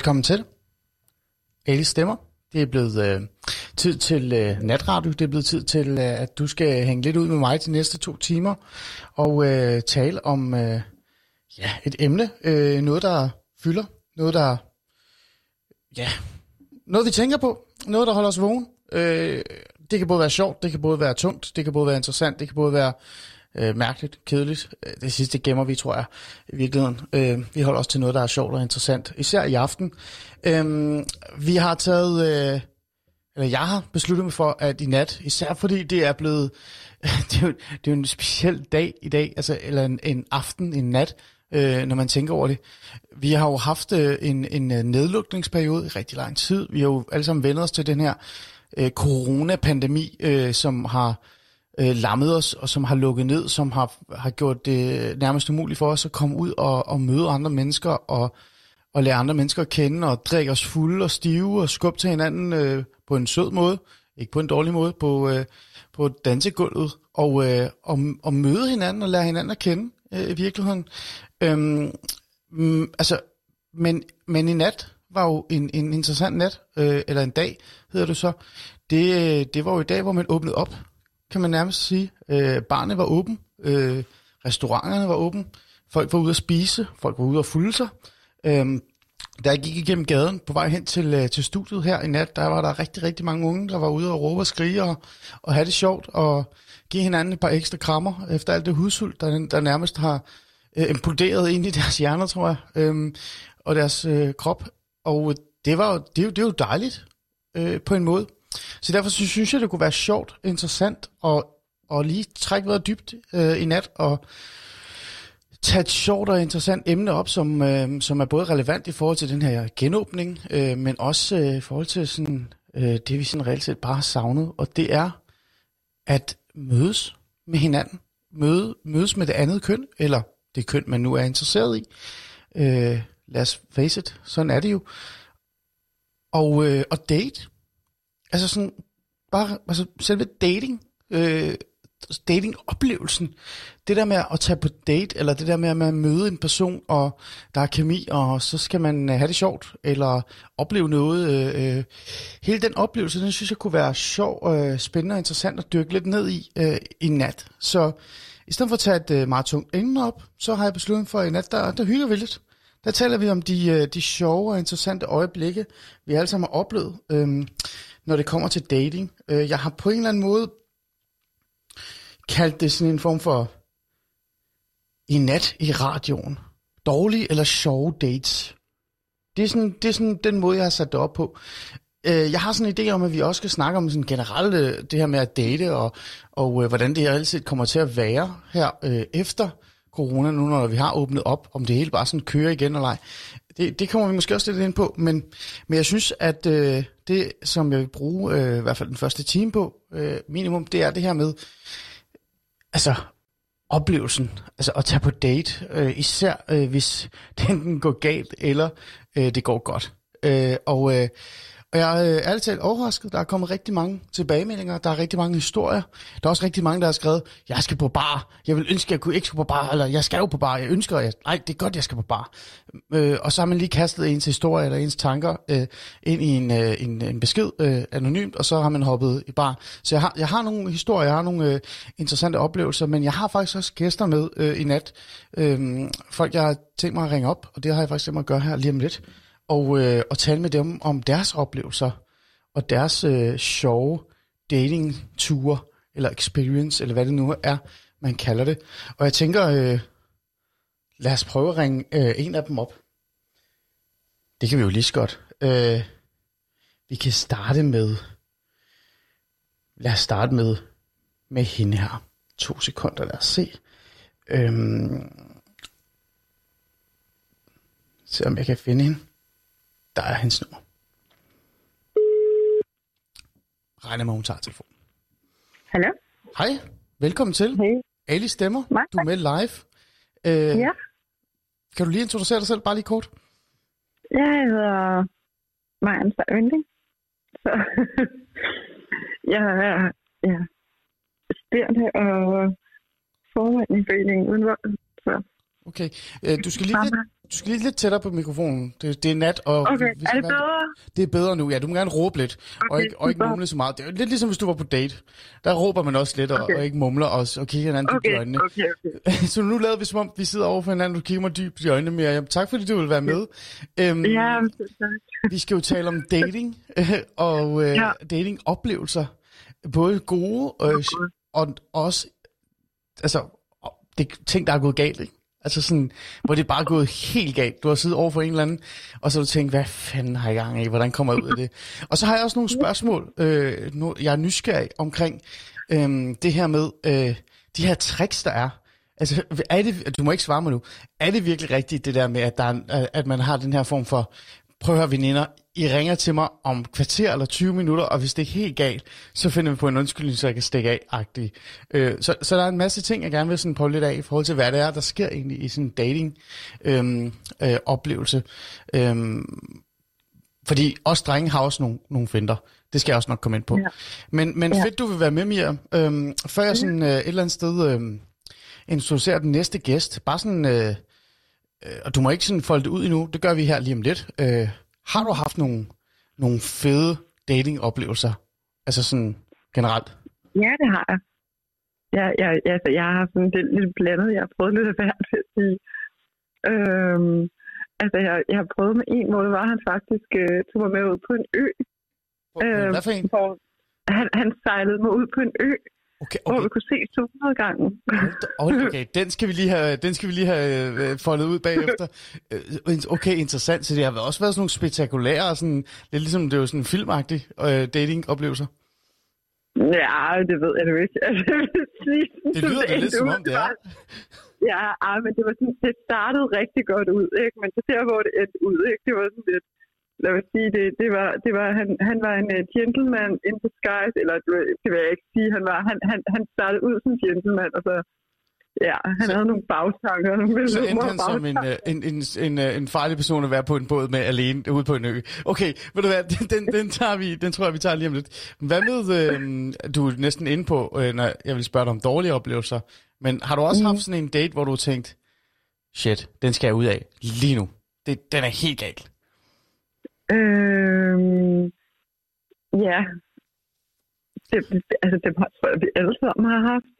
Velkommen til. Ali Stemmer. Det er blevet øh, tid til øh, natradio. Det er blevet tid til, øh, at du skal hænge lidt ud med mig de næste to timer og øh, tale om øh, ja, et emne. Øh, noget, der fylder. Noget, der... Ja, noget vi tænker på. Noget, der holder os vågen. Øh, det kan både være sjovt, det kan både være tungt, det kan både være interessant, det kan både være øh, mærkeligt, kedeligt. Øh, det sidste gemmer vi, tror jeg, i virkeligheden. Øh, vi holder os til noget, der er sjovt og interessant, især i aften. Øh, vi har taget, øh, eller jeg har besluttet mig for, at i nat, især fordi det er blevet, det er jo, det er jo en speciel dag i dag, altså, eller en, en aften, en nat, øh, når man tænker over det. Vi har jo haft øh, en, en øh, nedlukningsperiode i rigtig lang tid. Vi har jo alle sammen vendt os til den her øh, coronapandemi, øh, som har øh, lammet os, og som har lukket ned, som har, har gjort det nærmest umuligt for os at komme ud og, og møde andre mennesker, og, og lære andre mennesker at kende, og drikke os fulde og stive, og skubbe til hinanden øh, på en sød måde, ikke på en dårlig måde, på, øh, på dansegulvet, og, øh, og, og møde hinanden og lære hinanden at kende øh, i virkeligheden. Øhm, mm, altså, men, men i nat var jo en, en interessant nat, øh, eller en dag hedder det så. Det, øh, det var jo i dag, hvor man åbnede op kan man nærmest sige. Øh, barnet var åben, øh, restauranterne var åben, folk var ude at spise, folk var ude at fulde sig. Øh, da jeg gik igennem gaden på vej hen til, øh, til studiet her i nat, der var der rigtig, rigtig mange unge, der var ude og råbe og skrige og, og have det sjovt og give hinanden et par ekstra krammer efter alt det hudsult, der, der nærmest har øh, imploderet ind i deres hjerner, tror jeg, øh, og deres øh, krop. Og det var det, er jo, det er jo dejligt øh, på en måde. Så derfor synes jeg, det kunne være sjovt, interessant og, og lige trække vejret dybt øh, i nat og tage et sjovt og interessant emne op, som, øh, som er både relevant i forhold til den her genåbning, øh, men også øh, i forhold til sådan, øh, det, vi sådan reelt set bare har savnet. Og det er at mødes med hinanden. Møde, mødes med det andet køn, eller det køn, man nu er interesseret i. Øh, lad os face it, sådan er det jo. Og, øh, og date Altså sådan, bare altså selve dating, øh, dating-oplevelsen, det der med at tage på date, eller det der med at møde en person, og der er kemi, og så skal man øh, have det sjovt, eller opleve noget. Øh, øh, hele den oplevelse, den synes jeg kunne være sjov, øh, spændende og interessant at dykke lidt ned i øh, i nat. Så i stedet for at tage et øh, meget tungt emne op, så har jeg besluttet for i nat, der, der hygger vi lidt. Der taler vi om de, øh, de sjove og interessante øjeblikke, vi alle sammen har oplevet. Øh, når det kommer til dating. Øh, jeg har på en eller anden måde kaldt det sådan en form for i nat i radioen. Dårlige eller sjove dates. Det er sådan, det er sådan den måde, jeg har sat det op på. Øh, jeg har sådan en idé om, at vi også skal snakke om sådan generelt øh, det her med at date, og, og øh, hvordan det altid kommer til at være her øh, efter corona, nu når vi har åbnet op, om det hele bare sådan kører igen eller ej. Det, det kommer vi måske også lidt ind på, men, men jeg synes, at øh, det, som jeg vil bruge øh, i hvert fald den første time på, øh, minimum, det er det her med, altså oplevelsen, altså at tage på date, øh, især øh, hvis den går galt, eller øh, det går godt. Øh, og øh, og jeg er øh, ærligt talt overrasket. Der er kommet rigtig mange tilbagemeldinger. Der er rigtig mange historier. Der er også rigtig mange, der har skrevet, jeg skal på bar. Jeg vil ønske, at jeg kunne ikke skulle på bar. Eller jeg skal jo på bar. Jeg ønsker, at jeg... Nej, det er godt, jeg skal på bar. Øh, og så har man lige kastet ens historie eller ens tanker øh, ind i en, øh, en, en besked øh, anonymt, og så har man hoppet i bar. Så jeg har, jeg har nogle historier, jeg har nogle øh, interessante oplevelser, men jeg har faktisk også gæster med øh, i nat. Øh, folk, jeg har tænkt mig at ringe op, og det har jeg faktisk tænkt mig at gøre her lige om lidt og, øh, og tale med dem om deres oplevelser og deres øh, sjove dating-ture eller experience, eller hvad det nu er, man kalder det. Og jeg tænker, øh, lad os prøve at ringe øh, en af dem op. Det kan vi jo lige så godt. Øh, vi kan starte med, lad os starte med, med hende her. To sekunder, lad os se. Øhm, se om jeg kan finde hende. Der er hans nummer. Regner med, hun tager telefonen. Hallo? Hej, velkommen til. Hej. Ali Stemmer, Nej, du er med live. Øh, Ja, Kan du lige introducere dig selv, bare lige kort? jeg hedder Marian Støjvinding. Så jeg er ja, studerende og formand i foreningen uden vold. Så Okay, øh, du skal lige lidt, du skal lige lidt tættere på mikrofonen. Det, det er nat, og... Okay, vi- er det bedre? Det er bedre nu, ja. Du må gerne råbe lidt, okay, og Okay, ikke, og ikke mumle så meget. Det er lidt ligesom, hvis du var på date. Der råber man også lidt, og, Okay. og ikke mumler os, og kigger hinanden dybt i Okay, øjnene. okay, okay. så nu lader vi som om, vi sidder over for hinanden, og du kigger mig dybt i øjnene, Miriam. Tak fordi du vil være med. Øhm, Ja, tak. vi skal jo tale om dating, og øh, Ja. datingoplevelser. Både gode og, og også altså, det er ting, der er gået galt, ikke? Altså sådan, hvor det er bare gået helt galt. Du har siddet over for en eller anden, og så har du tænkt, hvad fanden har jeg gang i? Hvordan kommer jeg ud af det? Og så har jeg også nogle spørgsmål, øh, nu, jeg er nysgerrig omkring øh, det her med øh, de her tricks, der er. Altså, er det, du må ikke svare mig nu. Er det virkelig rigtigt, det der med, at, der er, at man har den her form for, prøv at høre veninder, i ringer til mig om kvarter eller 20 minutter, og hvis det er helt galt, så finder vi på en undskyldning, så jeg kan stikke af -agtig. Øh, så, så der er en masse ting, jeg gerne vil sådan prøve lidt af, i forhold til, hvad det er, der sker egentlig i sådan en dating øhm, øh, oplevelse. Øhm, fordi os drenge har også nogle, nogle finder. Det skal jeg også nok komme ind på. Ja. Men, men Ja. fedt, du vil være med, Mia. Øhm, før jeg sådan øh, et eller andet sted øh, introducerer den næste gæst, bare sådan, øh, øh, og du må ikke sådan folde det ud endnu, det gør vi her lige om lidt. Øh, har du haft nogle, nogle fede datingoplevelser? Altså sådan generelt? Ja, det har jeg. Ja, ja, ja, altså, jeg har haft sådan det lidt blandet. Jeg har prøvet lidt af hvert, vil jeg sige. Øhm, altså, jeg, jeg har prøvet med en, hvor det var, han faktisk øh, tog mig med ud på en ø. Øh, Hvad for en? Hvor han, han sejlede mig ud på en ø, Okay, okay. hvor okay. vi kunne se solnedgangen. Hold- Okay, den skal vi lige have, den skal vi lige have øh, foldet ud bagefter. Øh, Okay, interessant. Så det har også været sådan nogle spektakulære, sådan, lidt ligesom det er jo sådan filmagtige øh, datingoplevelser. Ja, det ved jeg nu ikke. Altså, Det lyder endte lidt som om det er. var- Ja, ej, men det var sådan, det startede rigtig godt ud, ikke? Men så der, hvor det endte ud, ikke? Det var sådan lidt, lad mig sige, det, det var, det var han, han var en uh, gentleman in disguise, eller det, vil jeg ikke sige, han var, han, han, han startede ud som gentleman, og så, ja, han Så- havde nogle bagtanker, nogle Så endte han som en, øh, en, en, en, øh, en farlig person at være på en båd med alene ude på en ø. Okay, ved du hvad, den, den, tager vi, den tror jeg, vi tager lige om lidt. Hvad med, øh, du er næsten inde på, øh, når jeg vil spørge dig om dårlige oplevelser, men har du også Mhm. haft sådan en date, hvor du har tænkt, shit, den skal jeg ud af lige nu. Det, den er helt galt. Øhm, ja. Det, det, altså, det var, tror jeg, vi alle sammen har haft.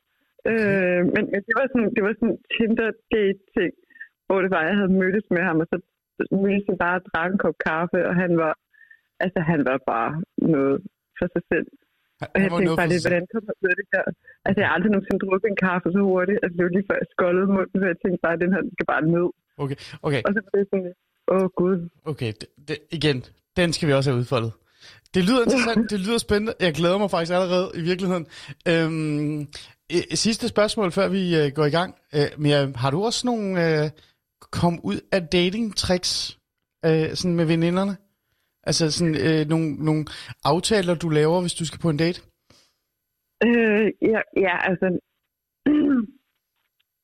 Øh, men, men det var sådan, det var sådan Tinder-date-ting, hvor det var, jeg havde mødtes med ham, og så mødtes vi bare og drak en kop kaffe, og han var, altså, han var bare noget for sig selv. Han, Og jeg tænkte bare lidt, hvordan ud af det her? Altså, jeg har aldrig nogensinde drukket en kaffe så hurtigt. Altså, det var lige før jeg skoldede munden, så jeg tænkte bare, at den her den skal bare ned. Okay, okay, Og så var det sådan åh gud. okay. Det, det, igen, den skal vi også have udfoldet. Det lyder interessant, det lyder spændende. Jeg glæder mig faktisk allerede i virkeligheden. Øhm, øh, sidste spørgsmål, før vi øh, går i gang. Øh, Mia, har du også nogle øh, kom ud af dating tricks øh, sådan med veninderne? Altså sådan øh, nogle, nogle aftaler, du laver, hvis du skal på en date? Øh, ja, ja, altså...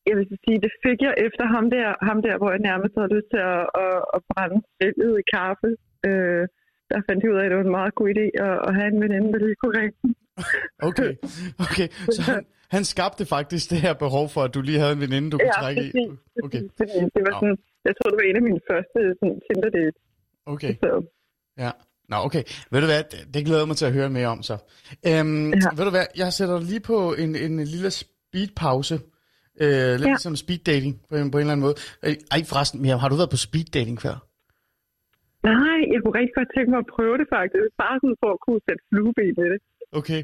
Jeg vil så sige, det fik jeg efter ham der, ham der hvor jeg nærmest havde lyst til at, at, at brænde stillet i kaffe. Øh, der fandt jeg ud af, at det var en meget god idé at, at have en veninde, der lige kunne ringe. Okay, okay. Så han, han skabte faktisk det her behov for, at du lige havde en veninde, du kunne Ja, trække i. præcis. Okay, Fordi det var sådan, jeg tror, det var en af mine første sådan, Tinder dates. okay. Så, Ja. Nå, okay. Ved du hvad, det, glæder jeg mig til at høre mere om så. Øhm, ja. Ved du hvad, jeg sætter lige på en, en lille speedpause. Øh, lidt ja. Ja. som speed dating på en, på en eller anden måde. Øh, Ej, forresten, Miriam, har du været på speed dating før? nej, jeg kunne rigtig godt tænke mig at prøve det faktisk. Bare sådan for at kunne sætte flueben med det. Okay.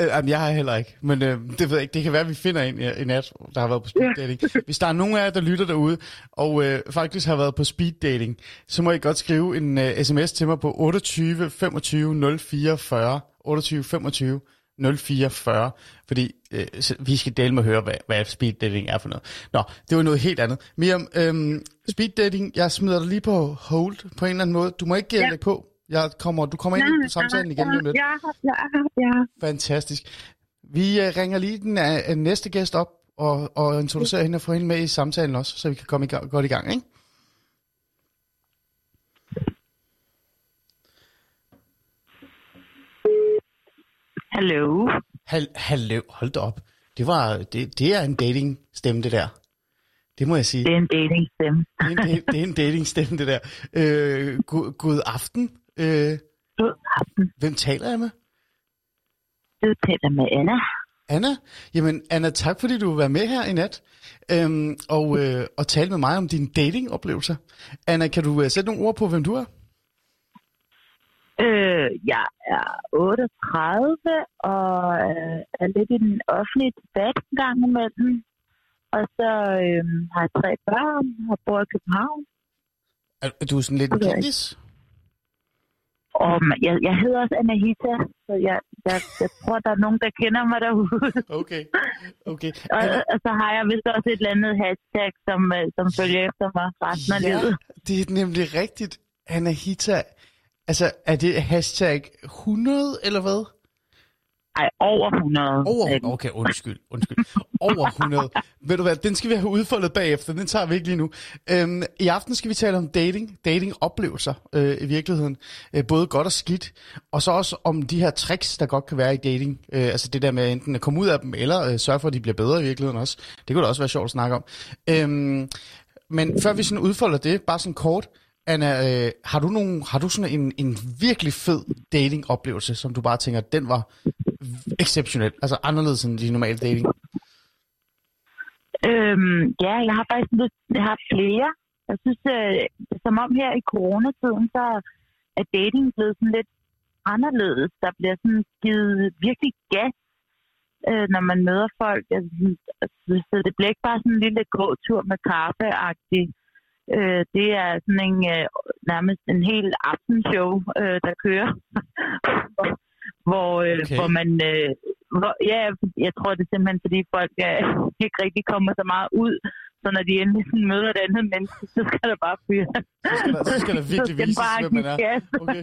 Øh, jamen, jeg har heller ikke, men øh, det ved jeg ikke. Det kan være, at vi finder en i, i nat, der har været på speed Ja. dating. Hvis der er nogen af jer, der lytter derude, og øh, faktisk har været på speed dating, så må I godt skrive en øh, sms til mig på 28 25 04 40. 28 25 04 40, fordi øh, vi skal dele med at høre, hvad, hvad speed dating er for noget. Nå, det var noget helt andet. Miriam, øhm, speed dating, jeg smider dig lige på hold på en eller anden måde. Du må ikke ja. Lægge på. Jeg kommer, du kommer ind på samtalen igen lige om lidt. Ja, ja, ja. Fantastisk. Vi uh, ringer lige den uh, næste gæst op og, og introducerer hende og får hende med i samtalen også, så vi kan komme i gang, godt i gang, ikke? Hallo. Hal- Hallo, hold da op. Det, var, det, det er en dating stemme, det der. Det må jeg sige. Det er en datingstemme. Det er en, det, er en datingstemme, det der. Øh, god, god aften. Øh, God aften. hvem taler jeg med? Du taler med Anna. Anna? Jamen, Anna, tak fordi du vil være med her i nat øhm, og, øh, og tale med mig om dine datingoplevelser. Anna, kan du øh, sætte nogle ord på, hvem du er? Øh, jeg er 38 og øh, er lidt i den offentlige debat en gang imellem. Og så øh, har jeg tre børn og bor i København. Er, er du sådan lidt en kendis? Og jeg, jeg hedder også Anahita, så jeg, jeg, jeg tror, der er nogen, der kender mig derude. Okay, okay. og, og så har jeg vist også et eller andet hashtag, som, øh, som følger efter mig resten af ja, livet. det er nemlig rigtigt. Anahita, altså er det hashtag 100 eller hvad? Ej, over 100. Over, okay, undskyld, undskyld. Over 100. Ved du hvad, den skal vi have udfoldet bagefter, den tager vi ikke lige nu. Øhm, I aften skal vi tale om dating, datingoplevelser øh, i virkeligheden. Øh, både godt og skidt. Og så også om de her tricks, der godt kan være i dating. Øh, altså det der med enten at komme ud af dem, eller øh, sørge for, at de bliver bedre i virkeligheden også. Det kunne da også være sjovt at snakke om. Øhm, men før vi sådan udfolder det, bare sådan kort. Anna, øh, har du, nogen, har du sådan en, en virkelig fed dating-oplevelse, som du bare tænker, den var exceptionel, altså anderledes end de normale dating? Øhm, ja, jeg har faktisk lidt, jeg har flere. Jeg synes, øh, som om her i coronatiden, så er dating blevet sådan lidt anderledes. Der bliver sådan givet virkelig gas, øh, når man møder folk. Altså, altså, så det bliver ikke bare sådan en lille gåtur med kaffe-agtigt Øh, det er sådan en øh, nærmest en hel aftenshow, øh, der kører. hvor, øh, Okay. hvor man... Øh, hvor, ja, jeg tror det er simpelthen, fordi folk øh, ikke rigtig kommer så meget ud. Så når de endelig sådan møder et andet menneske, så skal der bare fyre. Så skal der, så skal der virkelig så skal den vises, bare hvem man er. gas. Okay. okay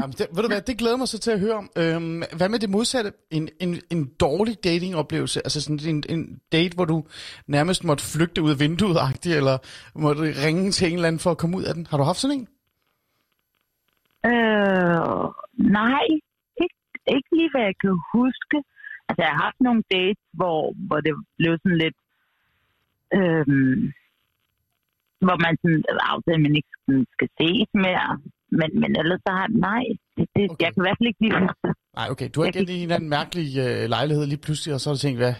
jamen, det, ved du hvad, det glæder mig så til at høre om. Øhm, hvad med det modsatte? En, en, en dårlig datingoplevelse? Altså sådan en, en date, hvor du nærmest måtte flygte ud af vinduet eller måtte ringe til en eller anden for at komme ud af den. Har du haft sådan en? Øh, nej, ikke, ikke lige hvad jeg kan huske. Altså, jeg har haft nogle dates, hvor, hvor det blev sådan lidt... Øhm, hvor man sådan aftaler, at man ikke skal ses mere. Men, men ellers så har nej, det, det, Okay. jeg kan i hvert fald ikke lige huske det. Nej, okay. Du har ikke kan en eller anden mærkelig øh, lejlighed lige pludselig, og så har du tænkt, hvad...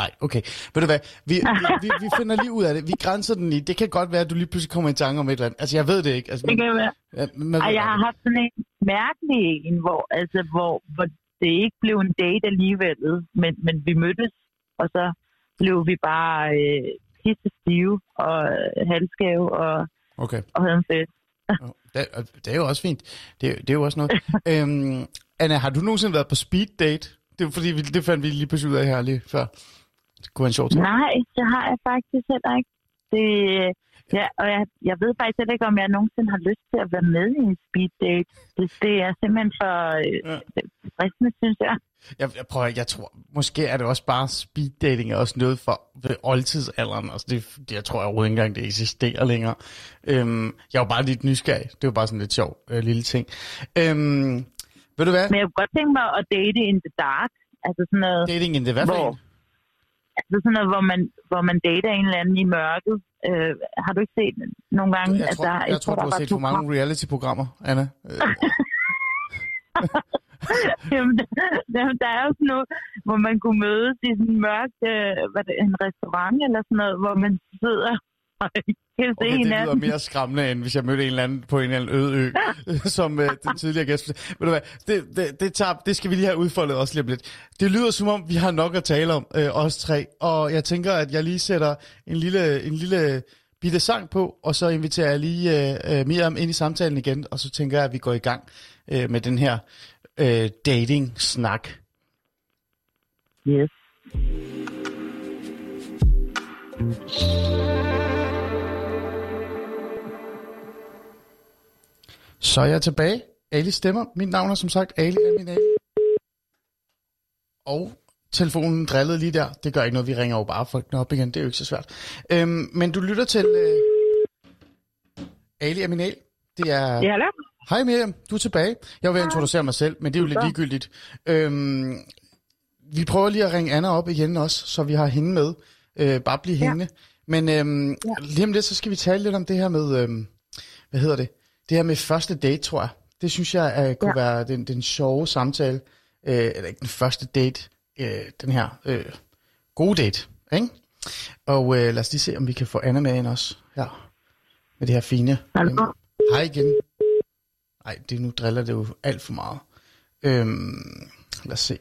Nej, okay. Ved du hvad, vi, vi, vi, vi finder lige ud af det. Vi grænser den i. Det kan godt være, at du lige pludselig kommer i tanke om et eller andet. Altså, jeg ved det ikke. Altså, Det kan være. ja, man, Ej, jeg har haft sådan en mærkelig en, hvor, altså, hvor, hvor det ikke blev en date alligevel, men, men vi mødtes, og så blev vi bare øh, pisse stive og halvskæve og, Okay. og havde en fest. Det, det er jo også fint. Det, er- det er jo også noget. øhm, Anna, har du nogensinde været på speed date? Det er fordi, vi, det fandt vi lige pludselig ud af her lige før. Det kunne være en sjov ting. Nej, det har jeg faktisk heller ikke. Det, ja, og jeg, jeg ved faktisk heller ikke, om jeg nogensinde har lyst til at være med i en speed date. Det, det er simpelthen for øh, Ja. stressende, synes jeg. Jeg, jeg prøver, jeg tror, måske er det også bare speed dating er også noget for ved oldtidsalderen. Altså det, det, jeg tror jeg overhovedet ikke engang, det eksisterer længere. Øhm, jeg var bare lidt nysgerrig. Det var bare sådan lidt sjov øh, lille ting. Øhm, ved du hvad? Men jeg kunne godt tænke mig at date in the dark. Altså sådan noget, Dating in the hvad Hvor? Altså sådan noget hvor, man, hvor man dater en eller anden i mørket. Øh, har du ikke set nogle gange? Jeg tror, altså, jeg tror, du der har set for mange reality-programmer, Anna. Øh, Jamen, der, der- der er jo sådan noget, hvor man kunne mødes i sådan en mørk, øh, hvad det, en restaurant eller sådan noget, hvor man sidder se Okay, det lyder mere skræmmende, end hvis jeg mødte en eller anden på en eller anden øde ø, som øh, den tidligere gæst. Ved du hvad, det, det, det, tager, det skal vi lige have udfoldet også lige om lidt. Det lyder som om, vi har nok at tale om, øh, os tre, og jeg tænker, at jeg lige sætter en lille, en lille bitte sang på, og så inviterer jeg lige øh, øh, Miriam ind i samtalen igen, og så tænker jeg, at vi går i gang øh, med den her øh, dating-snak. Yes. Så er jeg tilbage. Ali stemmer. Mit navn er som sagt Ali Amin Ali. Og telefonen drillede lige der. Det gør ikke noget, vi ringer jo bare folk op igen. Det er jo ikke så svært. Øhm, men du lytter til øh, Ali Amin Ali. Det er... Ja, hallo? Hej Miriam, du er tilbage. Jeg ved at introducere mig selv, men det er jo lidt ligegyldigt. Øhm, vi prøver lige at ringe Anna op igen også, så vi har hende med. Øh, bare blive Ja. hængende. Men øhm, ja. lige om lidt, så skal vi tale lidt om det her med, øhm, hvad hedder det? Det her med første date, tror jeg. Det synes jeg uh, kunne ja. være den, den sjove samtale. Øh, eller ikke den første date, øh, den her øh, gode date. Ikke? Og øh, lad os lige se, om vi kan få Anna med ind også her. Med det her fine. Hallo. hej igen. Nej, det nu driller det jo alt for meget. Øhm, lad os se.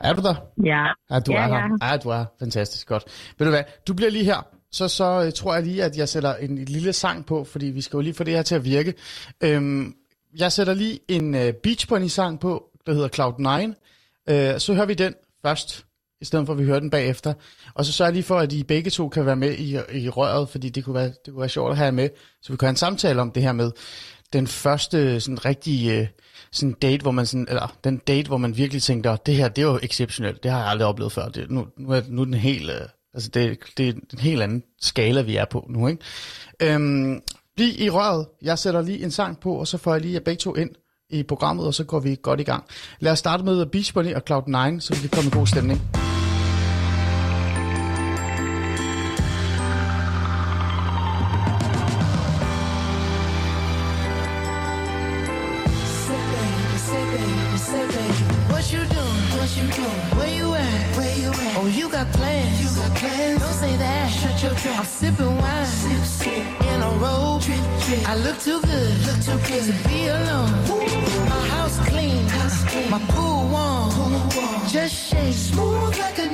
Er du der? Ja. Ja, du ja, er her. Ja. ja, du er. Fantastisk, godt. Ved du hvad, du bliver lige her. Så, så øh, tror jeg lige, at jeg sætter en, en lille sang på, fordi vi skal jo lige få det her til at virke. Øhm, jeg sætter lige en uh, Beach Bunny-sang på, der hedder Cloud9. Uh, øh, så hører vi den først, i stedet for at vi hører den bagefter. Og så sørger jeg lige for, at I begge to kan være med i, i røret, fordi det kunne, være, det kunne være sjovt at have med. Så vi kan have en samtale om det her med den første sådan rigtige sådan date, hvor man sådan, eller den date, hvor man virkelig tænkte, det her, det er jo exceptionelt, det har jeg aldrig oplevet før. Det, nu, nu, er, nu er den helt, altså det, det er en helt anden skala, vi er på nu, ikke? Øhm, bliv i røret. Jeg sætter lige en sang på, og så får jeg lige jer begge to ind i programmet, og så går vi godt i gang. Lad os starte med Beach Bunny og Cloud9, så vi kan komme i god stemning. I look too good, look too good to be alone. Ooh. My house clean, house clean. my pool warm. pool warm. Just shake smooth like a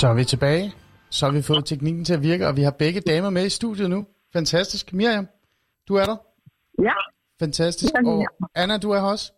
Så er vi tilbage. Så har vi fået teknikken til at virke, og vi har begge damer med i studiet nu. Fantastisk. Miriam, du er der. Ja, Fantastisk. Og. Anna, du er her også.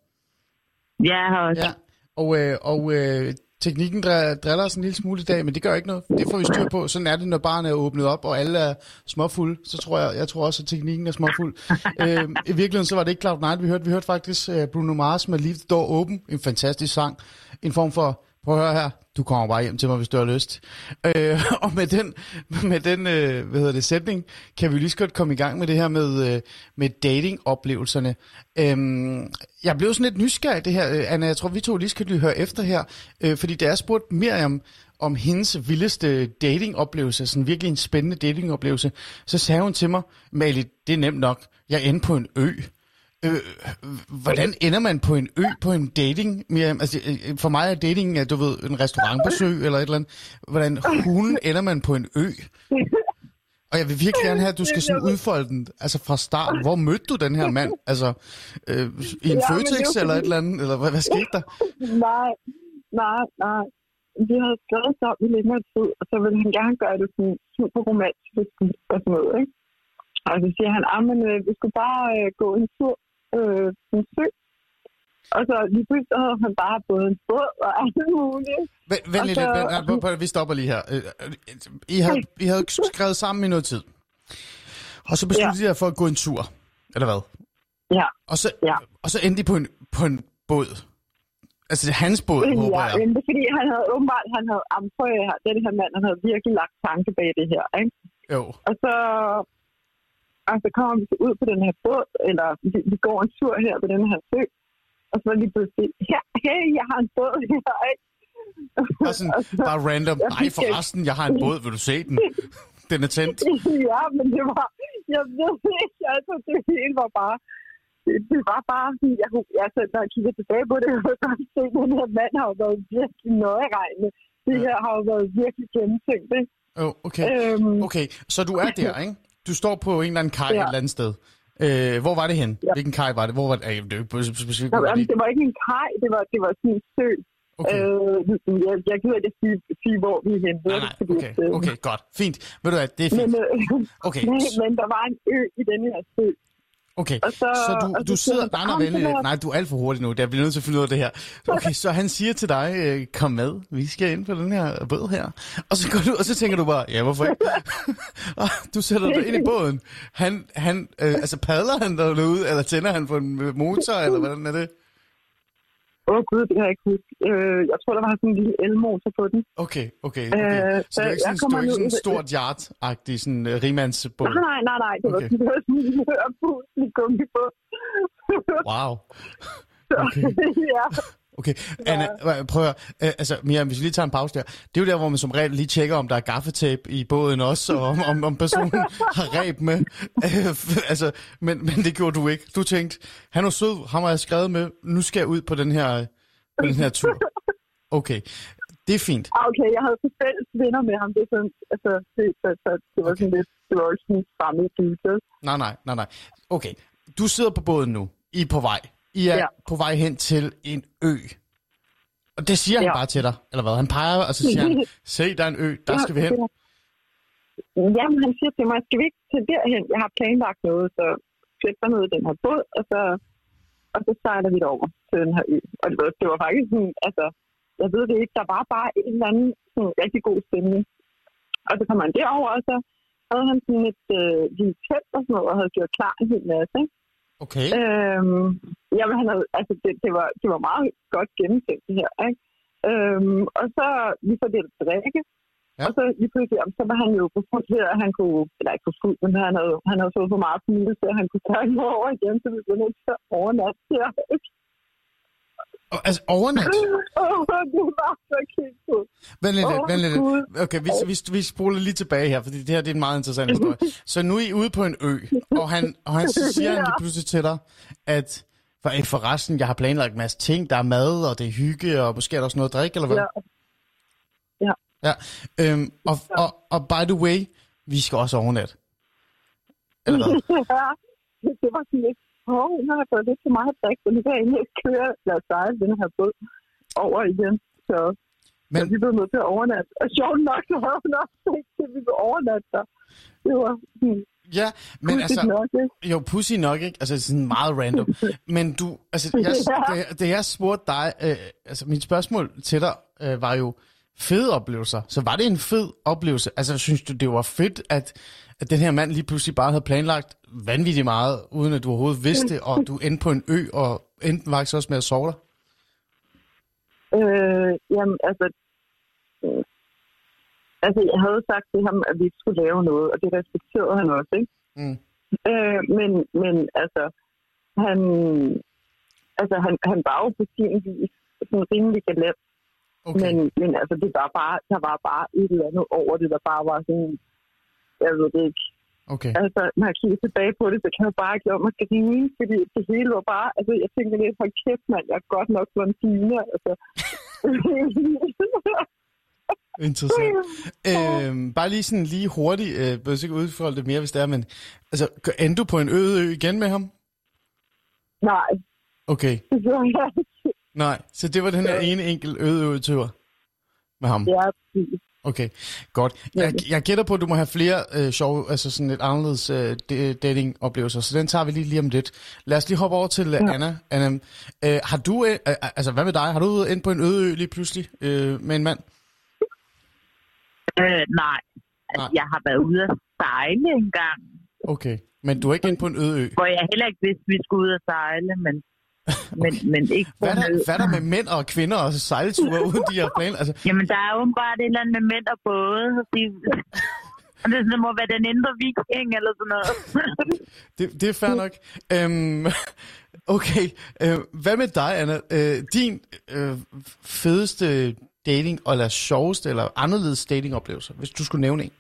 Ja, jeg har også. Ja. Og, øh, og øh, teknikken dr- driller os en lille smule i dag, men det gør ikke noget. Det får vi styr på. Sådan er det, når barnet er åbnet op, og alle er småfulde. Så tror jeg, jeg tror også, at teknikken er småfuld. øh, I virkeligheden så var det ikke Cloud9, vi hørte. Vi hørte faktisk øh, Bruno Mars med Leave the Door Open. En fantastisk sang. En form for, prøv at høre her, du kommer bare hjem til mig, hvis du har lyst. Øh, og med den, med den øh, hvad hedder det, sætning, kan vi lige så godt komme i gang med det her med, øh, med dating-oplevelserne. Øhm, jeg blev sådan lidt nysgerrig det her, øh, Anna, jeg tror, vi to lige skal lige høre efter her, øh, fordi da jeg spurgte Miriam om hendes vildeste dating-oplevelse, sådan virkelig en spændende dating-oplevelse, så sagde hun til mig, Mali, det er nemt nok, jeg endte på en ø. Øh, hvordan ender man på en ø på en dating? Miriam? Altså, øh, for mig er dating, at du ved, en restaurantbesøg eller et eller andet. Hvordan hulen ender man på en ø? Og jeg vil virkelig gerne have, at du skal sådan udfolde den, altså fra start. Hvor mødte du den her mand? Altså, øh, i en Ja, Føtex jo eller et eller andet? Eller hvad, hvad skete der? nej, nej, nej. Vi havde skrevet sammen i længere tid, og så ville han gerne gøre det sådan super romantisk og sådan noget, ikke? Og så siger han, at øh, vi skulle bare øh, gå en tur øh, en sø. Og så lige pludselig så havde han bare både en båd og alt muligt. Vent, vent lidt, så- vent, vi stopper lige her. Øh, øh, I havde, I havde skrevet sammen i noget tid. Og så besluttede de jer for at gå en tur, eller hvad? Ja. Og så, Ja. og så endte de på en, på en båd. Altså, det er hans båd, håber ja, jeg. men det er fordi, han havde åbenbart, han havde, am, prøv høre, den her mand, han havde virkelig lagt tanke bag det her, ikke? Jo. Og så, og så kommer vi så ud på den her båd, eller vi, vi går en tur her på den her sø, og så var lige pludselig, her, hey, jeg har en båd her, ikke? Bare, sådan, så- bare random. Jeg Nej, forresten, jeg har en båd. Vil du se den? Den er tændt. ja, men det var, jeg ved ikke, altså det hele var bare, det, det var bare sådan, jeg, altså, når jeg kigger tilbage på det, jeg kunne godt se, at den her mand har været virkelig nøjeregnende. Det her har jo været virkelig gennemtænkt, ikke? Oh, okay. Øhm, Okay, så du er der, ikke? Du står på en eller anden kaj Ja. et eller andet sted. Øh, hvor var det hen? Ja. Hvilken kaj var det? Hvor var det? Ej, det ikke specifikt. Nå, jamen, det- var ikke en kaj, det var, det var sådan en sø. Okay. Øh, jeg, jeg gider ikke at sige, sige, hvor vi er henne. Nej, nej, okay, øh, okay, godt. Fint. Ved du hvad, det er Men, fint. øh, Okay, men, men der var en ø i den her sø. Okay. og så- Så du, og du så sidder... siger Nej, han, nej, "Kom, vent så lidt. lad- Nej, du er alt for hurtig nu. Der bliver nødt til at finde ud af det her. Okay, så han siger til dig, øh, kom med, vi skal ind på den her båd her. Og så, går du, og så tænker du bare, ja, hvorfor ikke? Og du sætter dig ind i båden. Han, han, øh, altså padler han derude, eller tænder han på en motor, eller hvordan er det? Åh oh, gud, det kan jeg ikke huske. Øh, jeg tror, der var sådan en lille elmotor på den. Okay, okay, okay. Øh, så det er så ikke jeg sådan, kommer det ikke ned sådan en stort yard-agtig, sådan uh, rimandsbåd? Nej, nej, nej, nej. Det var, Okay. det var sådan en hørpuslig gummibåd. Wow. Okay. ja. Okay, Anna, prøv at. Øh, altså, Miriam, hvis vi lige tager en pause der. Det er jo der, hvor man som regel lige tjekker, om der er gaffetape i båden også, og om, om, om personen har ræb med. Øh, altså, men, men det gjorde du ikke. Du tænkte, han er sød, ham har jeg skrevet med, nu skal jeg ud på den her, på den her tur. Okay, det er fint. Ah, Okay, jeg havde fælles venner med ham. Det, sådan, altså, det, så, så, det var sådan lidt, det var ikke sådan dude. Nej, nej, nej, nej. Okay, du sidder på båden nu. I er på vej. I er ja. På vej hen til en ø. Og det siger han Ja. bare til dig, eller hvad? Han peger, og så siger han, se, der er en ø, der skal vi hen. Jamen, han siger til mig, skal vi ikke til derhen? Jeg har planlagt noget, så sæt dig ned i den her båd, og så, og så sejler vi over til den her ø. Og det var, det var faktisk sådan, altså, jeg ved det ikke, der var bare en eller anden sådan, rigtig god stemning. Og så kom han derover, og så havde han sådan et øh, lille telt og sådan noget, og havde gjort klar en hel masse, ikke? Okay. Øhm, jamen, han havde, altså, det, det, var, det var meget godt gennemtænkt, det her, ikke? Øhm, og så, vi får det at drikke, Ja. og så lige pludselig, jamen, så var han jo på fuld her, han kunne, eller ikke på fuld, men han havde, han havde fået for meget familie, så han kunne tage over igen, så vi blev nødt til at overnatte her, ikke? Og, altså, overnat? Åh, det var så kæmpe. Vent lidt, Åh, vent lidt. Gud. Okay, vi, vi, vi spoler lige tilbage her, fordi det her det er en meget interessant historie. Så nu er I ude på en ø, og han, og han så siger han lige pludselig til dig, at for, eh, forresten, jeg har planlagt en masse ting, der er mad, og det er hygge, og måske er der også noget at drikke, eller hvad? Ja. Ja, øhm, og, og, og by the way, vi skal også overnatte. Eller hvad? ja, det var sådan lidt, åh, nu har jeg fået lidt for meget drik, så nu kan jeg egentlig ikke køre, os sejle den her båd over igen. Så, Men... Så vi blev nødt til at overnatte. Og sjovt nok, så havde hun også tænkt at vi ville overnatte der. Det var hmm, Ja, men pudsigt altså, nok, ikke? jo, pussy nok, ikke? Altså, sådan meget random. Men du, altså, jeg, da, da jeg spurgte dig, øh, altså, mit spørgsmål til dig øh, var jo fede oplevelser. Så var det en fed oplevelse? Altså, synes du, det var fedt, at, at den her mand lige pludselig bare havde planlagt vanvittigt meget, uden at du overhovedet vidste, og du endte på en ø, og endte faktisk også med at sove dig? Øh, jamen, altså, øh, altså, jeg havde sagt til ham, at vi ikke skulle lave noget, og det respekterede han også, ikke? Mm. Øh, men, men altså, han, altså, han, han var jo på sin vis sådan rimelig galant, Okay. men, men altså, det var bare, der var bare et eller andet over det, der bare var sådan, jeg ved det ikke. okay. Altså, når jeg kigger tilbage på det, så kan jeg bare ikke lade mig grine, fordi det hele var bare, altså, jeg tænker lidt, hold kæft, mand, jeg er godt nok blondine, altså. Interessant. Øhm, bare lige sådan lige hurtigt, øh, jeg ikke udfolde det mere, hvis det er, men altså, endte du på en øde ø igen med ham? Nej, Okay, nej. Så det var den her ene enkelt øde ø-tur med ham? Ja, præcis. Okay, godt. Jeg, jeg gætter på, at du må have flere øh, sjove, altså sådan lidt anderledes øh, d- dating-oplevelser, så den tager vi lige lige om lidt. Lad os lige hoppe over til ja. Anna. Anna øh, har du, øh, øh, altså hvad med dig? Har du endt på en øde ø lige pludselig øh, med en mand? Øh, nej. Altså, Nej. jeg har været ude at sejle en gang Okay, men du er ikke inde på en øde ø. Hvor jeg heller ikke vidste, at vi skulle ud og sejle, men, men, men ikke Hvad er, der, hvad er der med mænd og kvinder og sejleture uden de her planer? Altså, Jamen, der er åbenbart et eller andet med mænd og både. De, det, det må være den indre viking eller sådan noget. det, det er fair nok. Øhm, okay, øh, hvad med dig, Anna? Øh, din øh, fedeste dating, eller sjoveste, eller anderledes datingoplevelse, hvis du skulle nævne en?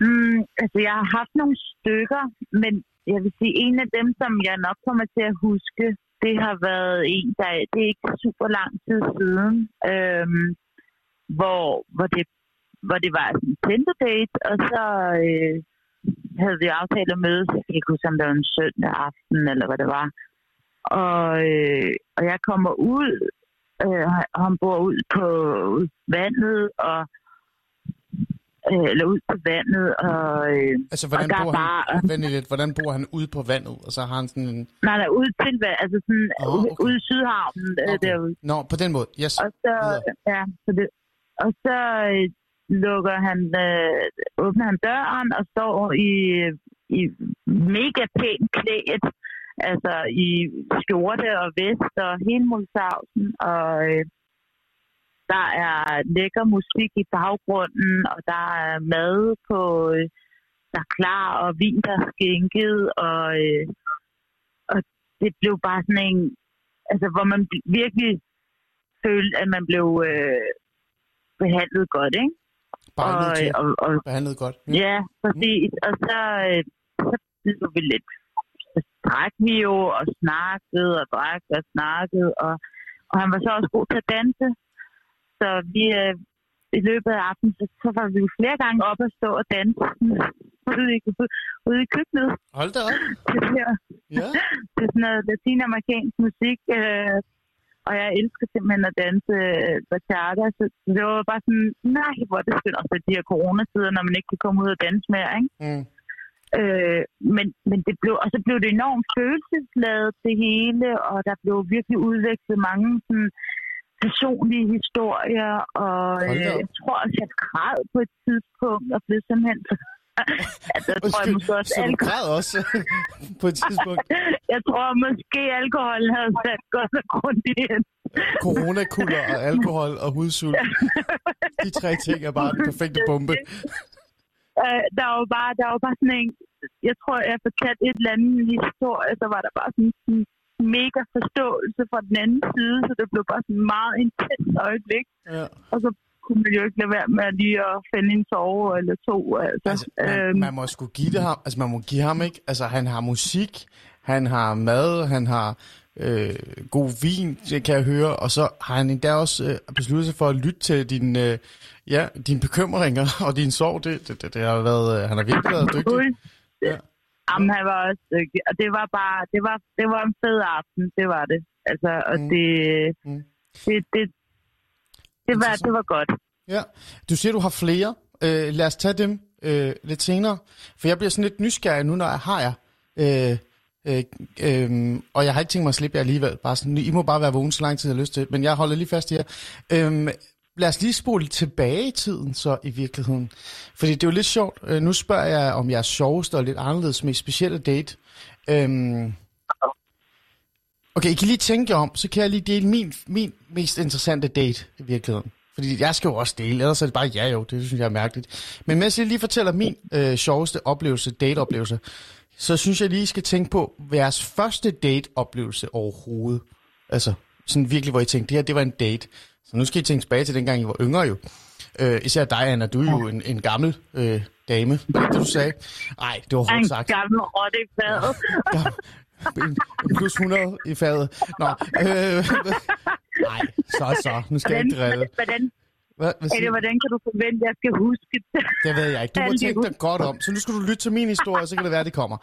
Mm, altså, jeg har haft nogle stykker, men jeg vil sige, en af dem, som jeg nok kommer til at huske, det har været en, der det er ikke super lang tid siden, øhm, hvor, hvor, det, hvor det var en Tinder-date, og så øh, havde vi aftalt at mødes, jeg kan ikke huske, om det var en søndag aften, eller hvad det var. Og, øh, og jeg kommer ud, øh, og han bor ud på ud på vandet, og øh, eller ud på vandet, og, øh, Altså, hvordan og der bor er bare... han, lige lidt, hvordan bor han ude på vandet? Og så har han sådan en... Nej, nej, ud til vand, altså sådan oh, okay. ude i Sydhavnen øh, Okay. derude. Nå, på den måde, yes. Og så, ja, så det, og så øh, lukker han, øh, åbner han døren og står i, i mega pænt klædt, altså i skjorte og vest og hele mulsavsen, og øh, der er lækker musik i baggrunden, og der er mad på, øh, der er klar, og vin, der er skænket, og, øh, og det blev bare sådan en, altså hvor man virkelig følte, at man blev øh, behandlet godt, ikke? Bare og, til og, og, behandlet godt. ja, præcis. Og så, øh, så blev vi lidt, drak vi jo og snakkede og drak og snakkede, og, og han var så også god til at danse. Så vi, øh, i løbet af aftenen, så, så var vi flere gange op og stå og danse ude i, ude i køkkenet Hold da op. til det her Ja. det er sådan noget latinamerikansk musik, øh, og jeg elsker simpelthen at danse øh, bachata, så det var bare sådan, nej, hvor er det skønt også de her coronatider, når man ikke kan komme ud og danse mere, ikke? Mm. Øh, men, men det blev, og så blev det enormt følelsesladet det hele, og der blev virkelig udvekslet mange sådan, personlige historier, og øh, jeg tror også, jeg græd på et tidspunkt, og blev simpelthen så... altså, jeg tror jeg måske også, så du alkohol græd også på et tidspunkt. jeg tror måske alkoholen havde sat godt og grundigt ind. Coronakulder og alkohol og hudsult. De tre ting er bare den perfekte bombe. Øh, der var bare, der var bare sådan en, jeg tror, jeg fortalte et eller andet historie, så var der bare sådan en mega forståelse fra den anden side, så det blev bare sådan meget intens øjeblik. Ja. Og så kunne man jo ikke lade være med at lige at finde en sove eller to. Altså, Altså, man, øhm, man må sgu give det ham. Altså, man må give ham, ikke? Altså, han har musik, han har mad, han har øh, god vin, det kan jeg høre, og så har han endda også øh, besluttet sig for at lytte til din, øh, ja, dine bekymringer og din sorg. Det, det, det, det har været, øh, han har virkelig været dygtig. Ja. Jamen, han var også dygtig. Og det var bare, det var, det var en fed aften, det var det. Altså, og Mm. det, Mm. det, det, det, var, det var godt. Ja. Du siger, du har flere. Øh, lad os tage dem øh, lidt senere. For jeg bliver sådan lidt nysgerrig nu, når jeg har jer. Øh, øh, øh, og jeg har ikke tænkt mig at slippe jer alligevel. Bare sådan, I må bare være vågen så lang tid, jeg har lyst til. Men jeg holder lige fast i jer. Øh, lad os lige spole tilbage i tiden så i virkeligheden. Fordi det er jo lidt sjovt. Øh, nu spørger jeg om jeres sjoveste og lidt anderledes, mest specielle date. Øhm, Okay, I kan lige tænke om, så kan jeg lige dele min, min mest interessante date i virkeligheden. Fordi jeg skal jo også dele, ellers er det bare ja jo, det synes jeg er mærkeligt. Men mens jeg lige fortæller min øh, sjoveste oplevelse, dateoplevelse, så synes jeg lige, I skal tænke på jeres første dateoplevelse overhovedet. Altså, sådan virkelig, hvor I tænkte, det her, det var en date. Så nu skal I tænke tilbage til dengang, I var yngre jo. Øh, især dig, Anna, du er jo en, en gammel øh, dame. Det du sagde? Nej, det var En hårdt sagt. gammel rotte i fadet. en, en plus 100 i fadet. Nå, øh, nej, så så. Nu skal jeg ikke drille. hvordan, Hvad, hvad eller, hvordan kan du forvente, at jeg skal huske det? Det ved jeg ikke. Du må tænke dig godt om. Så nu skal du lytte til min historie, så kan det være, det kommer.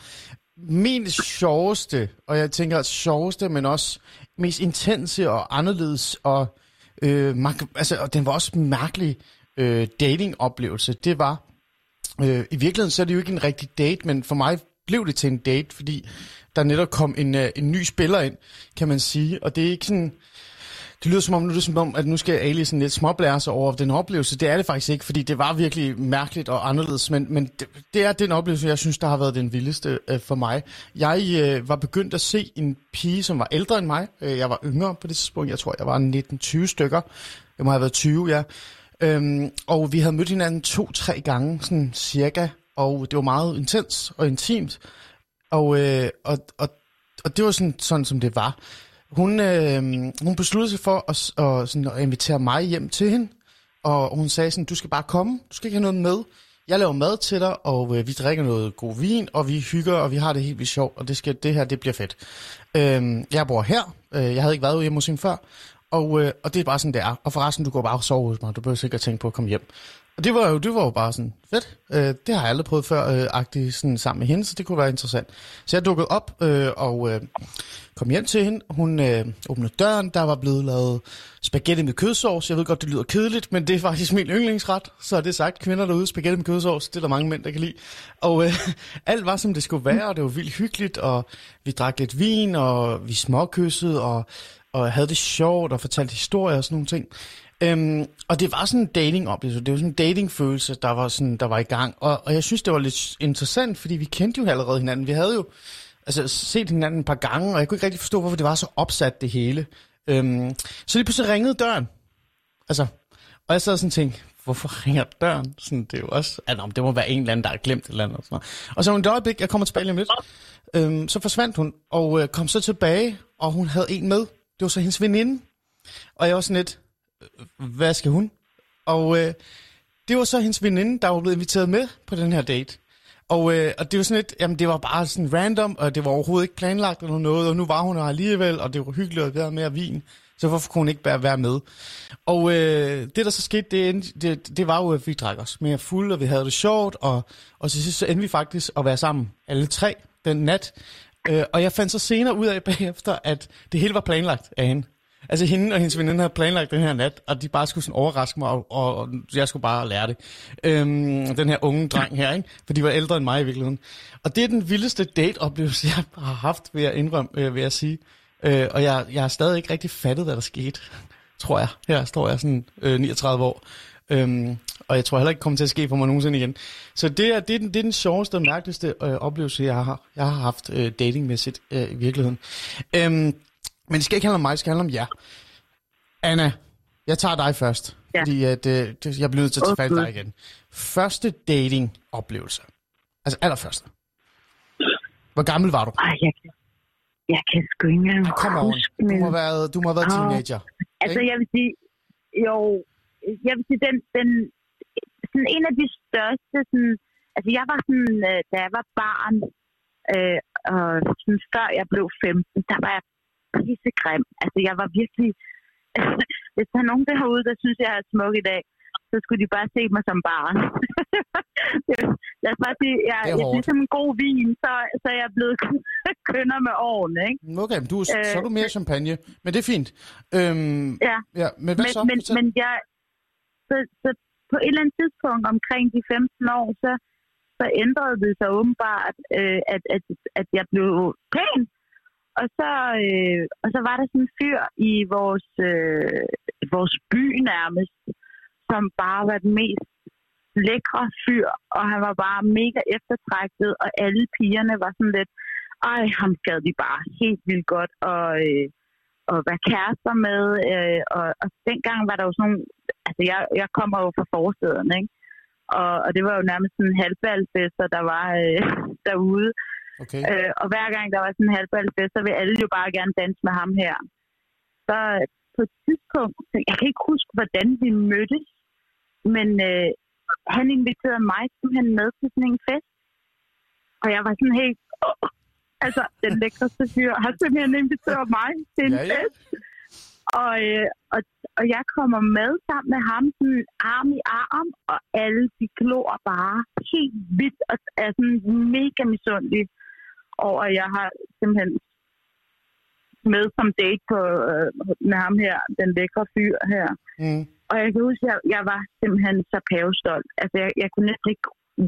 Min sjoveste, og jeg tænker sjoveste, men også mest intense og anderledes, og, øh, man, altså, og den var også mærkelig øh, datingoplevelse, det var, øh, i virkeligheden så er det jo ikke en rigtig date, men for mig blev det til en date, fordi der netop kom en, øh, en ny spiller ind, kan man sige, og det er ikke sådan, det lyder som om, nu er det som om, at nu skal Ali sådan lidt småblære sig over den oplevelse. Det er det faktisk ikke, fordi det var virkelig mærkeligt og anderledes, men, men det, det er den oplevelse, jeg synes, der har været den vildeste øh, for mig. Jeg øh, var begyndt at se en pige, som var ældre end mig. Øh, jeg var yngre på det tidspunkt, jeg tror, jeg var 19-20 stykker. Jeg må have været 20, ja. Øhm, og vi havde mødt hinanden to-tre gange, sådan cirka, og det var meget intens og intimt. Og, øh, og, og, og det var sådan, sådan, som det var. Hun, øh, hun besluttede sig for at, at, sådan, at invitere mig hjem til hende, og hun sagde sådan, du skal bare komme, du skal ikke have noget med. Jeg laver mad til dig, og øh, vi drikker noget god vin, og vi hygger, og vi har det helt vildt sjovt, og det, skal, det her, det bliver fedt. Øh, jeg bor her, øh, jeg havde ikke været hjemme hos hende før, og, øh, og det er bare sådan, det er. Og forresten, du går bare og sover hos mig, du behøver sikkert tænke på at komme hjem. Og det var jo, det var jo bare sådan fedt. Øh, det har jeg aldrig prøvet før, øh, agtigt sådan sammen med hende, så det kunne være interessant. Så jeg dukkede op øh, og øh, kom hjem til hende. Hun øh, åbnede døren, der var blevet lavet spaghetti med kødsovs. Jeg ved godt, det lyder kedeligt, men det er faktisk min yndlingsret. Så er det sagt, kvinder derude, spaghetti med kødsovs, det er der mange mænd, der kan lide. Og øh, alt var, som det skulle være, og det var vildt hyggeligt, og vi drak lidt vin, og vi småkyssede, og, og havde det sjovt, og fortalte historier og sådan nogle ting. Øhm, og det var sådan en dating oplevelse. Det var sådan en dating-følelse, der var, sådan, der var i gang. Og, og jeg synes, det var lidt interessant, fordi vi kendte jo allerede hinanden. Vi havde jo altså, set hinanden et par gange, og jeg kunne ikke rigtig forstå, hvorfor det var så opsat det hele. Øhm, så lige pludselig ringede døren. Altså, og jeg sad sådan og tænkte, hvorfor ringer døren? Sådan, det er jo også, at det må være en eller anden, der har glemt et eller andet. Og, sådan noget. og så hun et øjeblik, jeg kommer tilbage lige om lidt, øhm, så forsvandt hun, og øh, kom så tilbage, og hun havde en med. Det var så hendes veninde. Og jeg var sådan lidt, hvad skal hun? Og øh, det var så hendes veninde, der var blevet inviteret med på den her date. Og, øh, og det var sådan lidt, jamen det var bare sådan random, og det var overhovedet ikke planlagt eller noget, og nu var hun her alligevel, og det var hyggeligt at være mere vin, så hvorfor kunne hun ikke bare være med? Og øh, det der så skete, det, det, det var jo, at vi drak os mere fuld, og vi havde det sjovt, og, og til sidst så endte vi faktisk at være sammen, alle tre, den nat. Øh, og jeg fandt så senere ud af bagefter, at det hele var planlagt af hende. Altså hende og hendes veninde havde planlagt den her nat, og de bare skulle sådan overraske mig, og, og, og jeg skulle bare lære det. Øhm, den her unge dreng her, ikke? For de var ældre end mig i virkeligheden. Og det er den vildeste date-oplevelse, jeg har haft, ved at indrømme, øh, ved at sige. Øh, og jeg, jeg har stadig ikke rigtig fattet, hvad der skete, tror jeg. Her står jeg sådan øh, 39 år. Øhm, og jeg tror heller ikke kommer til at ske for mig nogensinde igen. Så det er, det er, den, det er den sjoveste og mærkeligste øh, oplevelse, jeg har, jeg har haft øh, datingmæssigt øh, i virkeligheden. Øhm, men det skal ikke handle om mig, det skal handle om jer. Anna, jeg tager dig først, Ja. fordi at, øh, jeg bliver nødt til at tage fat i dig igen. Første dating-oplevelse. Altså allerførste. Hvor gammel var du? Ej, jeg kan, jeg kan sgu ikke engang Kom huske, Du må have været, du må have været Åh. teenager. Altså, ikke? jeg vil sige, jo, jeg vil sige, den, den, sådan en af de største, sådan, altså jeg var sådan, øh, da jeg var barn, øh, og sådan, før jeg blev 15, der var jeg pissegrim. Altså, jeg var virkelig, hvis der er nogen derude, der synes, jeg er smuk i dag, så skulle de bare se mig som barn. Lad os bare sige, jeg, Det er jeg hårdt. synes, som en god vin, så, så er jeg blevet kønner med årene, ikke? Okay, men du, er- så er du mere champagne, men det er fint. Øhm, Ja. ja men hvad men, så? men, men jeg, så, så på et eller andet tidspunkt omkring de 15 år, så, så ændrede det sig åbenbart, øh, at, at, at jeg blev pæn. Og så, øh, og så var der sådan en fyr i vores, øh, vores by nærmest, som bare var den mest lækre fyr, og han var bare mega eftertragtet, og alle pigerne var sådan lidt, ej, ham gad de bare helt vildt godt, og, øh, og være kærester med, øh, og, og dengang var der jo sådan nogle, altså jeg, jeg kommer jo fra forstederne, ikke? Og, og det var jo nærmest sådan en halvbalfester, der var øh, derude. Okay. Øh, og hver gang der var sådan en halvbalfest, så ville alle jo bare gerne danse med ham her. Så øh, på et tidspunkt, jeg kan ikke huske, hvordan vi mødtes, men øh, han inviterede mig simpelthen med til sådan en fest. Og jeg var sådan helt, åh, altså den lækreste fyr har simpelthen inviteret mig til en Ja, ja. fest. Og, øh, og, og jeg kommer med sammen med ham, sådan arm i arm, og alle de glor bare helt vildt og er sådan mega misundelige over, at jeg har simpelthen med som date på, øh, med ham her, den lækre fyr her. Mm. Og jeg kan huske, at jeg, jeg var simpelthen så pavestolt. Altså, jeg, jeg kunne næsten ikke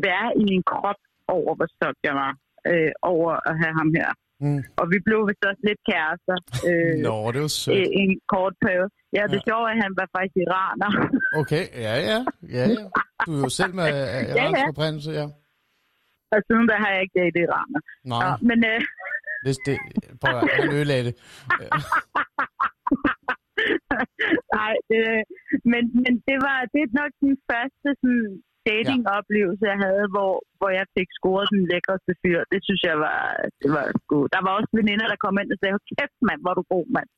være i min krop over, hvor stolt jeg var øh, over at have ham her Mm. Og vi blev vist også lidt kærester øh, Nå, det var i sødt. en kort periode. Ja, det Ja. sjove er, at han var faktisk iraner. Okay, ja, ja. ja, ja. Du er jo selv med ja. iransk oprindelse, ja. Og siden da har jeg ikke datet iraner. Nej, Ja, men øh, det, det, prøv at han ødelagde det. nej, det, men, men det var det er nok den første sådan, datingoplevelse, jeg havde, hvor, hvor jeg fik scoret den lækreste fyr. Det synes jeg var, det var sgu. Der var også veninder, der kom ind og sagde, kæft mand, hvor du god, mand.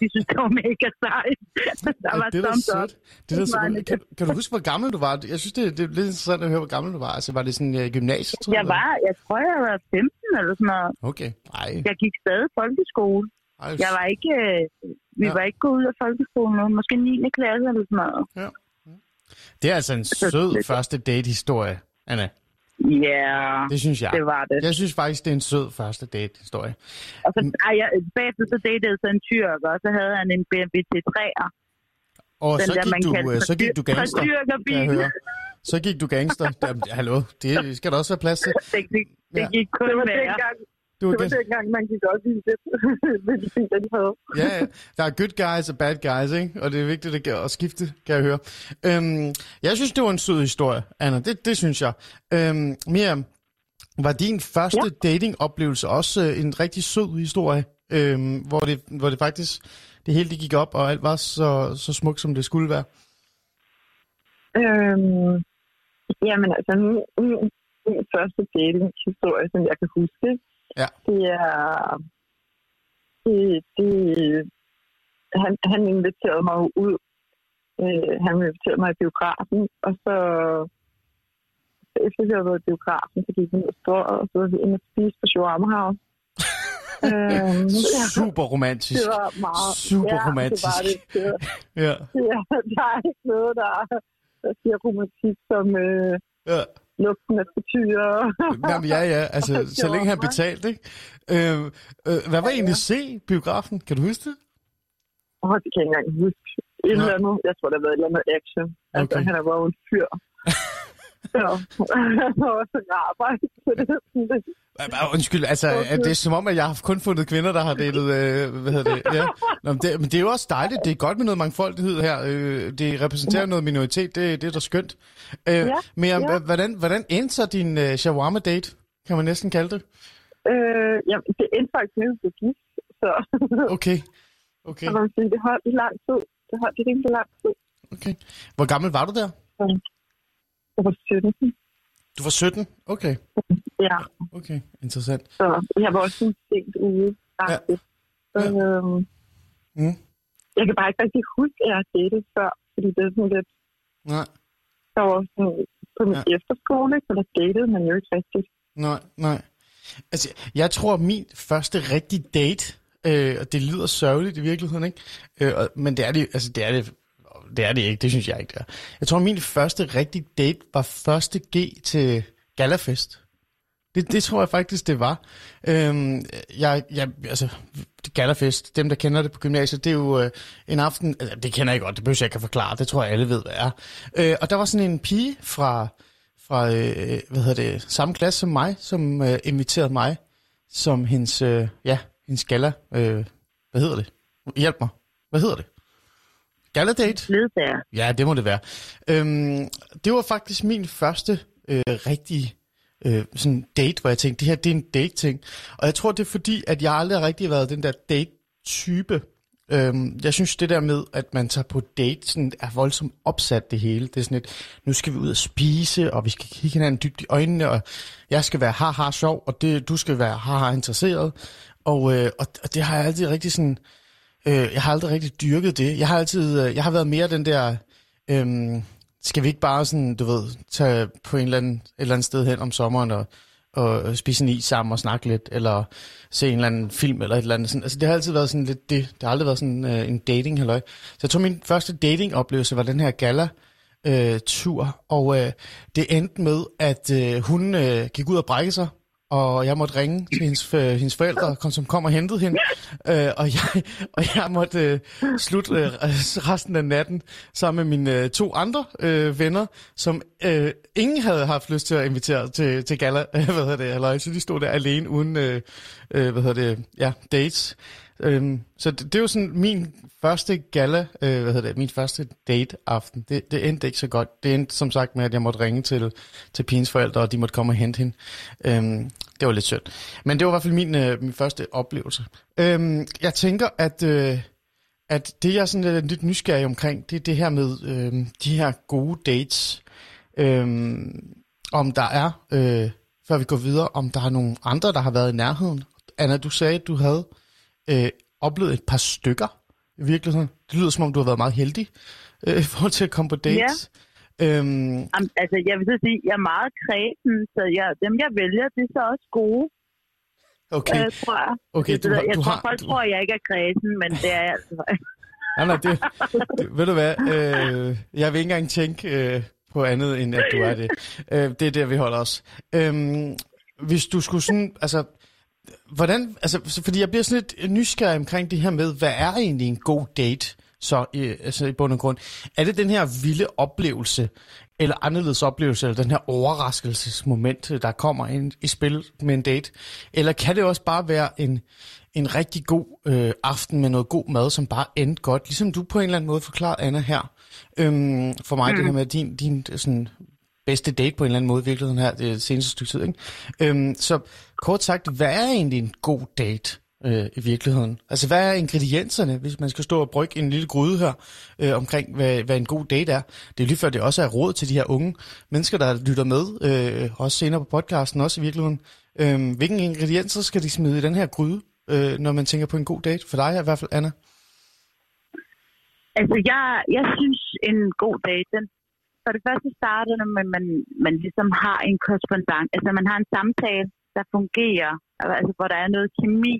De synes, det var mega sejt. Der var det er up. Det er var kan, kan, du huske, hvor gammel du var? Jeg synes, det, det er lidt interessant at høre, hvor gammel du var. Altså, var det sådan uh, gymnasiet? tror Jeg eller? var, jeg tror, jeg var 15 eller sådan noget. Okay, ej. Jeg gik stadig folkeskole. ej Jeg var ikke, øh, vi Ja. var ikke gået ud af folkeskolen, nu. måske 9. klasse eller sådan noget. Det er altså en sød første date-historie, Anna. Ja, yeah, Det synes jeg. det var det. Jeg synes faktisk, det er en sød første date-historie. Og så, ej, jeg, bagefter så datede jeg så en tyrker, og så havde han en BMW T3'er. Og så der, gik, du, kaldte øh, så gik du gangster, kan jeg høre. Så gik du gangster. Jamen, hallo, det skal der også være plads til. Det, det, det gik kun Det var dengang, Du, det var det, dengang man gik op i det, med de biler, de havde. ja, ja. Der er good guys og bad guys, ikke? Og det er vigtigt at, skifte, kan jeg høre. Øhm, jeg synes, det var en sød historie, Anna. Det, det synes jeg. Øhm, Miriam, var din første ja. dating-oplevelse også øh, en rigtig sød historie? Øhm, hvor, det, hvor det faktisk, det hele det gik op, og alt var så, så smukt, som det skulle være? Øhm, jamen altså, min, min, min første dating-historie, som jeg kan huske, Ja. det er... Det, det, han, han inviterede mig ud. Øh, han inviterede mig i biografen, og så efter vi havde været i biografen, så gik vi ned og og så var vi inde og spise på Shawarma House. øhm, ja, Super romantisk. det var meget... Super ja, romantisk. det var det. det var, Ja, Ja, der er ikke noget, der, der siger romantik som øh, ja. Lugten af frityre. Jamen, ja, ja, altså, så længe han betalte, ikke? Øh, øh, hvad var egentlig se biografen? Kan du huske det? Åh, det kan jeg ikke engang huske. Et eller andet. Jeg tror, der har været et eller andet action. Altså, Okay. han er bare en fyr. Så har også en arbejde på det. Undskyld, altså, Okay. det er som om, at jeg har kun fundet kvinder, der har datet, øh, hvad hedder det, ja. Nå, men, det, men det er jo også dejligt, det er godt med noget mangfoldighed her, øh, det repræsenterer noget minoritet, det, det er da skønt. Øh, Ja, men ja. ja. hvordan, hvordan endte så din øh, shawarma-date, kan man næsten kalde det? Øh, jamen, det endte faktisk med at gift. Så Okay, okay, kan man sige, det holdt i lang tid. Det holdt i rimelig lang tid. okay. Hvor gammel var du der? Jeg var 17. Du var 17? Okay, Ja, okay, interessant. så jeg var også sent ude. Ja. Ja. Ja. Øhm, Mm. Jeg kan bare ikke rigtig huske, at jeg har datet før, fordi det er sådan lidt, Nej, der var sådan, på min Ja. efterskole, så der datede man jo ikke rigtigt. nej, nej. Altså, jeg tror, min første rigtige date, øh, og det lyder sørgeligt i virkeligheden, ikke? Øh, og, men det er det, altså, det er det, det er det ikke, det synes jeg ikke, det er. Jeg tror, min første rigtige date var første G til Galafest. Det, det tror jeg faktisk, det var. Øhm, jeg, jeg, altså, Galafest, dem der kender det på gymnasiet, det er jo øh, en aften, altså, det kender jeg godt, det behøver jeg ikke at forklare, det tror jeg alle ved, hvad er. Øh, og der var sådan en pige fra, fra øh, hvad hedder det, samme klasse som mig, som øh, inviterede mig som hendes, øh, ja, hendes gala, øh, hvad hedder det? Hjælp mig. Hvad hedder det? Gala-date? Ledsager. Ja, det må det være. Øhm, det var faktisk min første øh, rigtige øh, sådan date, hvor jeg tænkte, det her det er en date-ting. Og jeg tror, det er fordi, at jeg aldrig har rigtig været den der date-type. Øhm, jeg synes, det der med, at man tager på date, sådan, er voldsomt opsat det hele. Det er sådan et, nu skal vi ud og spise, og vi skal kigge hinanden dybt i øjnene, og jeg skal være haha sjov, og det, du skal være haha interesseret. Og, øh, og, og det har jeg altid rigtig sådan... Øh, jeg har aldrig rigtig dyrket det. Jeg har altid, øh, jeg har været mere den der, øhm, skal vi ikke bare sådan, du ved, tage på en eller anden, et eller andet sted hen om sommeren og, og spise en is sammen og snakke lidt, eller se en eller anden film eller et eller andet. Sådan. Altså, det har altid været sådan lidt det. Det har aldrig været sådan øh, en dating halløj. Så jeg tror, min første dating-oplevelse var den her gala, øh, tur, og øh, det endte med, at øh, hun øh, gik ud og brækkede sig, og jeg måtte ringe til hendes, øh, hendes forældre, kom, som kom og hentede hende, øh, og, jeg, og jeg måtte øh, slutte øh, resten af natten sammen med mine øh, to andre øh, venner, som øh, ingen havde haft lyst til at invitere til, til gala, øh, hvad hedder det, eller så de stod der alene uden, øh, øh, hvad hedder det, ja, dates. Øhm, så det, det er jo sådan min første gala, øh, hvad hedder det, min første date-aften. Det, det endte ikke så godt. Det endte som sagt med, at jeg måtte ringe til, til pigens forældre, og de måtte komme og hente hende. Øhm, det var lidt synd. Men det var i hvert fald min, øh, min første oplevelse. Øhm, jeg tænker, at, øh, at det jeg er sådan lidt, lidt nysgerrig omkring, det er det her med øh, de her gode dates. Øh, om der er, øh, før vi går videre, om der er nogle andre, der har været i nærheden. Anna, du sagde, at du havde øh, oplevet et par stykker i virkeligheden. Det lyder som om, du har været meget heldig øh, i forhold til at komme på dates. Ja. Øhm, Jamen, altså, jeg vil så sige, jeg er meget kredsen, så jeg, dem, jeg vælger, det er så også gode, okay, øh, tror jeg. okay du, har, jeg du tror, har... folk Du, tror, jeg ikke er kredsen, men det er jeg altså. nej, nej, det, det, ved du hvad? Øh, jeg vil ikke engang tænke øh, på andet, end at du er det. Øh, det er der, vi holder os. Øhm, hvis du skulle sådan, altså, hvordan, altså, så- fordi jeg bliver sådan lidt nysgerrig omkring det her med, hvad er egentlig en god date, så øh, altså i bund og grund. Er det den her vilde oplevelse, eller anderledes oplevelse, eller den her overraskelsesmoment, der kommer ind i spil med en date? Eller kan det også bare være en, en rigtig god øh, aften med noget god mad, som bare endte godt, ligesom du på en eller anden måde forklarede, Anna, her. Øhm, for mig, mm. det her med din, din sådan, bedste date på en eller anden måde, i virkeligheden her, det seneste stykke tid, ikke? Øhm, så kort sagt, hvad er egentlig en god date øh, i virkeligheden? Altså, hvad er ingredienserne, hvis man skal stå og brygge en lille gryde her, øh, omkring, hvad, hvad en god date er? Det er lige før, det også er råd til de her unge mennesker, der lytter med, øh, også senere på podcasten, også i virkeligheden. Øh, hvilke ingredienser skal de smide i den her gryde, øh, når man tænker på en god date? For dig i hvert fald, Anna. Altså, jeg, jeg synes, en god date, den for det første starter, når man, man, man ligesom har en korrespondent, altså man har en samtale, der fungerer, altså hvor der er noget kemi,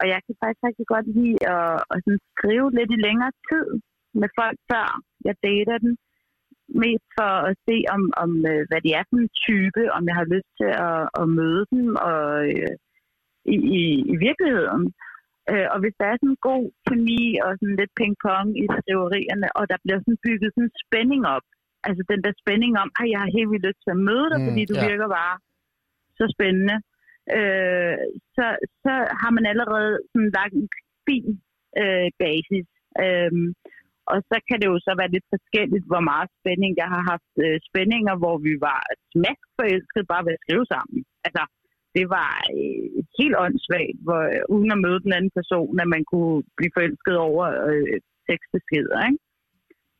og jeg kan faktisk rigtig godt lide at, at sådan skrive lidt i længere tid med folk, før jeg dater dem, mest for at se, om, om øh, hvad de er for en type, om jeg har lyst til at, at møde dem og, øh, i, i, i virkeligheden. Øh, og hvis der er sådan en god kemi og sådan lidt ping-pong i skriverierne, og der bliver sådan bygget sådan en spænding op, altså den der spænding om, at jeg har helt vildt lyst til at møde dig, Mm, fordi du ja. virker bare så spændende, øh, så, så har man allerede sådan lagt en fin øh, basis. Øhm, og så kan det jo så være lidt forskelligt, hvor meget spænding. Jeg har haft øh, spændinger, hvor vi var smaskforelskede bare ved at skrive sammen. Altså, det var øh, helt åndssvagt, hvor, øh, uden at møde den anden person, at man kunne blive forelsket over øh, tekstbeskeder, ikke?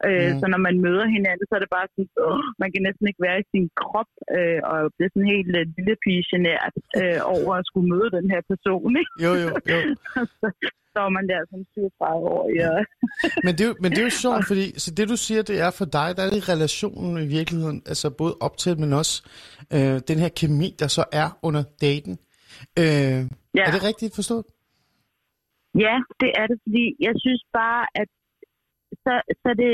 Øh, Mm. Så når man møder hinanden, så er det bare sådan, åh, man kan næsten ikke være i sin krop, øh, og bliver sådan helt øh, lille pige genert øh, over at skulle møde den her person, ikke? Jo, jo, jo. så står man der som 37 år, ja. Men det, er, jo- men det er jo sjovt, fordi så det du siger, det er for dig, der er det relationen i virkeligheden, altså både op til, men også øh, den her kemi, der så er under daten. Øh, Ja. Er det rigtigt forstået? Ja, det er det, fordi jeg synes bare, at så, så det,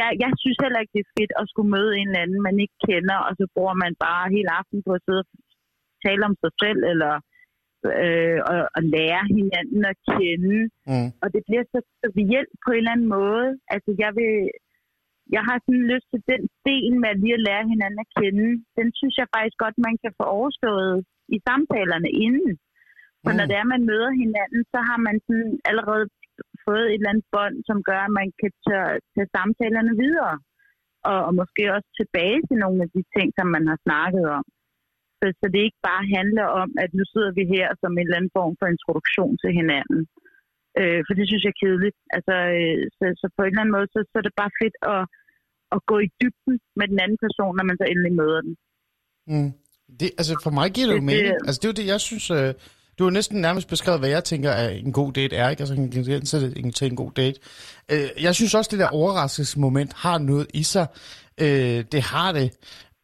jeg, jeg synes heller ikke, det er fedt at skulle møde en eller anden, man ikke kender, og så bruger man bare hele aften på at sidde og tale om sig selv, eller øh, og, og lære hinanden at kende. Mm. Og det bliver så trivielt på en eller anden måde. Altså, jeg vil, jeg har sådan lyst til den del med at lige at lære hinanden at kende. Den synes jeg faktisk godt, man kan få overstået i samtalerne inden. For Mm. når det er, man møder hinanden, så har man sådan allerede fået et eller andet bånd, som gør, at man kan tage, tage samtalerne videre. Og, og måske også tilbage til nogle af de ting, som man har snakket om. Så, så det ikke bare handler om, at nu sidder vi her som en eller anden form for introduktion til hinanden. Øh, for det synes jeg er kedeligt. Altså, øh, så, så på en eller anden måde, så, så er det bare fedt at, at gå i dybden med den anden person, når man så endelig møder den. Mm. Det, altså for mig giver det jo mening. Altså det er jo det, jeg synes... Øh, du har næsten nærmest beskrevet, hvad jeg tænker er en god date er, ikke? Altså en ingrediens til en god date. Øh, jeg synes også, det der overraskelsesmoment har noget i sig. Øh, det har det.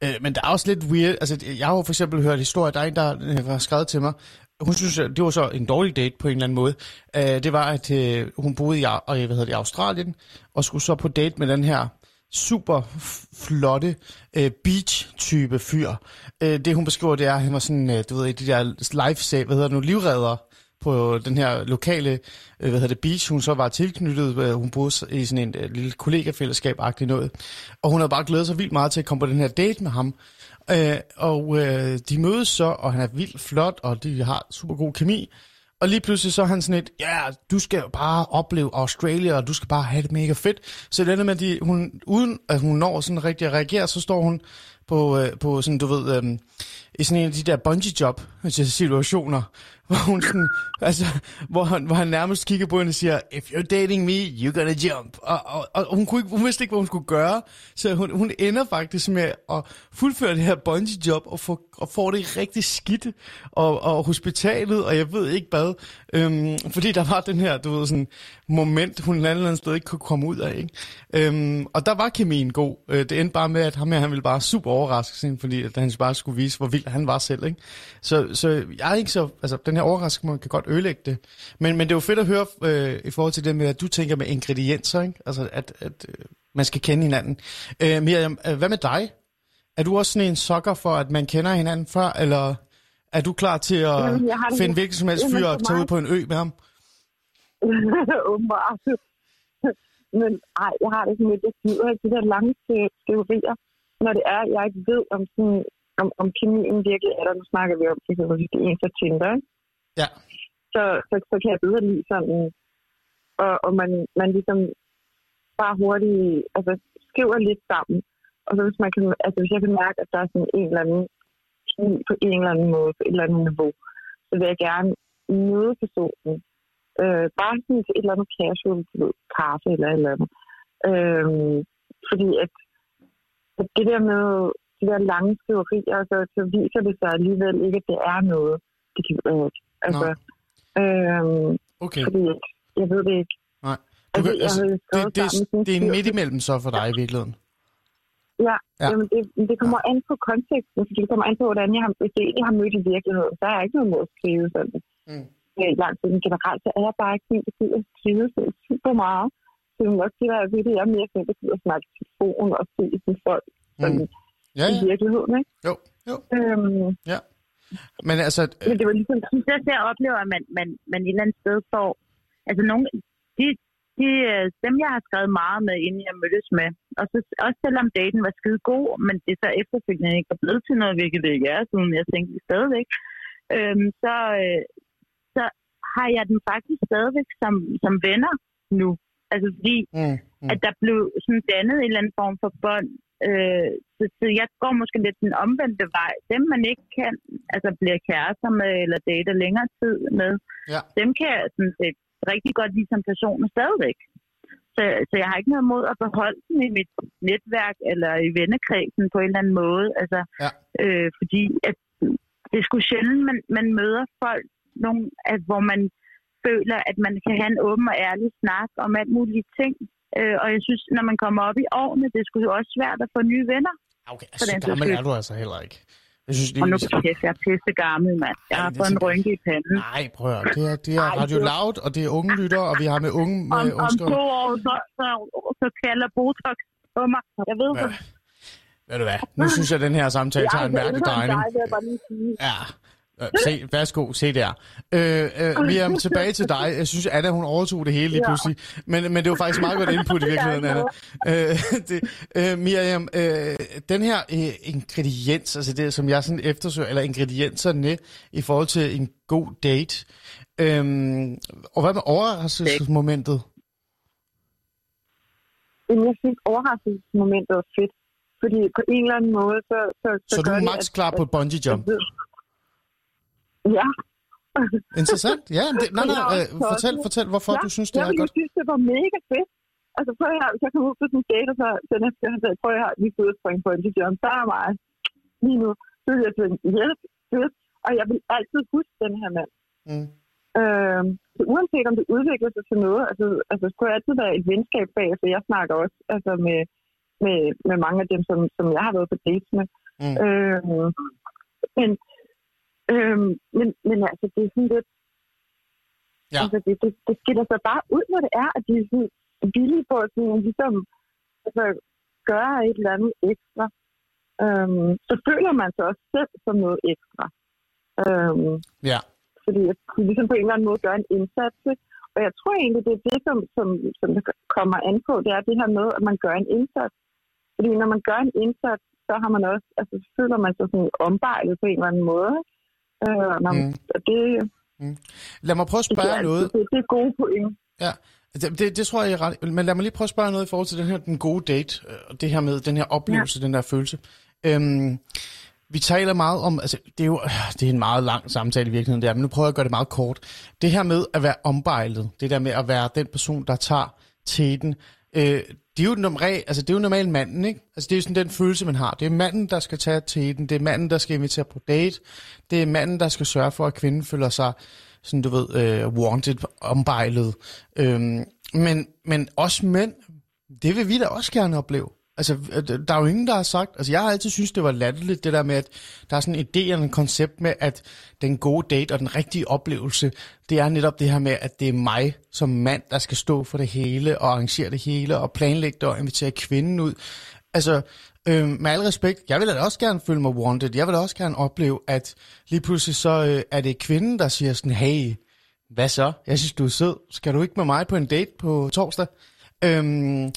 Øh, men der er også lidt weird. Altså, jeg har jo for eksempel hørt historier, der er en, der øh, har skrevet til mig. Hun synes, det var så en dårlig date på en eller anden måde. Øh, det var, at øh, hun boede i, øh, hvad hedder det, i Australien, og skulle så på date med den her super flotte øh, beach-type fyr. Øh, det hun beskriver, det er, at han var sådan, øh, du ved, de der life hvad hedder det nu, livredder på den her lokale, øh, hvad hedder det, beach, hun så var tilknyttet, øh, hun boede i sådan en øh, lille kollegafællesskab-agtig noget, og hun havde bare glædet sig vildt meget til at komme på den her date med ham, øh, og øh, de mødes så, og han er vildt flot, og de har super god kemi, og lige pludselig så er han sådan et, ja, du skal bare opleve Australia, og du skal bare have det mega fedt. Så det ender med, at de, hun, uden at hun når sådan rigtig at reagere, så står hun på, øh, på sådan, du ved, øh, i sådan en af de der bungee job altså, situationer, hvor hun sådan, altså, hvor han, hvor han nærmest kigger på hende og siger, if you're dating me, you're gonna jump. Og, og, og hun, kunne ikke, hun vidste ikke, hvad hun skulle gøre, så hun, hun ender faktisk med at fuldføre det her bungee job og, få, og får det rigtig skidt og, og hospitalet, og jeg ved ikke hvad, øhm, fordi der var den her, du ved, sådan moment, hun et eller andet sted ikke kunne komme ud af, ikke? Øhm, og der var kemien god. Øh, det endte bare med, at ham her, han ville bare super overraske hende, fordi at han bare skulle vise, hvor vild han var selv, ikke? Så, så jeg er ikke så, altså den her overraskelse kan godt ødelægge det. Men, men det er jo fedt at høre øh, i forhold til det med, at du tænker med ingredienser, ikke? Altså at, at øh, man skal kende hinanden. Øh, Miriam, øh, hvad med dig? Er du også sådan en sokker for, at man kender hinanden før, eller er du klar til at Jamen, finde hvilken som helst fyr og tage ud på en ø med ham? Åbenbart. Men ej, jeg har det sådan lidt, jeg gider ikke de der lange te- teorier, når det er, jeg ikke ved, om, sådan, om, om kemien virkelig er der. Nu snakker vi om, det kan det er en for Tinder? Ja. så, så, så kan jeg bedre lide sådan, og, og man, man ligesom bare hurtigt altså, skriver lidt sammen. Og så hvis, man kan, altså, hvis jeg kan mærke, at der er sådan en eller anden kemi på en eller anden måde, på et eller andet niveau, så vil jeg gerne møde personen. Øh, bare sådan til et eller andet casual, du ved, kaffe eller et eller andet. Øh, fordi at, at det der med de der lange skriverier, så, så viser det sig alligevel ikke, at det er noget. Det kan øh, altså, øh, Okay. fordi at, jeg ved det ikke. Nej. Du Altså, kan, jeg altså, skrevet det, det, en det er midt imellem så for dig i virkeligheden. Ja, Ja. ja. Jamen, det, det kommer an på konteksten, fordi det kommer an på, hvordan jeg har, hvis jeg egentlig har mødt i virkeligheden, så er jeg ikke noget mod at skrive sådan. Mm. Mm. Langt siden generelt, så er jeg bare ikke sådan, at jeg skrive så super meget. Det er nok det, der er ved det. Jeg er mere sådan, at jeg at snakke i telefon og se sådan folk sådan, Mm. Ja, i ja. virkeligheden. Ikke? Jo, jo. Øhm, Ja. Men altså, øh, men det var ligesom, Jeg synes også, jeg oplever, at man, man, man et eller andet sted får... Altså, nogle, de, de, øh, dem, jeg har skrevet meget med, inden jeg mødtes med, og så, også selvom daten var skide god, men det så efterfølgende ikke er blevet til noget, hvilket det ikke er, siden jeg tænkte stadigvæk, øhm, så, øh, så har jeg dem faktisk stadigvæk som, som venner nu. Altså, fordi mm, mm. at der blev sådan dannet en eller anden form for bånd. Øh, så, så jeg går måske lidt den omvendte vej. Dem, man ikke kan, altså bliver kærester med, eller dater længere tid med, Ja. dem kan jeg sådan set rigtig godt lide som personer stadigvæk. Så, så jeg har ikke noget mod at beholde dem i mit netværk eller i vennekredsen på en eller anden måde. Altså, Ja. øh, fordi at det er sgu sjældent, man, man møder folk, nogle, at, hvor man føler, at man kan have en åben og ærlig snak om alt mulige ting. Øh, og jeg synes, når man kommer op i årene, det er sgu jo også svært at få nye venner. Okay, så gammel sags er du altså heller ikke. Jeg synes, Og nu det, kæft, jeg er pisse gammel, mand. Jeg har det fået en rynke i panden. Nej, prøv at. Det er, det er Ej, Radio det- Loud, og det er unge lytter, og vi har med unge Om, med om unge to år, så, så, så kalder Botox på mig. Jeg ved, hvad Ved du hvad? Nu synes jeg, at den her samtale tager en mærkelig drejning. Ja. Øh, Se, værsgo, se der. Øh, øh, vi er tilbage til dig. Jeg synes, Anna, hun overtog det hele lige Ja. pludselig. Men, men det var faktisk meget godt input i virkeligheden, Anna. Øh, det, øh, Miriam, øh, den her øh, ingrediens, altså det, som jeg sådan eftersøger, eller ingredienserne i forhold til en god date. Øh, og hvad med overraskelsesmomentet? Men jeg synes, overraskelsesmomentet er fedt. Fordi på en eller anden måde, så... Så, Så du gør er det, max at- klar på et bungee jump? Ja. Interessant. Ja, det, nej, nej, øh, fortæl, fortæl, hvorfor ja, du synes, det jeg er godt. synes, det var mega fedt. Altså prøv høre, hvis jeg kom ud på sådan en date, og så den efter, jeg sagde, prøv at høre, vi skal ud og springe på en jump, der er mig lige nu. Så ville jeg tænke, yes, yes. Og jeg vil altid huske den her mand. Mm. Øhm, så uanset om det udvikler sig til noget, altså, altså skulle jeg altid være et venskab bag, for jeg snakker også altså, med, med, med mange af dem, som, som jeg har været på dates med. Mm. Øhm, men, øhm, men, men altså, det er sådan lidt, Ja. altså, det, det, det skiller sig bare ud, når det er, at de er sådan villige på at sådan, ligesom, altså, gøre et eller andet ekstra, øhm, så føler man sig også selv som noget ekstra. Øhm, Ja. fordi at kunne ligesom på en eller anden måde gøre en indsats. ikke? Og jeg tror egentlig, det er det, som, som, som kommer an på, det er det her med, at man gør en indsats. Fordi når man gør en indsats, så har man også, altså så føler man sig sådan ombejlet på en eller anden måde. ikke? Øh, når, Mm. mm. det, Lad mig prøve at det, spørge er, noget. det, det er gode point. Ja, det, det, det tror jeg, er ret. Men lad mig lige prøve at spørge noget i forhold til den her den gode date, øh, og det her med den her oplevelse, ja. den der følelse. Øhm, vi taler meget om, altså det er jo det er en meget lang samtale i virkeligheden der, men nu prøver jeg at gøre det meget kort. Det her med at være ombejlet, det der med at være den person, der tager teten, øh, det er jo normal, altså det er jo normalt manden, ikke? Altså det er jo sådan den følelse, man har. Det er manden, der skal tage teten, det er manden, der skal invitere på date, det er manden, der skal sørge for, at kvinden føler sig sådan, du ved, øh, wanted, ombejlet. Øhm, men, men også mænd, det vil vi da også gerne opleve. Altså, øh, der er jo ingen, der har sagt... Altså, jeg har altid synes det var latterligt, det der med, at der er sådan en idé og en koncept med, at den gode date og den rigtige oplevelse, det er netop det her med, at det er mig som mand, der skal stå for det hele, og arrangere det hele, og planlægge det, og invitere kvinden ud. Altså, øh, med al respekt, jeg vil da også gerne føle mig wanted. Jeg vil da også gerne opleve, at lige pludselig så øh, er det kvinden, der siger sådan, hey, hvad så? Jeg synes, du er sød. Skal du ikke med mig på en date på torsdag? Øhm,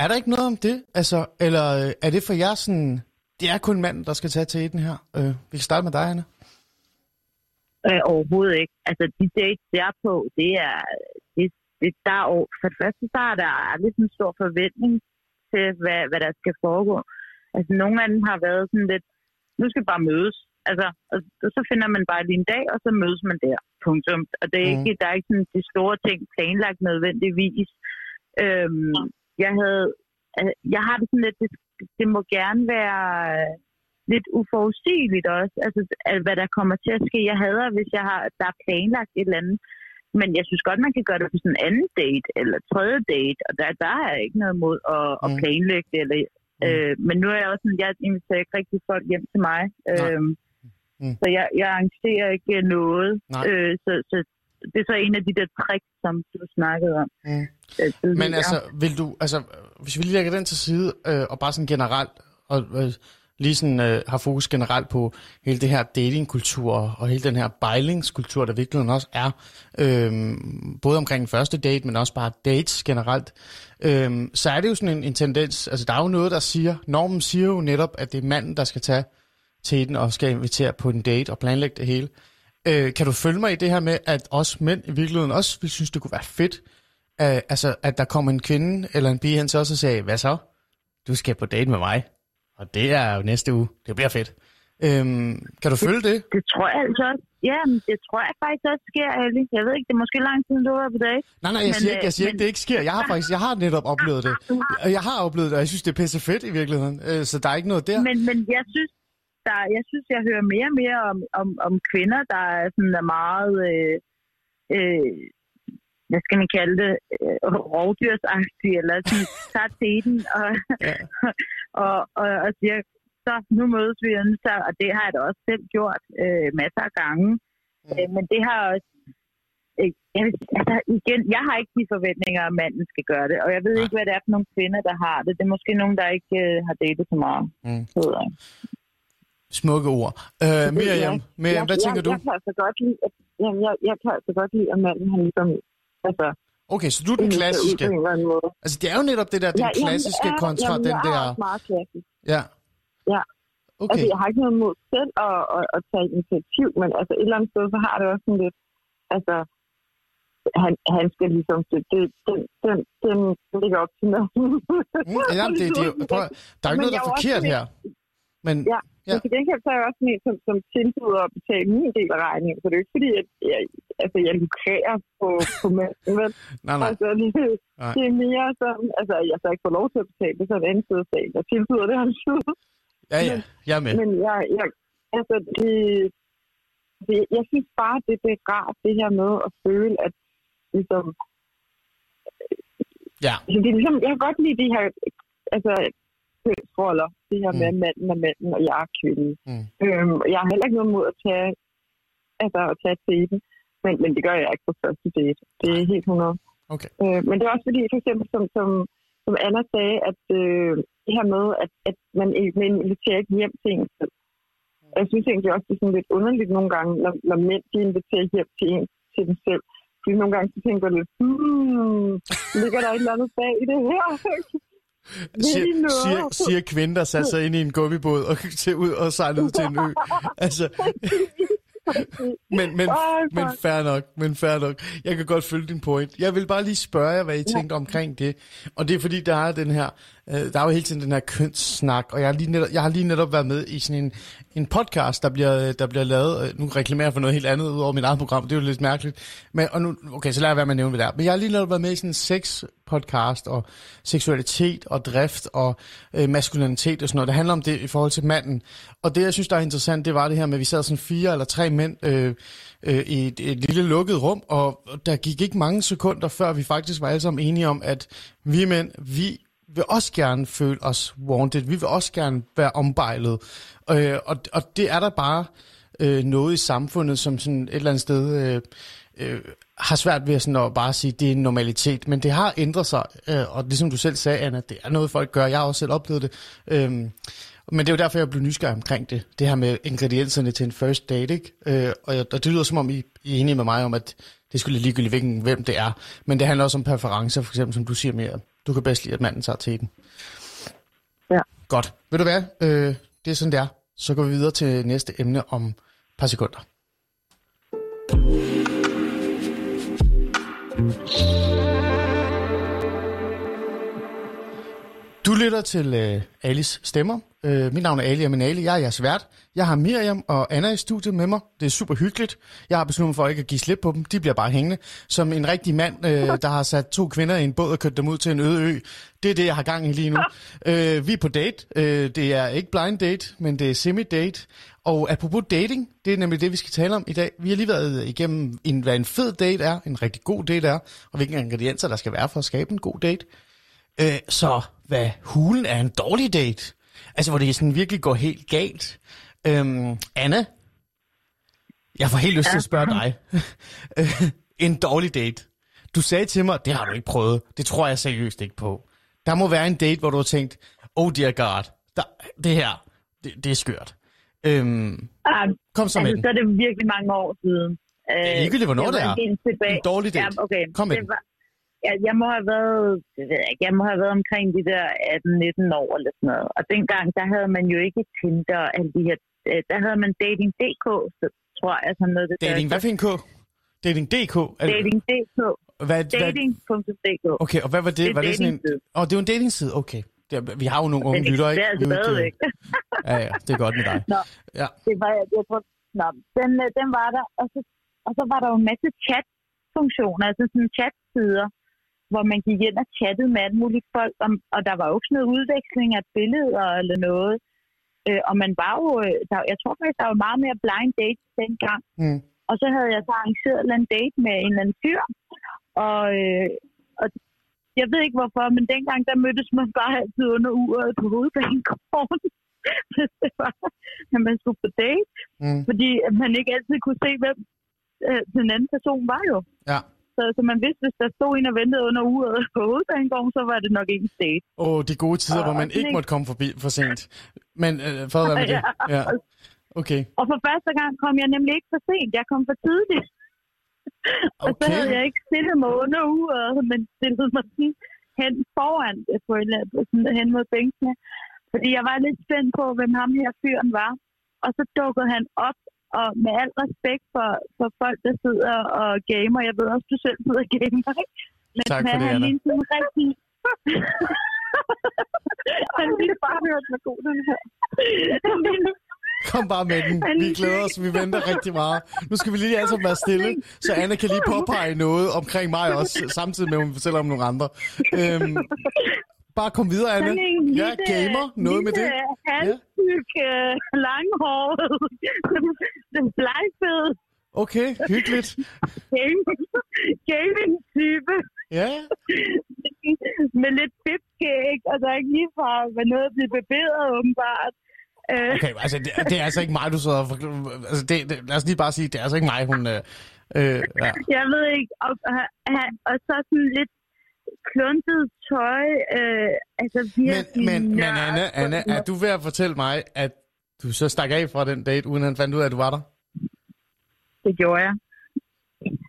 er der ikke noget om det? Altså, eller øh, er det for jer sådan, det er kun manden, der skal tage til den her? Øh, vi kan starte med dig, Anna. Øh, overhovedet ikke. Altså, de dates, jeg er på, det er... Det, det, der er for det første, der er der aldrig sådan en stor forventning til, hvad, hvad der skal foregå. Altså, nogle af dem har været sådan lidt, nu skal vi bare mødes. Altså, og, og så finder man bare lige en dag, og så mødes man der. Punktum. Og det er Mhm. ikke, der er ikke sådan de store ting planlagt nødvendigvis. Øhm, jeg havde, jeg har det sådan lidt, det, det må gerne være øh, lidt uforudsigeligt også, altså at- hvad der kommer til at ske. Jeg hader, hvis jeg har, der er planlagt et eller andet. Men jeg synes godt, man kan gøre det på sådan en anden date, eller tredje date, og der, der er jeg ikke noget imod at, at Mm. planlægge det. Eller, øh, men nu er jeg også sådan, jeg inviterer ikke rigtig folk hjem til mig. Nej. Øhm, Mm. Så jeg, jeg arrangerer ikke noget. Nej. Øh, så, så det er så en af de der tricks, som du snakkede om. Mm. øh. Men altså, vil du, altså, hvis vi lige lægger den til side, øh, og bare sådan generelt, og øh, lige sådan øh, har fokus generelt på hele det her datingkultur, og hele den her bejlingskultur, der virkelig også er, øh, både omkring den første date, men også bare dates generelt, øh, så er det jo sådan en, en tendens, altså der er jo noget, der siger, normen siger jo netop, at det er manden, der skal tage til den, og skal invitere på en date og planlægge det hele. Øh, kan du følge mig i det her med, at os mænd i virkeligheden også vil synes, det kunne være fedt, øh, altså, at der kom en kvinde eller en pige hen til os og sagde, hvad så? Du skal på date med mig. Og det er jo næste uge. Det bliver fedt. Øhm, kan du følge det? Det tror jeg altså også. Ja, men det tror jeg faktisk også sker, Ali. Jeg ved ikke, det er måske lang tid, du har på dag. Nej, nej, jeg Men, siger ikke, jeg øh, siger men- ikke, det ikke sker. Jeg har faktisk, jeg har netop oplevet det. Og Jeg har oplevet det, og jeg synes, det er pisse fedt i virkeligheden. Øh, så der er ikke noget der. Men, men jeg synes, der, jeg synes, jeg hører mere og mere om, om, om kvinder, der er, sådan, er meget, øh, øh, hvad skal man kalde det, øh, rovdyrsagtige, eller sådan, tager teten og, Ja. og, og, og siger, så nu mødes vi, så, og det har jeg da også selv gjort øh, masser af gange. Mm. Øh, men det har også, øh, jeg, vil- altså igen, jeg har ikke de forventninger, at manden skal gøre det, og jeg ved Nej. ikke, hvad det er for nogle kvinder, der har det. Det er måske nogen, der ikke øh, har datet så meget. Mm. Smukke ord. Øh, Miriam, Miriam, hvad tænker du? Jeg kan altså godt lide, at, jamen, jeg, jeg kan altså godt lide, at manden han ligesom, altså, Okay, så du er den klassiske. Altså, det er jo netop det der, den Ja, jamen, klassiske er- kontra jamen, den der... er også meget klassisk. Ja. Ja. Okay. Altså, jeg har ikke noget mod selv at, at, at tage initiativ, men altså et eller andet sted, så har det også sådan lidt, altså, han, han skal ligesom, det, det, den, den, den, ligger op til noget. Mm, jamen, det, det, er prøv, der er jo ikke noget, der er er forkert her. Men Ja. Ja. Men til gengæld så er jeg også sådan en, som, som tilbyder at betale min del af regningen, så det er jo ikke fordi, at jeg, altså, jeg lukrerer på, på manden, vel? nej, nej. Altså, det, Nej. det er mere sådan, altså, jeg så ikke får lov til at betale, det er så en anden side af sagen. Jeg tilbyder det, han side. Ja, ja, jeg er med. Men jeg, jeg, altså, det, det, jeg synes bare, det, det er rart, det her med at føle, at ligesom, Ja, altså, det er ligesom, jeg kan godt lide de her, altså, kønsroller, det her med, Mm. at manden er manden, og jeg er kvinden. Mm. Øhm, jeg har heller ikke noget mod at tage, altså, at tage daten, men, men det gør jeg ikke på første date. Det er helt 100. Okay. Øh, men det er også fordi, for eksempel, som, som, som Anna sagde, at øh, det her med, at, at man man inviterer ikke hjem til en selv. Jeg synes egentlig også, det er sådan lidt underligt nogle gange, når, når mænd de inviterer hjem til en til dem selv. Fordi nogle gange så tænker jeg lidt, hmm, ligger der et eller andet bag i det her? Siger, siger, siger kvinden, der satte sig ind i en gummibåd og til ud og sejlede ud til en ø. Altså, men, men, men fair nok, men fair nok. Jeg kan godt følge din point. Jeg vil bare lige spørge jer, hvad I tænkte omkring det. Og det er fordi, der er den her, øh, der er jo hele tiden den her kønssnak, og jeg har lige netop, jeg har lige netop været med i sådan en, en podcast, der bliver, øh, der bliver lavet, øh, nu reklamerer jeg for noget helt andet ud over mit eget program, det er jo lidt mærkeligt. Men, og nu, okay, så lad jeg være med at nævne, hvad det er. Men jeg har lige netop været med i sådan en sex podcast, og seksualitet og drift og øh, maskulinitet og sådan noget. Det handler om det i forhold til manden. Og det, jeg synes, der er interessant, det var det her med, at vi sad sådan fire eller tre mænd øh, øh, i et, et lille lukket rum, og der gik ikke mange sekunder, før vi faktisk var alle sammen enige om, at vi mænd, vi vil også gerne føle os wanted. Vi vil også gerne være ombejlet. Øh, og, og det er der bare øh, noget i samfundet, som sådan et eller andet sted øh, øh, har svært ved sådan at bare sige, at det er en normalitet. Men det har ændret sig, øh, og ligesom du selv sagde, Anna, det er noget, folk gør. Jeg har også selv oplevet det. Øh, men det er jo derfor, jeg blev nysgerrig omkring det. Det her med ingredienserne til en first date, ikke? Øh, og, jeg, og det lyder som om, I, I er enige med mig om, at det skulle ligegyldigt, hvilken, hvem det er. Men det handler også om præferencer, for eksempel, som du siger mere. Du kan bedst lide, at manden tager til den. Ja. Godt. Ved du hvad? Øh, det er sådan, det er. Så går vi videre til næste emne om et par sekunder. Du lytter til øh, Alice Stemmer. Øh, mit navn er Ali Aminali. Jeg er jeres vært. Jeg har Miriam og Anna i studiet med mig. Det er super hyggeligt. Jeg har besluttet mig for ikke at give slip på dem. De bliver bare hængende. Som en rigtig mand, øh, der har sat to kvinder i en båd og kørt dem ud til en øde ø. Det er det, jeg har gang i lige nu. Øh, vi er på date. Øh, det er ikke blind date, men det er semi-date. Og apropos dating, det er nemlig det, vi skal tale om i dag. Vi har lige været igennem, en, hvad en fed date er, en rigtig god date er, og hvilke ingredienser der skal være for at skabe en god date. Øh, så hvad hulen er en dårlig date? Altså, hvor det sådan virkelig går helt galt. Øhm, Anna, jeg får helt lyst til at spørge dig. En dårlig date. Du sagde til mig, det har du ikke prøvet. Det tror jeg seriøst ikke på. Der må være en date, hvor du har tænkt, oh dear god, der, det her, det, det er skørt. Øhm, Ah, kom så med altså, den. så er det virkelig mange år siden. Øh, er ligegyldigt, hvornår det er. tilbage. En dårlig date. Ja, okay. Kom med det var, ja, jeg må have været, det ved jeg jeg må have været omkring de der 18-19 år eller sådan noget. Og dengang, der havde man jo ikke Tinder og alle de her, øh, der havde man Dating.dk, så tror jeg sådan noget. Det Dating, hvad for en K? Dating.dk? Er det- Dating.dk. Hvad, Dating.dk. okay, og hvad var det? Det er var det sådan en... Åh, oh, det er jo en datingside, okay. Det er, vi har jo nogle unge lyttere, ikke? eksisterer Ude, stadigvæk. Ja, ja, det er godt med dig. Nå. Ja. Det var, jeg tror, nå, den, øh, den var der, og så, og så var der jo en masse chat-funktioner, altså sådan chat-sider, hvor man gik ind og chattede med alle mulige folk, om, og der var jo ikke noget udveksling af billeder eller noget. Øh, og man var jo, øh, der, jeg tror faktisk, der var meget mere blind date dengang. Mm. Og så havde jeg så arrangeret en date med en eller anden fyr, og, øh, og jeg ved ikke hvorfor, men dengang der mødtes man bare altid under uret på hovedbanegården. Hvis det var, når man skulle på date Mm. fordi at man ikke altid kunne se, hvem øh, den anden person var jo. Ja. Så, så man vidste, hvis der stod en og ventede under uret på hovedbanegården, så var det nok ikke en date. Åh, de gode tider, Og- hvor man ikke måtte komme forbi for sent. Men øh, for hvad med det? Ja. Okay. Og for første gang kom jeg nemlig ikke for sent. Jeg kom for tidligt. Og så Okay. havde jeg ikke stillet mig under uret, men stillet mig sådan hen foran på andet, sådan hen mod bænkene. Fordi jeg var lidt spændt på, hvem ham her fyren var. Og så dukkede han op, og med al respekt for, for folk, der sidder og gamer, jeg ved også, du selv sidder og gamer, ikke? Men Tak for det, han Anna. sådan en rigtig... han ville bare hørt, hvor god den her. Kom bare med den. Vi glæder os. Vi venter rigtig meget. Nu skal vi lige alle sammen være stille, så Anna kan lige påpege noget omkring mig også, samtidig med, at hun fortæller om nogle andre. Øhm, bare kom videre. Sådan en Ja, lille- gamer. Noget med det. lille, halvtyk, øh, langhåret, den blegfede Okay, hyggeligt. gaming, gaming-type Ja, med lidt fipskæg, og der er ikke lige fra hvad noget at blive barberet, åbenbart. Øh, okay. Altså, det, det er altså ikke mig, du sidder forkl- altså, det, det, Lad os lige bare sige, det er altså ikke mig, hun... Øh, øh, ja. Jeg ved ikke, og, og, og så sådan lidt kluntet tøj. Øh, altså Men, virkelig men, men nørd. Anna, Anna, er du ved at fortælle mig, at du så stak af fra den date, uden han fandt ud af, at du var der? Det gjorde jeg.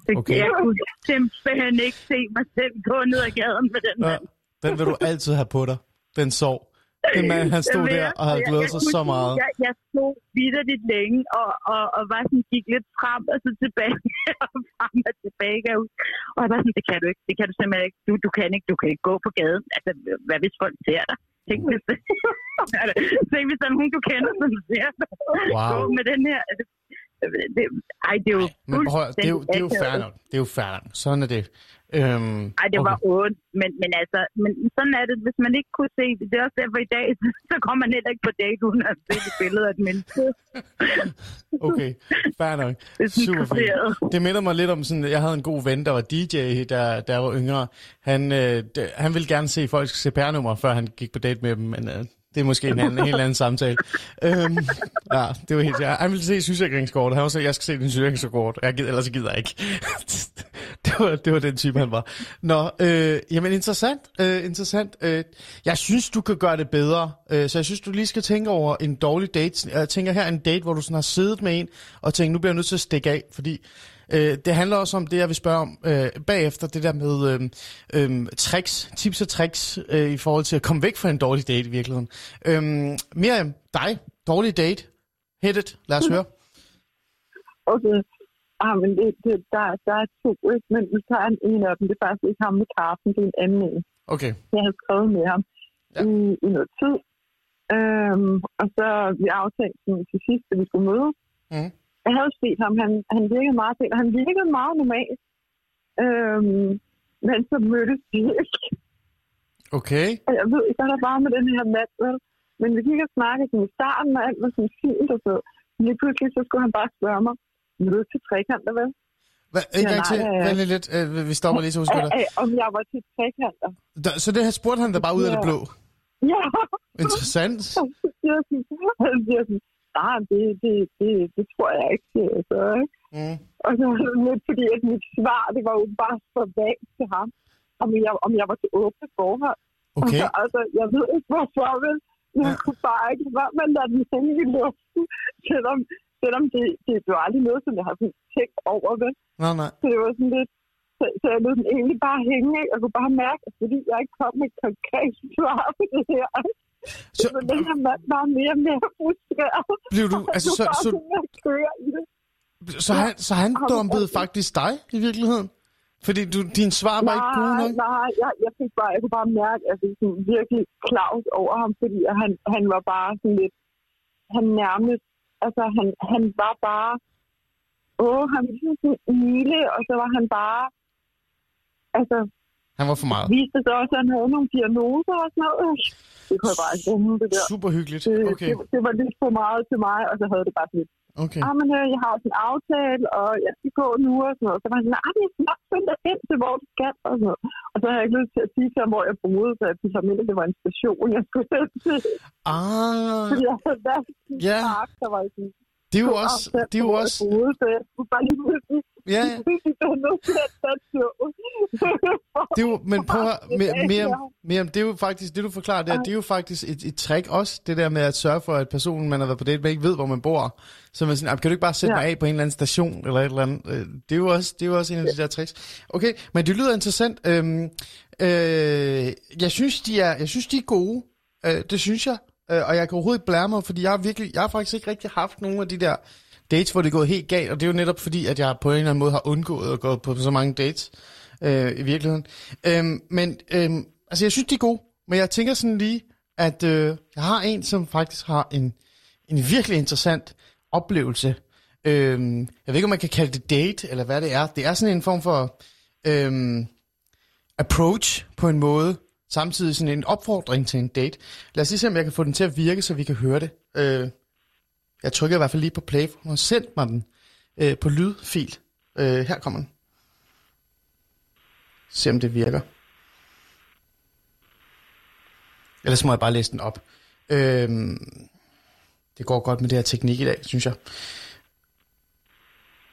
Det, Okay. Jeg kunne simpelthen ikke se mig selv gå ned ad gaden med den Ja, mand. den vil du altid have på dig. Den sov. Den mand, han stod der og havde glædet sig så meget. Jeg, jeg stod vidderligt længe, og, og, og var sådan, gik lidt frem og så tilbage, og frem og tilbage. huske. Og jeg var sådan, det kan du ikke, det kan du simpelthen ikke. Du, du, kan ikke, du kan ikke gå på gaden. Altså, hvad hvis folk ser dig? Tænk hvis, det, Tænk, hvis der er nogen, du kender, som ser dig. Wow. Gå med den her. Altså, det, ej, det er jo Men prøv, det, er jo, det er jo nok. Det er jo nok. Sådan er det. Øhm, Ej, det var okay. ondt, men, men altså, men sådan er det, hvis man ikke kunne se det. Det er også derfor i dag, så kommer man heller ikke på date, uden at se det billede af et menneske. Okay, fair nok. Er Super fint. Det minder mig lidt om sådan, jeg havde en god ven, der var DJ, der, der var yngre. Han, øh, han ville gerne se folks CPR-nummer, før han gik på date med dem, men øh, det er måske en, anden, en helt anden samtale. Øhm, ja, det var helt ja. Han ville se sygesikringskortet. Han var så, jeg skal se din sygesikringskort. Jeg gider, ellers gider jeg ikke. det, var, det var den type, han var. Nå, øh, jamen interessant. Øh, interessant. Øh, jeg synes, du kan gøre det bedre. Øh, så jeg synes, du lige skal tænke over en dårlig date. Jeg tænker her en date, hvor du sådan har siddet med en, og tænkt, nu bliver jeg nødt til at stikke af, fordi Øh, det handler også om det, jeg vil spørge om øh, bagefter, det der med øh, øh, tricks, tips og tricks øh, i forhold til at komme væk fra en dårlig date i virkeligheden. Øh, Miriam, dig, dårlig date, hit it, lad os høre. Okay. Ah, men det, det, der, der er to, ikke? men vi tager en, en af dem. Det er faktisk ikke ham med kaffen, det er en anden en. Okay, Jeg havde skrevet med ham Ja. i, i noget tid. Øhm, og så vi aftalte sådan, til sidst, at vi skulle møde. Mhm. Jeg havde set ham, han, han virkede meget og han virkede meget normalt. Øhm, men så mødtes vi ikke. okay, Og jeg ved ikke, hvad der var med den her mand, vel? Men vi gik og snakkede sådan i starten, og alt var sådan fint og så. Men lige pludselig, så skulle han bare spørge mig, vil du ikke til trekanter, vel? Hva, en Ja, gang til, vent lidt, øh, vi stopper lige, så husker Æ, dig. om jeg var til trekanter. Der, så det her spurgte han da bare ud af det blå. Ja, Interessant. han siger sådan, nej, det, det, det, det tror jeg ikke. Så, ikke? Mm. og så lidt fordi, at mit svar, det var jo bare så vagt til ham, om jeg, om jeg var til åbne forhold. Okay, Altså, altså, jeg ved ikke hvorfor? Men jeg Ja. kunne bare ikke være med at lade den hænge i luften, selvom, selvom det, det blev aldrig noget, som jeg har tænkt over, vel? nej, nej. Så det var sådan lidt, så, så jeg lod den egentlig bare hænge, ikke? Jeg kunne bare mærke, at fordi jeg ikke kom med et konkret svar på det her, Så, så den her mand var mere og mere frustreret. blev du, altså, så, bare så, så, han, så han dumpede faktisk dig i virkeligheden? Fordi du, din svar var ikke gode Nej, nok? nej, jeg, jeg, fik bare, jeg kunne bare mærke, at det er sådan virkelig klaus over ham, fordi han, han var bare sådan lidt, han nærmest, altså han, han var bare, åh, han var ligesom sådan ile, og så var han bare, altså, Han var for meget. viste sig også, at han havde nogle diagnoser og sådan noget. Det kunne jeg bare rumme, det der. Super hyggeligt. Det, Okay, det, det, var lidt for meget til mig, og så havde det bare sådan lidt, okay. ah, men øh, jeg har også en aftale, og jeg skal gå nu og sådan noget. Så var han sådan, ah, det er nok finde dig hen til, hvor du skal, og sådan noget. Og så har jeg ikke lyst til at sige til ham, hvor jeg boede, så jeg fik ham ind, at det var en station, jeg skulle til. Ah, Fordi jeg havde været Ja. park, der var sådan det er jo også, det er jo også, boede, så jeg skulle bare lige pludselig, ja, det er jo, men prøv at Miriam, Miriam, det er jo faktisk, det du forklarer der, det er jo faktisk et, et trick også, det der med at sørge for, at personen, man har været på date med, ikke ved, hvor man bor. Så man siger, kan du ikke bare sætte Ja. mig af på en eller anden station, eller et eller andet. Øh, Det er jo også, det er jo også en af de der tricks. Okay, men det lyder interessant. Øhm, øh, jeg synes, de er, jeg synes, de er gode. Øh, det synes jeg. Øh, og jeg kan overhovedet ikke blære mig, fordi jeg har virkelig, jeg har faktisk ikke rigtig haft nogen af de der dates, hvor det er gået helt galt, og det er jo netop fordi, at jeg på en eller anden måde har undgået at gå på så mange dates øh, i virkeligheden. Øhm, men øhm, altså, jeg synes, de er gode, men jeg tænker sådan lige, at øh, jeg har en, som faktisk har en, en virkelig interessant oplevelse. Øhm, jeg ved ikke, om man kan kalde det date, eller hvad det er. Det er sådan en form for øhm, approach på en måde, samtidig sådan en opfordring til en date. Lad os lige se, om jeg kan få den til at virke, så vi kan høre det. Øh, jeg trykker i hvert fald lige på play, for hun har sendt mig den øh, på lydfil. Øh, her kommer den. Se om det virker. Ellers må jeg bare læse den op. Øhm, det går godt med det her teknik i dag, synes jeg.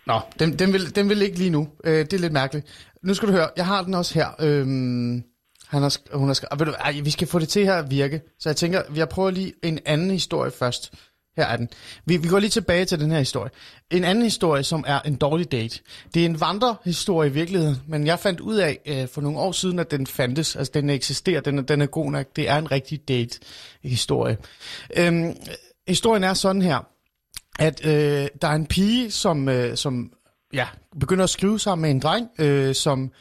Nå, den, den, vil, den vil ikke lige nu. Øh, det er lidt mærkeligt. Nu skal du høre, jeg har den også her. Øhm, han har, sk- hun har sk- og ved du, ej, vi skal få det til her at virke. Så jeg tænker, jeg prøver lige en anden historie først. Her er den. Vi, vi går lige tilbage til den her historie. En anden historie, som er en dårlig date. Det er en vandrehistorie i virkeligheden, men jeg fandt ud af øh, for nogle år siden, at den fandtes. Altså, den eksisterer, den er, den er god nok. Det er en rigtig date-historie. Øhm, historien er sådan her, at øh, der er en pige, som, øh, som ja, begynder at skrive sammen med en dreng, øh, som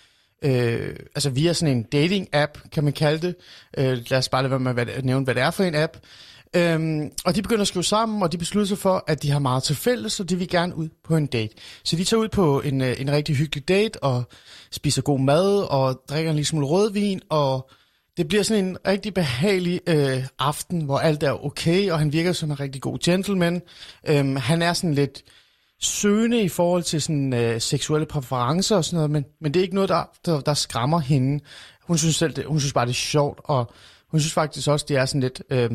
øh, altså via sådan en dating-app, kan man kalde det. Øh, lad os bare lade være med at nævne, hvad det er for en app. Øhm, og de begynder at skrive sammen, og de beslutter sig for, at de har meget til fælles, så de vil gerne ud på en date. Så de tager ud på en, øh, en rigtig hyggelig date, og spiser god mad, og drikker en lille smule rødvin, og det bliver sådan en rigtig behagelig øh, aften, hvor alt er okay, og han virker som en rigtig god gentleman. Øhm, han er sådan lidt søgende i forhold til sådan, øh, seksuelle præferencer og sådan noget, men, men det er ikke noget, der, der, der skræmmer hende. Hun synes, selv, det, hun synes bare, det er sjovt, og hun synes faktisk også, det er sådan lidt... Øh,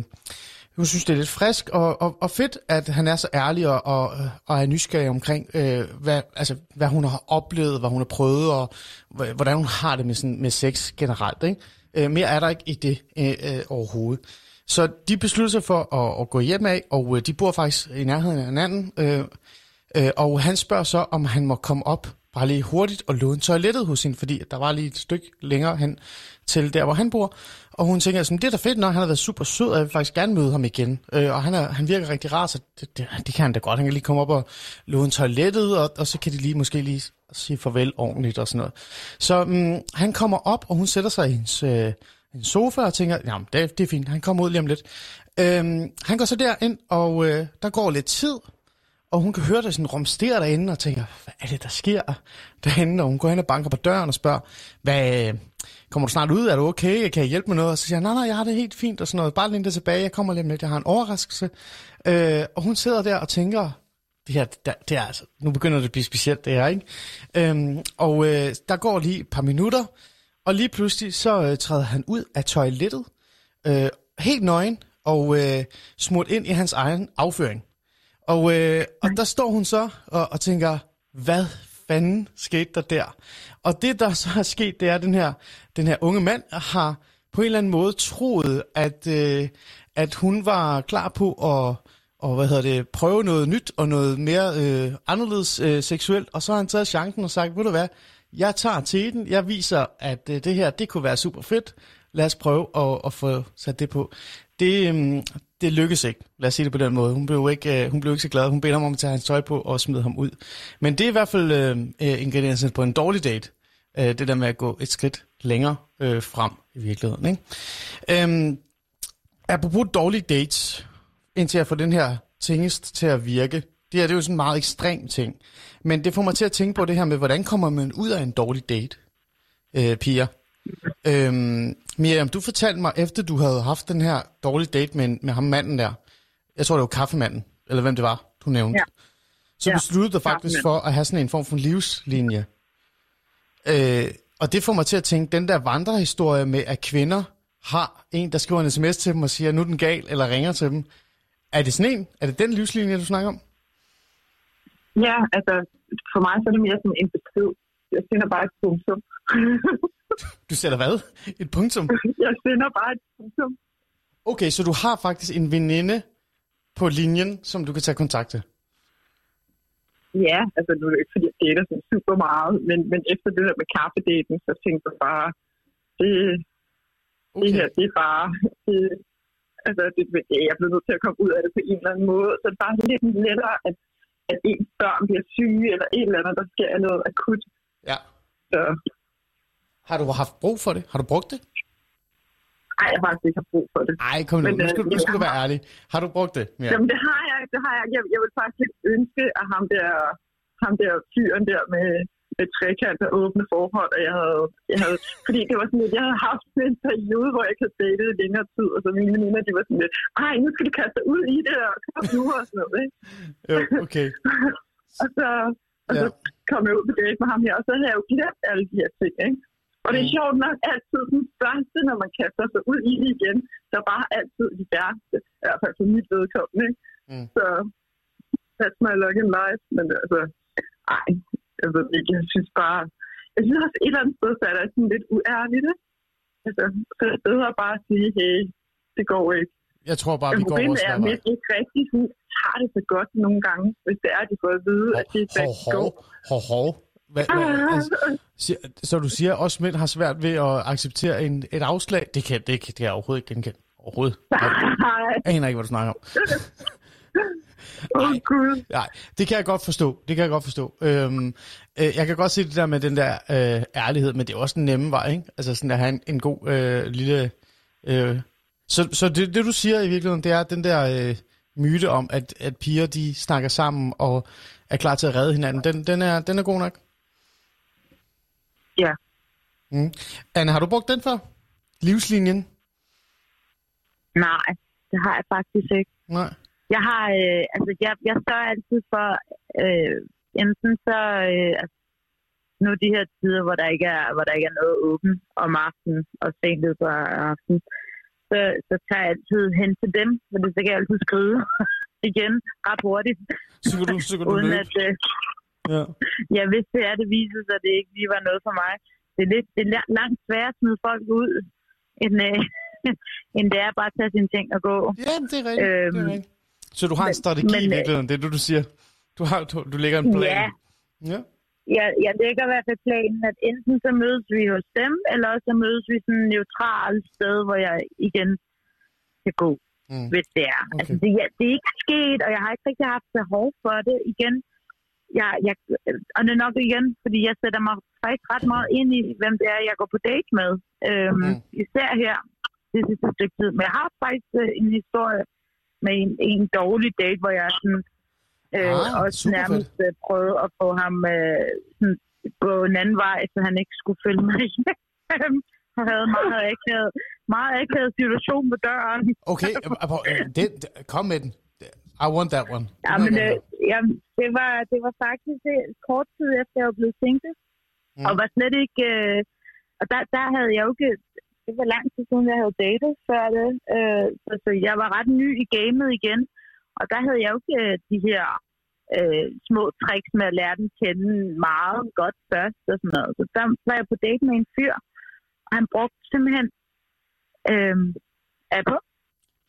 hun synes, det er lidt frisk og, og, og fedt, at han er så ærlig og, og, og er nysgerrig omkring, øh, hvad, altså, hvad hun har oplevet, hvad hun har prøvet, og hvordan hun har det med, sådan, med sex generelt. Ikke? Øh, mere er der ikke i det øh, øh, overhovedet. Så de beslutter sig for at, at gå hjem af, og øh, de bor faktisk i nærheden af hinanden. Øh, øh, og han spørger så, om han må komme op bare lige hurtigt og låne toilettet hos hende, fordi der var lige et stykke længere hen til der, hvor han bor. Og hun tænker sådan, det er da fedt, når han har været super sød, og jeg vil faktisk gerne møde ham igen. Øh, og han, er, han virker rigtig rar, så det, det, det kan han da godt. Han kan lige komme op og låne toilettet, og, og så kan de lige måske lige sige farvel ordentligt og sådan noget. Så mm, han kommer op, og hun sætter sig i hendes, øh, hendes sofa og tænker, jamen det, det er fint, han kommer ud lige om lidt. Øh, han går så derind, og øh, der går lidt tid, og hun kan høre det sådan rumstere derinde og tænker, hvad er det, der sker derinde? Og hun går hen og banker på døren og spørger, hvad, kommer du snart ud? Er du okay? Kan jeg hjælpe med noget? Og så siger nej, nej, jeg har det helt fint og sådan noget. Bare læn det tilbage, jeg kommer lige med, jeg har en overraskelse. Øh, og hun sidder der og tænker, det her, det, det er altså, nu begynder det at blive specielt det her, ikke? Øhm, og øh, der går lige et par minutter, og lige pludselig så øh, træder han ud af toilettet, øh, helt nøgen, og øh, smurt ind i hans egen afføring. Og, øh, og der står hun så og, og tænker, hvad fanden skete der der? Og det, der så er sket, det er, at den her, den her unge mand har på en eller anden måde troet, at, øh, at hun var klar på at og, hvad hedder det, prøve noget nyt og noget mere øh, anderledes øh, seksuelt. Og så har han taget chancen og sagt, ved du hvad, jeg tager til den, jeg viser, at øh, det her, det kunne være super fedt. Lad os prøve at, at få sat det på. Det, øh, det lykkedes ikke. Lad os sige det på den måde. Hun blev ikke, øh, hun blev ikke så glad. Hun bedte ham om at tage hans tøj på og smide ham ud. Men det er i hvert fald øh, øh ingrediensen på en dårlig date. Øh, det der med at gå et skridt længere øh, frem i virkeligheden. Ikke? Øhm, apropos dårlige dates, indtil jeg får den her tingest til at virke. Det her det er jo sådan en meget ekstrem ting. Men det får mig til at tænke på det her med, hvordan kommer man ud af en dårlig date, øh, piger? Øhm, Miriam, du fortalte mig, efter du havde haft den her dårlige date med, med ham manden der, jeg tror det var kaffemanden, eller hvem det var, du nævnte, Ja. så Ja, besluttede du faktisk for at have sådan en form for livslinje. Øh, og det får mig til at tænke, den der vandrehistorie med, at kvinder har en, der skriver en sms til dem og siger, nu er den gal, eller ringer til dem. Er det sådan en? Er det den livslinje, du snakker om? Ja, altså for mig så er det mere som en besked. Jeg sender bare et punktum. Du sætter hvad? Et punktum? jeg sender bare et punktum. Okay, så du har faktisk en veninde på linjen, som du kan tage kontakt til? Ja, altså nu er det ikke fordi, jeg dater sådan super meget, men, men efter det der med kaffedaten, så tænkte jeg bare, det, okay. det her, det er bare, det, altså det, jeg er blevet nødt til at komme ud af det på en eller anden måde, så det er bare lidt lettere, at, at ens børn bliver syge, eller et eller andet, der sker noget akut. Ja. Så Har du haft brug for det? Har du brugt det? ej, jeg faktisk ikke har brug for det. Nej, kom nu. Men, Nu øh, skal, nu skal du være ærlig. Har du brugt det? Ja. Jamen det har jeg, det har jeg. Jeg, jeg vil faktisk ønske, at ham der, ham der fyren der med, med trekant og åbne forhold, og jeg havde, jeg havde, fordi det var sådan lidt, jeg havde haft en periode, hvor jeg kunne date i længere tid, og så mine veninder, de var sådan lidt, ej, nu skal du kaste dig ud i det, og kom nu, og sådan noget, ikke? Jo, okay. og så, og så Ja. kom jeg ud på date med ham her, og så havde jeg jo glemt alle de her ting, ikke? Og det er Mm. sjovt nok altid den første, når man kaster sig ud i det igen, der er bare altid de værste, i hvert fald for mit vedkommende, ikke? Mm. Så that's my luck in life, men altså, ej, jeg ved ikke, jeg synes bare, jeg synes også et eller andet sted, så er der sådan lidt uærligt, ikke? Altså, så det er bedre bare at sige, hey, det går ikke. Jeg tror bare, vi går vores er, at vej. mænd ikke rigtig sådan, tager det så godt nogle gange, hvis det er, at de får at vide, at det er Hov, hov, hov, hov. Hvad, hvad, altså, siger, så du siger, at os mænd har svært ved at acceptere en, et afslag? Det kan, det, kan, det kan jeg overhovedet ikke genkende. Overhovedet. Jeg Nej, aner ikke, hvad du snakker om. åh oh. Nej, det kan jeg godt forstå. Det kan jeg godt forstå. Øhm, øh, jeg kan godt se det der med den der øh, ærlighed, men det er også den nemme vej, ikke? Altså sådan at have en, en god øh, lille... Øh, så så det, det, du siger i virkeligheden, det er den der øh, myte om, at, at piger de snakker sammen og er klar til at redde hinanden. Den, den, er, den er god nok. Ja. Mm. Anne, har du brugt den før? Livslinjen? Nej, det har jeg faktisk ikke. Nej. Jeg har, øh, altså jeg, jeg sørger altid for, øh, enten så, øh, altså, nu de her tider, hvor der ikke er, hvor der ikke er noget åben om aftenen og sent ud på aftenen, så, så tager jeg altid hen til dem, for det så kan jeg altid skrive igen ret hurtigt, Så kan du, så kan du uden løbe. at, øh, Ja. ja, hvis det er, det viser sig, at det ikke lige var noget for mig. Det er, lidt, det er la- langt sværere at smide folk ud, end, øh, end det er bare at tage sine ting og gå. ja, det er rigtigt. det er Øhm, rigtigt. Så du har en strategi men, i øh, virkeligheden, det er det, du siger. Du, har, du, du lægger en plan. Ja. ja. Jeg, jeg lægger i hvert fald planen, at enten så mødes vi hos dem, eller også så mødes vi sådan et neutralt sted, hvor jeg igen kan gå, Mm. hvis det er. Okay. Altså, det, ja, det er ikke sket, og jeg har ikke rigtig haft behov for det igen. Jeg, jeg, og det er nok igen, fordi jeg sætter mig faktisk ret meget ind i, hvem det er, jeg går på date med. Øhm, Mm. mm. Især her det sidste stykke tid. Men jeg har faktisk øh, en historie med en, en dårlig date, hvor jeg sådan, øh, Ah, også superfedt. nærmest øh, prøvede at få ham øh, sådan, gå en anden vej, så han ikke skulle følge mig hjem. Jeg havde meget akavet, meget akavet situation på døren. Okay, øh, øh, øh, den, den, kom med den. I want that one. Ja, men øh, gerne have. ja, det, var, det var faktisk øh, kort tid efter, jeg var blevet single. Mm. Mm. Og var slet ikke... Øh, og der, der havde jeg jo ikke... Det var lang tid siden, jeg havde datet før det. Øh, så, så jeg var ret ny i gamet igen. Og der havde jeg jo ikke øh, de her øh, små tricks med at lære den kende meget godt først og sådan noget. Så der var jeg på date med en fyr, og han brugte simpelthen... Øh, er på?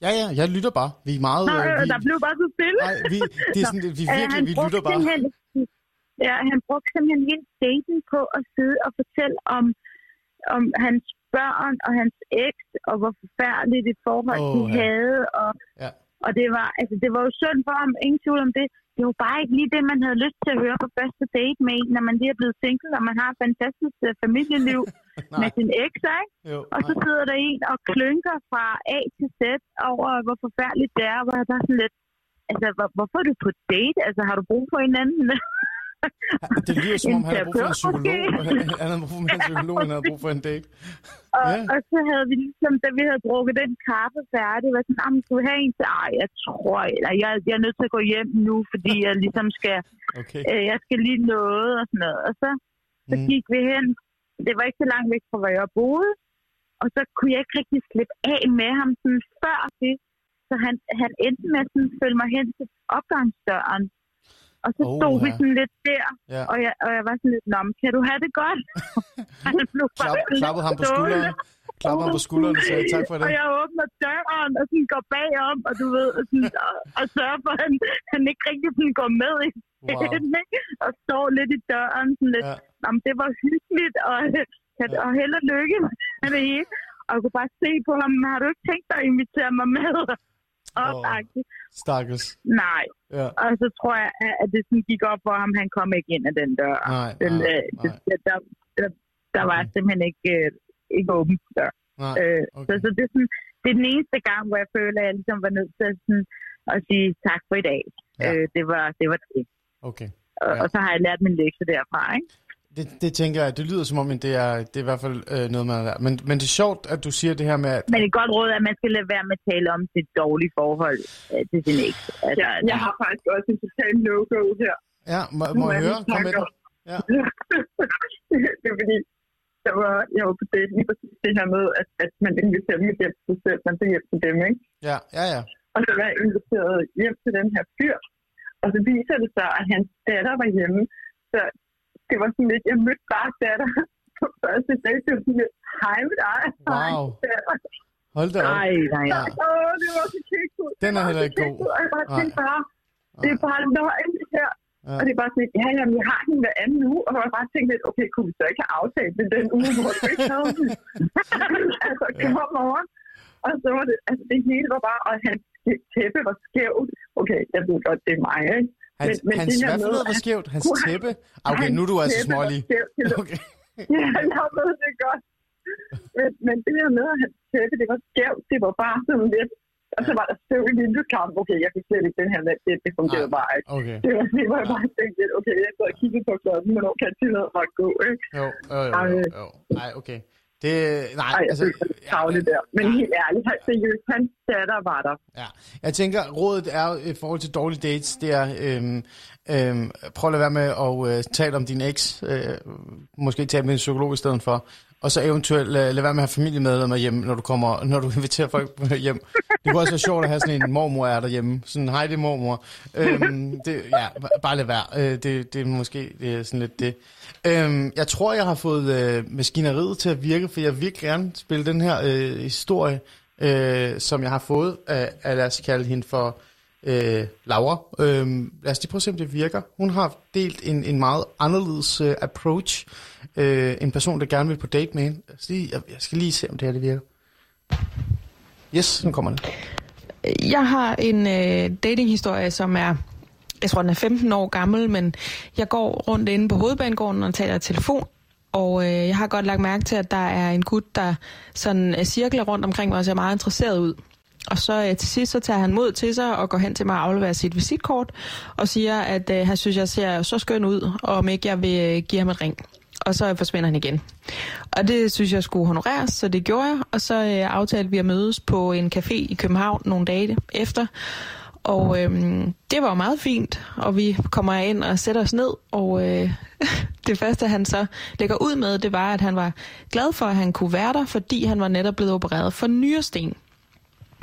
Ja, ja, jeg lytter bare. Vi er meget... Nå, øh, øh, vi, der blev bare så stille. nej, vi, det er sådan, vi Øh, virkelig, han vi lytter bare. simpelthen- Ja, han brugte simpelthen hele daten på at sidde og fortælle om, om hans børn og hans eks, og hvor forfærdeligt et forhold Åh, de ja. havde. Og, Ja. Og det var, altså, det var jo synd for ham, ingen tvivl om det. Det var bare ikke lige det, man havde lyst til at høre på første date med en, når man lige er blevet single, og man har et fantastisk øh, familieliv med sin eks, ikke? jo, Og så sidder der en og klynker fra A til Z over, hvor forfærdeligt det er, hvor jeg bare sådan lidt, altså, hvor, hvorfor er du på date? Altså, har du brug for en anden? Det lyder som om, han har brug for en psykolog. måske? Han havde brug for en psykolog, han havde brug for en date. Og, Ja. og så havde vi ligesom, da vi havde drukket den kaffe færdig, var sådan, "Jamen, skal vi have en til? Ej, jeg tror, eller jeg, jeg er nødt til at gå hjem nu, fordi jeg ligesom skal, Okay. øh, jeg skal lige noget og sådan noget. Og så, så Mm. gik vi hen. Det var ikke så langt væk fra, hvor jeg boede. Og så kunne jeg ikke rigtig slippe af med ham sådan før det. Så han, han endte med at følge mig hen til opgangsdøren. Og så Oha. stod vi sådan lidt der, Ja. og jeg, og jeg var sådan lidt, Nå, kan du have det godt? han blev bare Klap, klappede ham på skulderen. Klappede ham på skulderen og sagde tak for det. Og jeg åbner døren og sådan går bagom, og du ved, og, sådan, og, og sørger for, at han, han ikke rigtig sådan går med i Wow. og står lidt i døren, sådan lidt, Ja. ja. det var hyggeligt, og, og held og lykke med det hele. Og jeg kunne bare se på ham, har du ikke tænkt dig at invitere mig med? Åh. oh. Stakkels. nej. Ja. Og så tror jeg, at- det sådan gik op for ham, han kom ikke ind af den dør. Nej, Den, nej, øh, nej. det, der, der, der var Okay. simpelthen ikke, øh, ikke åben dør. Nej, Øh, okay. så, så det, er sådan, det er den eneste gang, hvor jeg føler, at jeg ligesom var nødt til at, sådan, at sige tak for i dag. Ja. Øh, det var det. Var det. Okay. Og, Ja. og så har jeg lært min lektie derfra. Ikke? Det, det tænker jeg, det lyder som om, at det er, det er i hvert fald øh, noget, man lært. Men, men det er sjovt, at du siger det her med, at... Men et godt råd er, at man skal lade være med at tale om sit dårlige forhold øh, til sin eks. Altså, Ja, jeg har faktisk også en total no-go her. Ja, må, må jeg høre? Kom med. Ja. det er fordi, der var, jeg var på date lige præcis det her med, at, at man inviterer dem hjem til sig selv, man tager hjem til dem, ikke? Ja, ja, ja. Og så var jeg inviteret hjem til den her fyr. Og så viser det sig, at hans datter var hjemme. Så det var sådan lidt, jeg mødte bare datter første dag, det var sådan lidt, hej med dig. Wow. Hold da op. Nej, nej, nej. Åh, det var så kikset. Den er heller ikke god. Og jeg bare tænkte bare, det er bare løgn, det her. Ja. Og det er bare sådan, ja, jamen, jeg har den hver anden uge, og jeg bare tænkt lidt, okay, kunne vi så ikke have aftalt det den uge, hvor du ikke havde den? altså, Ja. kom over. Og så var det, altså det hele var bare, og hans tæppe var skævt. Okay, jeg ved godt, det er mig, ikke? Hans, Men- men hans hvad for noget var skævt? Hans Kunne han- tæppe? Ah, Okay, nu er du altså smålig. Okay. Ja, jeg ved det godt. Men, men det her med, at hans tæppe, det var skævt, det var bare sådan lidt, og så var der støv i vindueskarmen. Okay, jeg kan slet ikke den her nat, det, det fungerede Nej. bare ikke. Okay. Det var det, hvor jeg bare tænkte lidt, okay, jeg går og kigger på klokken, hvornår kan jeg tillade mig at gå, ikke? Jo, jo, jo, jo, jo. Nej, okay. Det, nej, Ej, altså, mig tavle der. Men helt ærligt, han seriøst, hans datter var der. Ja, jeg tænker, rådet er i forhold til dårlige dates, det er, øhm, øhm, prøv at lade være med at øh, tale om din eks, øh, måske tale med en psykolog i stedet for, og så eventuelt øh, uh, lade være med at have familiemedlemmer hjemme, når du kommer, når du inviterer folk hjem. Det kunne også være sjovt at have sådan en mormor er derhjemme, sådan, hej det er mormor. Øhm, det, ja, bare lad være, øh, det, det er måske det er sådan lidt det. Øhm, jeg tror, jeg har fået øh, maskineriet til at virke, for jeg vil virkelig gerne spille den her øh, historie, øh, som jeg har fået af, af, lad os kalde hende for øh, Laura. Øh, lad os lige prøve at se, om det virker. Hun har delt en, en meget anderledes øh, approach. Øh, en person, der gerne vil på date med hende. Jeg lige, jeg, jeg skal lige se, om det her det virker. Yes, nu kommer det. Jeg har en øh, datinghistorie, som er, jeg tror den er 15 år gammel, men jeg går rundt inde på hovedbanegården og taler i telefon, og øh, jeg har godt lagt mærke til, at der er en gut, der sådan øh, cirkler rundt omkring mig og ser meget interesseret ud. Og så øh, til sidst, så tager han mod til sig og går hen til mig og afleverer sit visitkort og siger, at øh, han synes, jeg ser så skøn ud, og om ikke jeg vil øh, give ham et ring. Og så forsvinder han igen. Og det synes jeg skulle honoreres, så det gjorde jeg. Og så øh, aftalte vi at mødes på en café i København nogle dage efter. Og øhm, det var jo meget fint, og vi kommer ind og sætter os ned, og øh, det første han så lægger ud med, det var, at han var glad for, at han kunne være der, fordi han var netop blevet opereret for nyresten.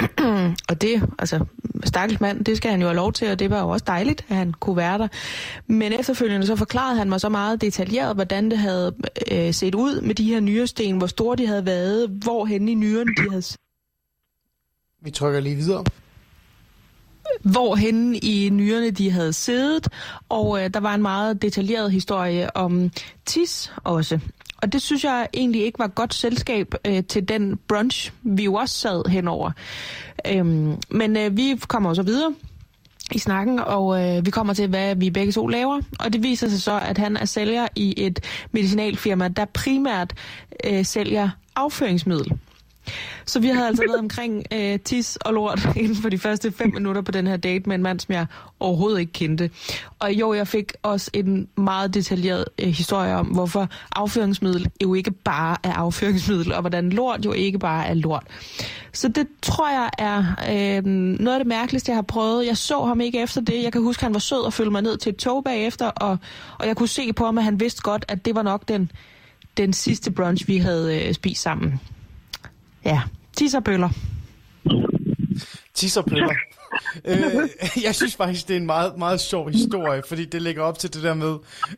og det, altså, stakkels mand, det skal han jo have lov til, og det var jo også dejligt, at han kunne være der. Men efterfølgende så forklarede han mig så meget detaljeret, hvordan det havde øh, set ud med de her nyresten, hvor store de havde været, hvorhen i nyrerne de havde Vi trykker lige videre. hvorhen i nyrerne de havde siddet, og øh, der var en meget detaljeret historie om tis også. Og det synes jeg egentlig ikke var godt selskab øh, til den brunch, vi jo også sad henover. Øhm, men øh, vi kommer så videre i snakken, og øh, vi kommer til, hvad vi begge to laver. Og det viser sig så, at han er sælger i et medicinalfirma, der primært øh, sælger afføringsmiddel. Så vi havde altså været omkring øh, tis og lort inden for de første fem minutter på den her date med en mand, som jeg overhovedet ikke kendte. Og jo, jeg fik også en meget detaljeret øh, historie om, hvorfor afføringsmiddel jo ikke bare er afføringsmiddel, og hvordan lort jo ikke bare er lort. Så det tror jeg er øh, noget af det mærkeligste, jeg har prøvet. Jeg så ham ikke efter det. Jeg kan huske, at han var sød og følte mig ned til et tog bagefter, og, og jeg kunne se på ham, at han vidste godt, at det var nok den, den sidste brunch, vi havde øh, spist sammen. Ja, tisserbøller. Tisserbøller. øh, jeg synes faktisk, det er en meget, meget sjov historie, fordi det lægger op til det der med,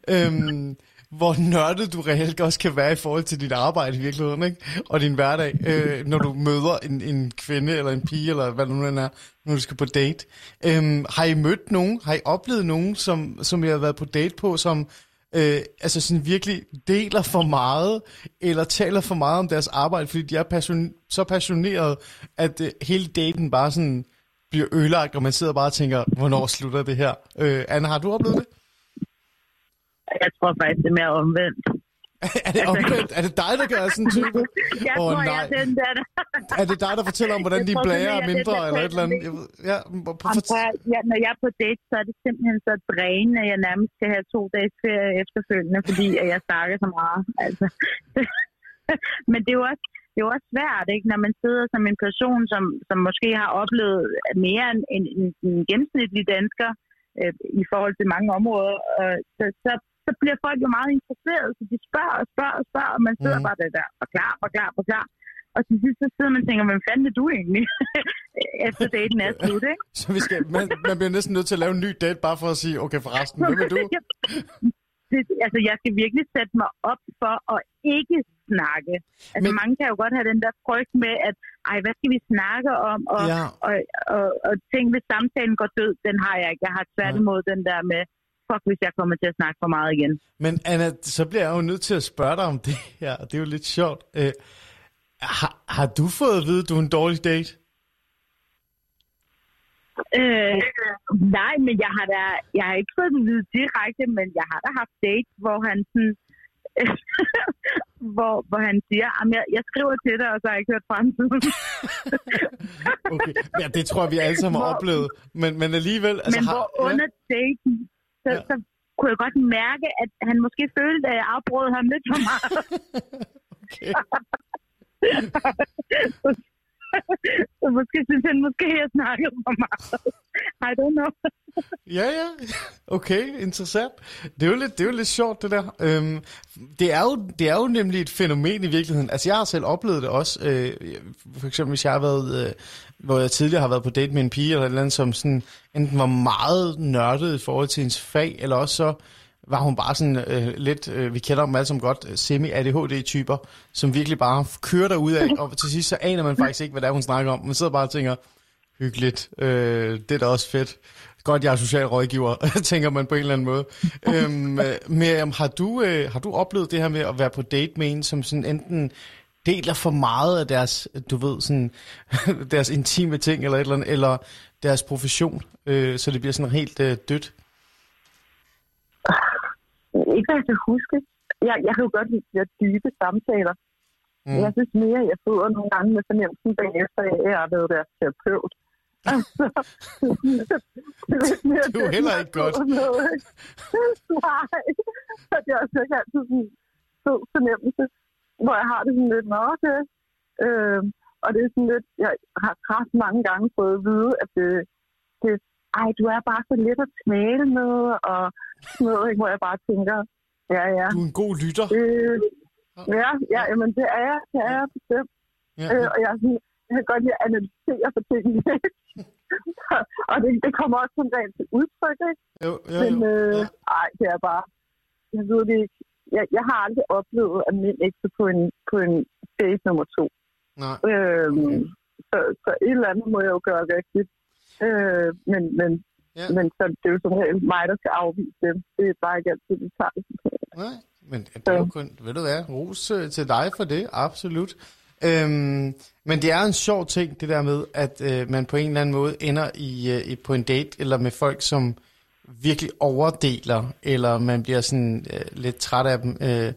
øhm, hvor nørdet du reelt også kan være i forhold til dit arbejde i virkeligheden, ikke? og din hverdag, øh, når du møder en, en kvinde eller en pige, eller hvad det nu den er, når du skal på date. Øhm, har I mødt nogen, har I oplevet nogen, som, som I har været på date på, som øh, altså sådan virkelig deler for meget, eller taler for meget om deres arbejde, fordi de er passion, så passionerede, at øh, hele daten bare sådan bliver ødelagt, og man sidder bare og tænker, hvornår slutter det her? Øh, Anna, har du oplevet det? Jeg tror faktisk, det er mere omvendt. er det omvendt? Er det dig, der gør sådan en type? Jeg Åh, tror, jeg nej. er den der. Er det dig, der fortæller om, hvordan Jeg de blærer er mindre, eller et eller andet? Jeg ved, ja, for, ja, når jeg er på date, så er det simpelthen så drænende, at jeg nærmest skal have to dages ferie efterfølgende, fordi at jeg snakker så meget. Altså. Men det er jo også, det er jo også svært, ikke? når man sidder som en person, som, som måske har oplevet mere end en, en, en gennemsnitlig dansker øh, i forhold til mange områder. Øh, så, så, så bliver folk jo meget interesserede, så de spørger og spørger og spørger, og man sidder mm. bare der, der, forklar, forklar, forklar. Og til sidst så sidder man og tænker, hvem fanden er du egentlig? Efter daten er slut, ikke? så vi skal, man, man bliver næsten nødt til at lave en ny date, bare for at sige, okay forresten, hvem er du? det, altså, jeg skal virkelig sætte mig op for at ikke snakke. Altså Men- mange kan jo godt have den der frygt med, at ej, hvad skal vi snakke om? Og, Ja. og, og, og tænk, hvis samtalen går død, den har jeg ikke. Jeg har tværtimod den der med, fuck, hvis jeg kommer til at snakke for meget igen. Men Anna, så bliver jeg jo nødt til at spørge dig om det her. Det er jo lidt sjovt. Øh, har, har du fået at vide, at du er en dårlig date? Øh, nej, men jeg har da, jeg har ikke fået det vide direkte, men jeg har da haft date, hvor han sådan, hvor, hvor han siger, at jeg, jeg skriver til dig, og så har jeg ikke hørt fra ham. Okay. Ja, det tror jeg, vi alle sammen har Hvor- oplevet. Men, men alligevel... Altså, men har, hvor under daten, så, Ja. så kunne jeg godt mærke, at han måske følte, at jeg afbrød ham lidt for meget. Okay. så måske synes han, måske jeg snakker for meget. I don't know. Ja, ja. Okay, interessant. Det er jo lidt, det er jo lidt sjovt, det der. Øhm, det, er jo, det er jo nemlig et fænomen i virkeligheden. Altså, jeg har selv oplevet det også. Øh, for eksempel, hvis jeg har været, øh, hvor jeg tidligere har været på date med en pige, eller et eller andet, som sådan, enten var meget nørdet i forhold til hendes fag, eller også så var hun bare sådan øh, lidt, øh, vi kender dem alle sammen godt, øh, semi-ADHD-typer, som virkelig bare kører derud af, og til sidst så aner man faktisk ikke, hvad det er, hun snakker om. Man sidder bare og tænker, hyggeligt, øh, det er da også fedt. Godt, jeg er social rådgiver, tænker man på en eller anden måde. øhm, øh, Miriam, har du, øh, har du oplevet det her med at være på date med en, som sådan enten deler for meget af deres, du ved, sådan, deres intime ting, eller et eller andet, eller deres profession, øh, så det bliver sådan helt øh, dødt? Ikke hvad jeg kan huske. Jeg, jeg kan jo godt lide de her dybe samtaler. Mm. Jeg synes mere, at jeg sidder nogle gange med fornemmelsen bagefter, at jeg har været deres terapeut. Altså, det er Det er jo heller ikke godt. Nej, og det er også ikke altid sådan en fed fornemmelse, hvor jeg har det sådan lidt, nå okay. Øh, og det er sådan lidt, jeg har ret mange gange fået at vide, at det, det ej, du er bare så let at tale med, og sådan noget, ikke? hvor jeg bare tænker, ja, ja. Du er en god lytter. Øh, ja, ja, jamen det er jeg, det er jeg bestemt. Ja. Øh, og jeg, sådan, jeg kan godt lide at analysere for tingene. og det, det kommer også som regel til udtryk, ikke? Jo, jo, Men jo. øh, Ja. ej, det er bare, jeg ved det ikke. Jeg, jeg har aldrig oplevet at ikke så på en, på en date nummer to. Nej. Øhm, så, så et eller andet må jeg jo gøre rigtigt. Øh, men, men, Ja. men så, det er jo som regel mig, der skal afvise dem. Det er bare ikke altid, det tager det. Nej, men det er jo kun, ved du hvad, ros øh, til dig for det, absolut. Øhm, men det er en sjov ting, det der med, at øh, man på en eller anden måde ender i, øh, i, på en date, eller med folk, som virkelig overdeler, eller man bliver sådan øh, lidt træt af dem. Øh,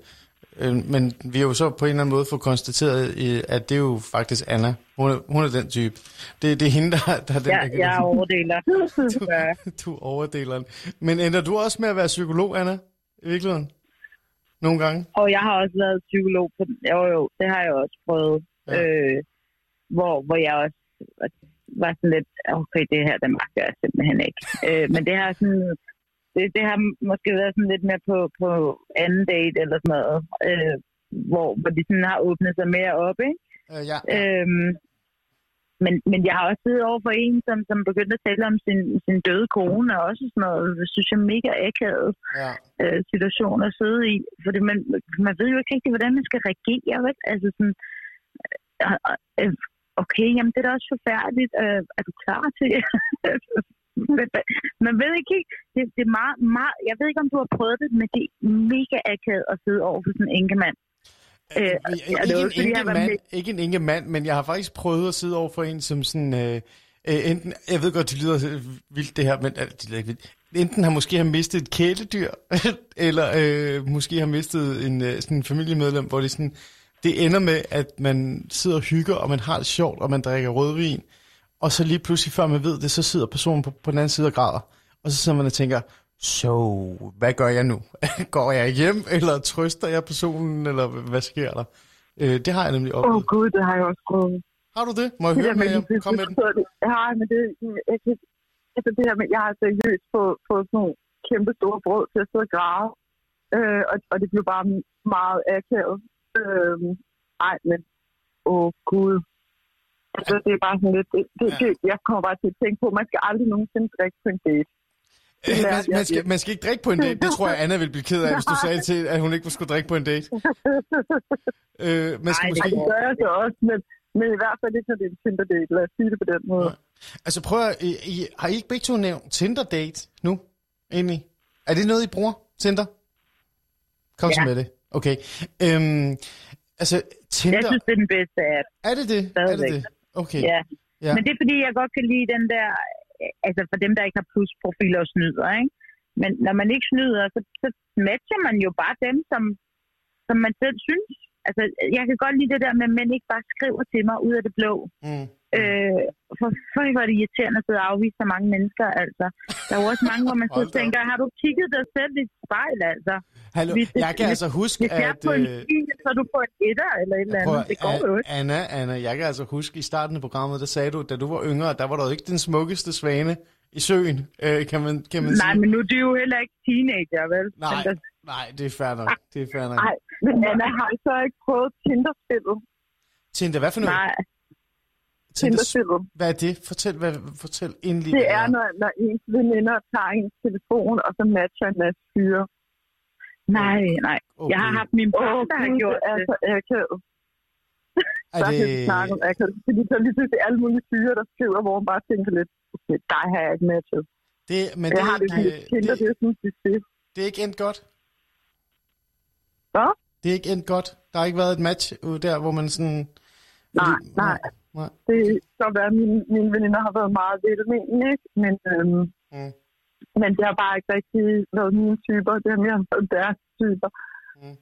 øh, men vi har jo så på en eller anden måde fået konstateret, øh, at det er jo faktisk Anna. Hun er, hun er den type. Det, det er hende, der, der er den, Ja, der kan jeg overdeler. Du er overdeleren. Men ender du også med at være psykolog, Anna? I virkeligheden? Nogle gange? Og jeg har også været psykolog på. Jo, jo, det har jeg også prøvet. Ja. Ja. Øh, hvor, hvor jeg også var sådan lidt, okay, det her, det magter jeg simpelthen ikke. øh, men det har sådan, det, det har måske været sådan lidt mere på, på anden date eller sådan noget, øh, hvor, hvor de sådan har åbnet sig mere op, ikke? Øh, ja. Øhm, men, men jeg har også siddet over for en, som, som begyndte at tale om sin, sin døde kone, og også sådan noget, det synes jeg, mega akavet ja. øh, situation at sidde i. Fordi man, man ved jo ikke rigtig, hvordan man skal reagere. Vel? Altså sådan, øh, øh, okay, jamen det er da også forfærdeligt. Øh, er du klar til? Men man ved ikke helt, det, det er meget, meget, jeg ved ikke, om du har prøvet det, men det er mega akavet at sidde over for sådan en enkemand. Øh, Øh, ikke, var en var mand, ikke en mand, men jeg har faktisk prøvet at sidde over for en, som sådan... Øh, øh, enten, jeg ved godt, det lyder øh, vildt det her, men øh, det lyder ikke vildt. Enten har måske har mistet et kæledyr, eller øh, måske har mistet en øh, sådan en familiemedlem, hvor det sådan... Det ender med, at man sidder og hygger, og man har det sjovt, og man drikker rødvin. Og så lige pludselig, før man ved det, så sidder personen på, på den anden side og græder. Og så sidder man og tænker, så hvad gør jeg nu? Går jeg hjem, eller trøster jeg personen, eller hvad sker der? Øh, det har jeg nemlig Åh oplevet. oh, gud, det har jeg også prøvet. Har du det? Må jeg høre med det, Kom med den. ja, men det, jeg kan, altså det her med, jeg har seriøst på, på sådan nogle kæmpe store brød til at sidde og grave. Øh, og, og det blev bare meget akavet. Øh, ej, men, åh oh, gud. Altså, det er bare sådan lidt, det, det, det, jeg kommer bare til at tænke på, man skal aldrig nogensinde drikke på en date. Man, man, skal, man skal ikke drikke på en date. Det tror jeg, Anna ville blive ked af, hvis du sagde til, at hun ikke skulle drikke på en date. Øh, man skal Ej, måske... det gør jeg så også, men, men i hvert fald ikke, når det er en Tinder-date. Lad os sige det på den måde. Altså prøv at, I, I, har I ikke begge to nævnt Tinder-date nu? Egentlig? Er det noget, I bruger? Tinder? Kom så Ja. med det. Okay. Øhm, altså, Tinder... Jeg synes, det er den bedste app. Er det det? Er det Stadigvæk. det? Okay. Ja. Ja. Men det er fordi, jeg godt kan lide den der, altså for dem, der ikke har plusprofiler og snyder, ikke? Men når man ikke snyder, så, så matcher man jo bare dem, som, som man selv synes. Altså, jeg kan godt lide det der med, at mænd ikke bare skriver til mig ud af det blå. Mm. Øh, for før var det irriterende at sidde og afvise så mange mennesker, altså. Der er jo også mange, hvor man så da tænker, har du kigget dig selv i et spejl, altså? Hallo, Hvis det- jeg kan hvis- altså huske, Hvis jeg at... på en øh, bil, så er du på en etter eller et eller andet. Det går jo ikke. Anna, Anna, jeg kan altså huske, i starten af programmet, der sagde du, da du var yngre, der var du ikke den smukkeste svane i søen, øh, kan man, kan man Nej, sige. men nu er de jo heller ikke teenager, vel? Nej, der- nej, det er fair nok. Det er fair nok. Nej, men Anna har så ikke prøvet Tinder-spillet? Tinder, hvad for noget? Nej, Tinder, Tinder-spillet. hvad er det? Fortæl, hvad, fortæl endelig. Det er, når, når ens veninder tager ens telefon, og så matcher en masse fyre. nej, nej. Okay. Jeg har haft min Åh, bror, der har gjort det er det. så akavet. Er Der kan det, snakke om akavet. Fordi så lige pludselig alle mulige fyre, der skriver, hvor man bare tænker lidt, okay, dig har jeg ikke matchet. det, men Jeg det, har det sådan lidt Tinder, det det, er sådan, det er det er ikke endt godt? Hvad? Det er ikke endt godt? Der har ikke været et match ude der, hvor man sådan... Nej, nej. Nej. Det kan være, at mine, mine veninder har været meget velmenende, ikke? Men, øhm, Mm. men det har bare ikke rigtig været mine typer. Det har mere været deres typer. Mm.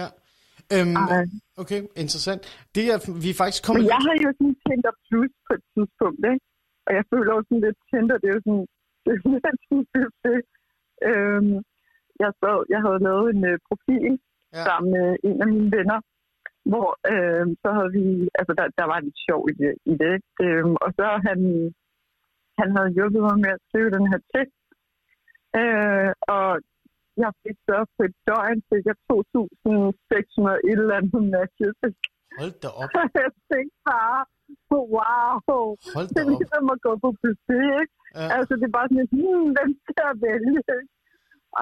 Ja. Øhm, okay, interessant. Det er, vi er faktisk kommet... Men jeg har jo sådan Tinder Plus på et tidspunkt, ikke? Og jeg føler også sådan lidt Tinder, det er jo sådan, det er sådan det. Øhm, jeg, så, jeg havde lavet en øh, profil ja. sammen med en af mine venner, hvor øh, så havde vi, altså der, der var lidt sjov i det, i det? Øhm, og så han, han havde hjulpet mig med at skrive den her tekst, øh, og jeg fik så på et døgn, fik jeg 2.600 et eller andet matches. Hold da op. jeg tænkte bare, wow, Hold det er op. ligesom at gå på buffet, ikke? Ja. Altså, det er bare sådan, hmm, hvem skal jeg vælge?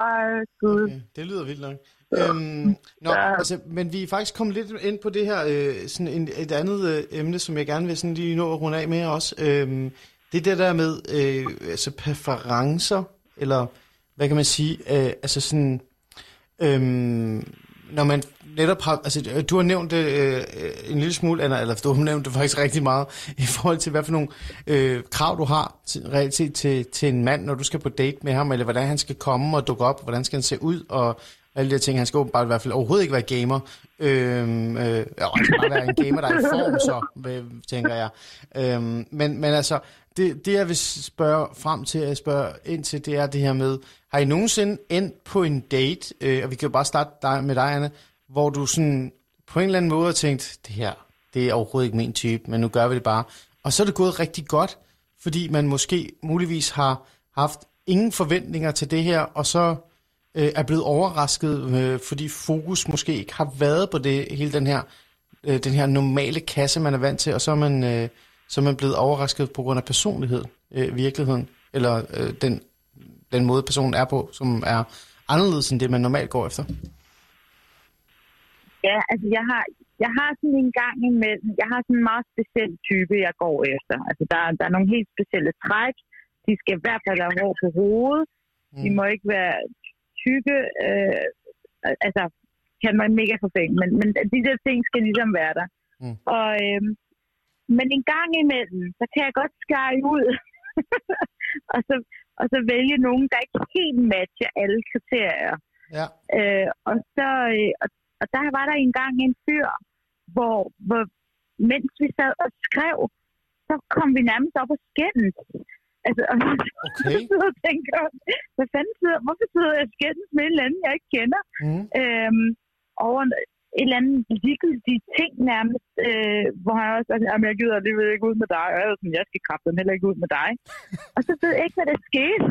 Ej, gud. Okay, det lyder vildt nok. Øhm, nå, Ja. altså, men vi er faktisk kommet lidt ind på det her, øh, sådan en, et andet øh, emne, som jeg gerne vil sådan lige nå at runde af med også. Øhm, det er det der med øh, altså præferencer, eller hvad kan man sige, øh, altså sådan, øhm, når man netop har, altså øh, du har nævnt det øh, en lille smule, Anna, eller du har nævnt det faktisk rigtig meget, i forhold til hvad for nogle øh, krav du har til, reelt set til, til en mand, når du skal på date med ham, eller hvordan han skal komme og dukke op, hvordan skal han se ud, og alle de her ting. Han skal åbenbart i hvert fald overhovedet ikke være gamer. Øhm, øh, og han skal bare være en gamer, der er i form, så, tænker jeg. Øhm, men, men altså, det, det jeg vil spørge frem til, at spørge ind til, det er det her med, har I nogensinde endt på en date, øh, og vi kan jo bare starte dig, med dig, Anne, hvor du sådan på en eller anden måde har tænkt, det her, det er overhovedet ikke min type, men nu gør vi det bare. Og så er det gået rigtig godt, fordi man måske muligvis har haft ingen forventninger til det her, og så øh, er blevet overrasket, øh, fordi fokus måske ikke har været på det hele den her, øh, den her normale kasse, man er vant til, og så er man, øh, så er man blevet overrasket på grund af personlighed, øh, virkeligheden, eller øh, den, den måde, personen er på, som er anderledes end det, man normalt går efter. Ja, altså jeg har, jeg har sådan en gang imellem, jeg har sådan en meget speciel type, jeg går efter. Altså der, der er nogle helt specielle træk. De skal i hvert fald have hår på hovedet. Mm. De må ikke være tykke. Øh, altså, kan man mega forfængt, men, men de der ting skal ligesom være der. Mm. Og, øh, men en gang imellem, så kan jeg godt skære ud. og, så, og så vælge nogen, der ikke helt matcher alle kriterier. Ja. Øh, og så, øh, og, og der var der engang en fyr, hvor, hvor mens vi sad og skrev, så kom vi nærmest op og skændes. Altså, Okay. jeg tænker, hvad fanden sidder, hvorfor sidder jeg skændes med en eller anden, jeg ikke kender? Mm. Øhm, over en, et eller andet ligegyldigt ting nærmest, øh, hvor han også sagde, jamen jeg gider alligevel ikke ud med dig, og jeg sådan, jeg skal kraften heller ikke ud med dig. og så ved jeg ikke, hvad der skete.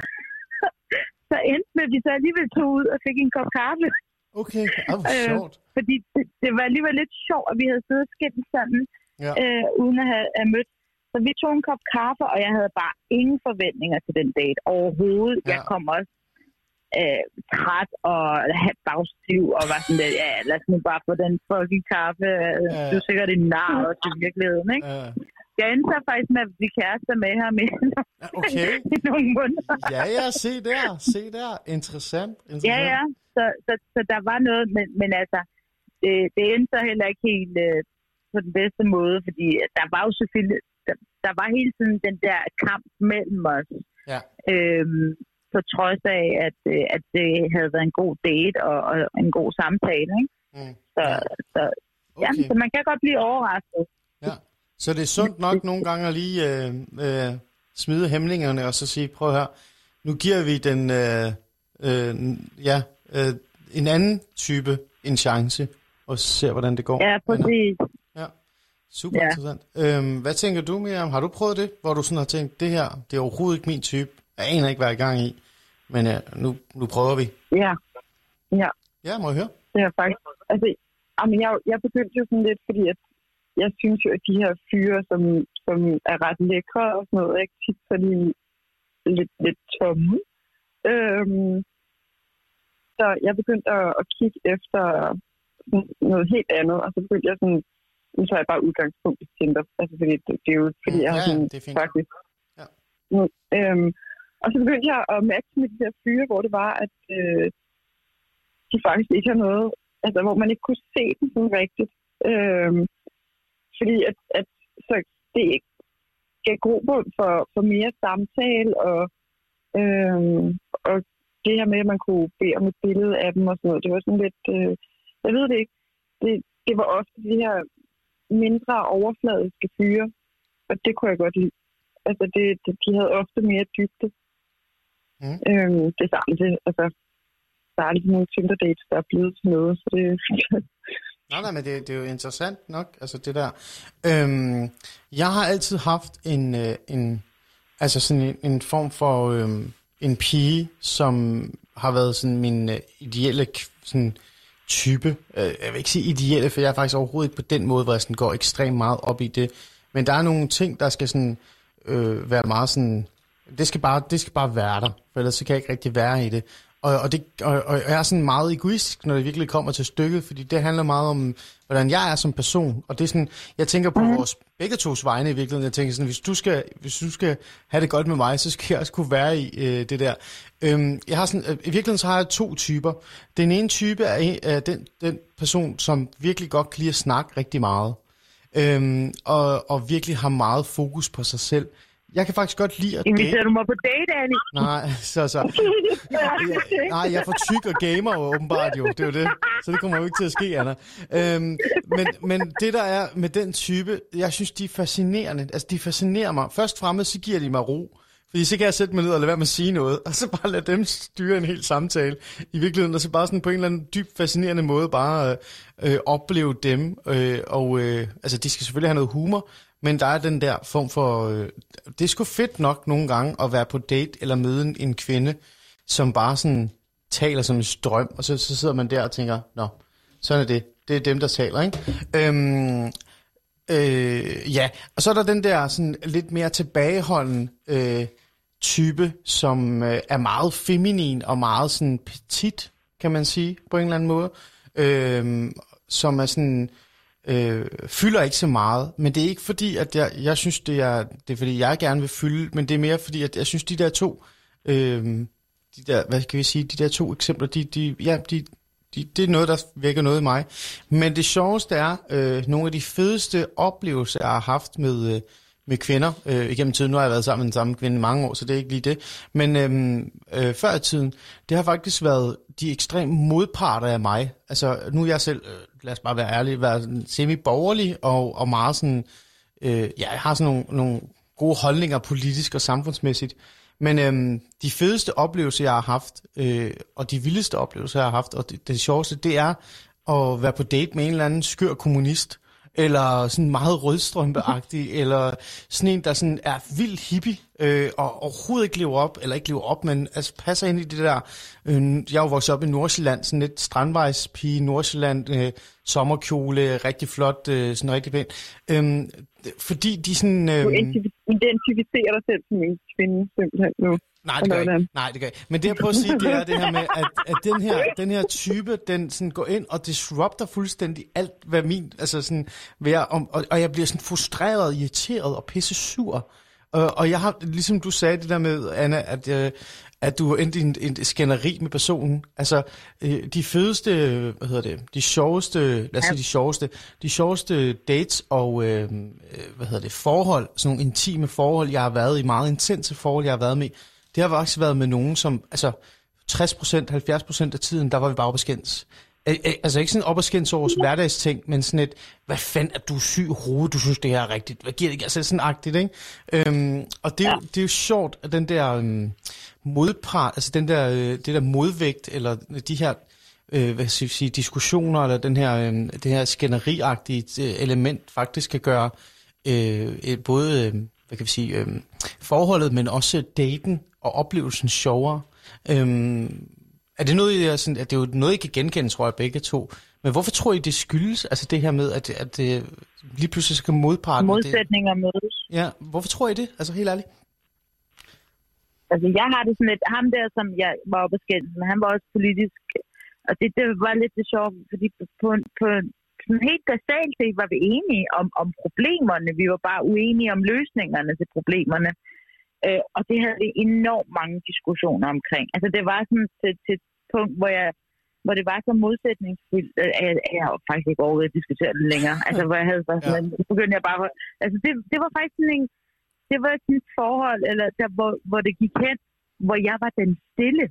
så endte med, at vi så alligevel tog ud og fik en kop kaffe. Okay, ah, hvor Øh, sjovt. Fordi det, det var alligevel lidt sjovt, at vi havde siddet og skændt sådan, Ja. øh, uden at have, have mødt. Så vi tog en kop kaffe, og jeg havde bare ingen forventninger til den date overhovedet. Ja. Jeg Ja. kom også øh, træt og bagstiv og var sådan lidt, ja, lad os nu bare få den fucking kaffe. Ja. Du er sikkert en nar også i virkeligheden, ikke? Øh, Jeg endte så faktisk med at blive kærester med ham i, okay. i nogle måneder. Ja, ja, se der, se der. Interessant. interessant. Ja, ja. Så, så, så der var noget, men, men altså, det, det endte så heller ikke helt øh, på den bedste måde, fordi der var jo selvfølgelig, der, der var hele tiden den der kamp mellem os, Ja. øhm, på trods af, at, øh, at det havde været en god date og, og en god samtale. Ikke? Mm. Så, Ja. så, ja, Okay. så man kan godt blive overrasket. Ja. Så det er sundt nok nogle gange at lige øh, øh, smide hæmningerne og så sige, prøv her, nu giver vi den, øh, øh, ja, øh, en anden type en chance, og ser, hvordan det går. Ja, præcis. Super Ja. interessant. Øhm, hvad tænker du, Miriam? Har du prøvet det, hvor du sådan har tænkt, det her, det er overhovedet ikke min type. Jeg aner ikke, hvad jeg er i gang i, men øh, nu, nu prøver vi. Ja, ja. Ja, må jeg høre? Det er faktisk... Altså, jamen, jeg, jeg begyndte jo sådan lidt, fordi at jeg synes jo, at de her fyre, som, som er ret lækre og sådan noget, ikke tit så de lidt, lidt tomme. Øhm, så jeg begyndte at, at kigge efter noget helt andet, og så begyndte jeg sådan, nu tager jeg bare udgangspunkt i Tinder, altså fordi det, det er jo fordi, jeg har Ja, ja, sådan, det er fint. faktisk... Ja. Nu, øhm, og så begyndte jeg at matche med de her fyre, hvor det var, at øh, de faktisk ikke har noget, altså hvor man ikke kunne se dem sådan rigtigt. Øhm, fordi at, at så det ikke gav grobund for, for mere samtale, og, øhm, og det her med, at man kunne bede om et billede af dem og sådan noget, det var sådan lidt, øh, jeg ved det ikke, det, det var ofte de her mindre overfladiske fyre, og det kunne jeg godt lide. Altså, det, det, de havde ofte mere dybde. Mm. Øhm, det er aldrig, altså, der er aldrig nogen Tinder dates, der er blevet til noget, så det, Nej, nej, men det, det er jo interessant nok, altså det der. Øhm, jeg har altid haft en, øh, en altså sådan en, en form for øhm, en pige, som har været sådan min øh, ideelle sådan, type. Øh, jeg vil ikke sige ideelle, for jeg er faktisk overhovedet ikke på den måde, hvor jeg sådan går ekstremt meget op i det. Men der er nogle ting, der skal sådan øh, være meget sådan, det skal, bare, det skal bare være der, for ellers så kan jeg ikke rigtig være i det. Og, og, det, og, og jeg er sådan meget egoistisk, når det virkelig kommer til stykket, fordi det handler meget om, hvordan jeg er som person. Og det er sådan, jeg tænker på mm. vores begge tos vegne i virkeligheden. Jeg tænker sådan, hvis du skal, hvis du skal have det godt med mig, så skal jeg også kunne være i øh, det der. Øhm, jeg har sådan, øh, I virkeligheden så har jeg to typer. Den ene type er, er den, den person, som virkelig godt kan lide at snakke rigtig meget. Øhm, og, og virkelig har meget fokus på sig selv. Jeg kan faktisk godt lide at date. Inviterer du mig på date, Annie? Nej, så så. Jeg, nej, jeg er for tyk og gamer jo, åbenbart jo. Det er jo det. Så det kommer jo ikke til at ske, Anna. Øhm, men, men det der er med den type, jeg synes, de er fascinerende. Altså, de fascinerer mig. Først fremme, så giver de mig ro. Fordi så kan jeg sætte mig ned og lade være med at sige noget, og så bare lade dem styre en hel samtale i virkeligheden, og så bare sådan på en eller anden dyb fascinerende måde bare øh, øh, opleve dem. Øh, og øh, altså, de skal selvfølgelig have noget humor, men der er den der form for... Øh, det er sgu fedt nok nogle gange at være på date eller møde en, en kvinde, som bare sådan taler som en strøm, og så, så sidder man der og tænker, nå, sådan er det. Det er dem, der taler, ikke? Øhm, øh, ja, og så er der den der sådan lidt mere tilbageholden øh, type, som øh, er meget feminin og meget sådan petit, kan man sige, på en eller anden måde. Øh, som er sådan øh, fylder ikke så meget, men det er ikke fordi, at jeg, jeg synes, det er, det er fordi, jeg gerne vil fylde, men det er mere fordi, at jeg synes, de der to, øh, de der, hvad kan vi sige, de der to eksempler, de, de, ja, de, de, det er noget, der vækker noget i mig. Men det sjoveste er, øh, nogle af de fedeste oplevelser, jeg har haft med, øh, med kvinder øh, igennem tiden. Nu har jeg været sammen med den samme kvinde i mange år, så det er ikke lige det. Men øh, øh, før i tiden, det har faktisk været de ekstreme modparter af mig. Altså, nu er jeg selv, øh, lad os bare være ærlig, være semi-borgerlig og, og meget sådan, øh, ja, jeg har sådan nogle, nogle gode holdninger politisk og samfundsmæssigt. Men øhm, de fedeste oplevelser, jeg har haft, øh, og de vildeste oplevelser, jeg har haft, og det, det sjoveste, det er at være på date med en eller anden skør kommunist, eller sådan meget rødstrømpeagtig, eller sådan en, der sådan er vild hippie, øh, og overhovedet ikke lever op, eller ikke lever op, men altså passer ind i det der, øh, jeg er jo vokset op i Nordsjælland, sådan lidt strandvejspige, Nordsjælland, øh, sommerkjole, rigtig flot, øh, sådan rigtig pæn. Øh, fordi de sådan... Øh, Du identificerer dig selv som en kvinde, simpelthen nu. Nej, det gør jeg ikke. Nej, det gør jeg ikke. Men det jeg prøver at sige, det er det her med, at, at den, her, den her type, den sådan går ind og disrupter fuldstændig alt, hvad min, altså sådan, hvad og, og, og jeg bliver sådan frustreret, irriteret og pisse sur. Og, og jeg har, ligesom du sagde det der med, Anna, at, øh, at du endte i en, en skænderi med personen. Altså, øh, de fedeste, hvad hedder det, de sjoveste, lad os sige de sjoveste, de sjoveste dates og, øh, øh, hvad hedder det, forhold, sådan nogle intime forhold, jeg har været i, meget intense forhold, jeg har været med, det har faktisk været med nogen, som, altså 60%, 70% af tiden, der var vi bare skændes. Altså ikke sådan op og skændes over hverdagsting, men sådan et, hvad fanden er du syg i hovedet, du synes det her er rigtigt, hvad giver det ikke? Altså sådan agtigt, ikke? Øhm, og det, ja. det er jo sjovt, at den der øhm, modpart, altså den der, øh, det der modvægt, eller de her, øh, hvad skal jeg sige, diskussioner, eller den her, øh, det her skænderiagtige øh, element, faktisk kan gøre øh, både, øh, hvad kan vi sige, øh, forholdet, men også daten og oplevelsen sjovere. Øhm, er det noget, jeg, sådan, at det er jo noget, I kan genkende, tror jeg, begge to. Men hvorfor tror I, det skyldes, altså det her med, at, at det lige pludselig skal modparten... Modsætninger mødes. Ja, hvorfor tror I det? Altså helt ærligt. Altså jeg har det sådan lidt, ham der, som jeg var oppe skændt men han var også politisk, og det, det var lidt det sjovt, fordi på, på, på sådan helt basalt set var vi enige om, om problemerne, vi var bare uenige om løsningerne til problemerne. Øh, og det havde vi enormt mange diskussioner omkring. Altså det var sådan til, til et punkt, hvor jeg hvor det var så modsætningsfyldt, at jeg, faktisk ikke overhovedet at diskutere det længere. Altså, hvor jeg havde bare sådan, ja. begyndte jeg bare, altså det, det var faktisk sådan en, det var sådan et forhold, eller der, hvor, hvor det gik hen, hvor jeg var den stille.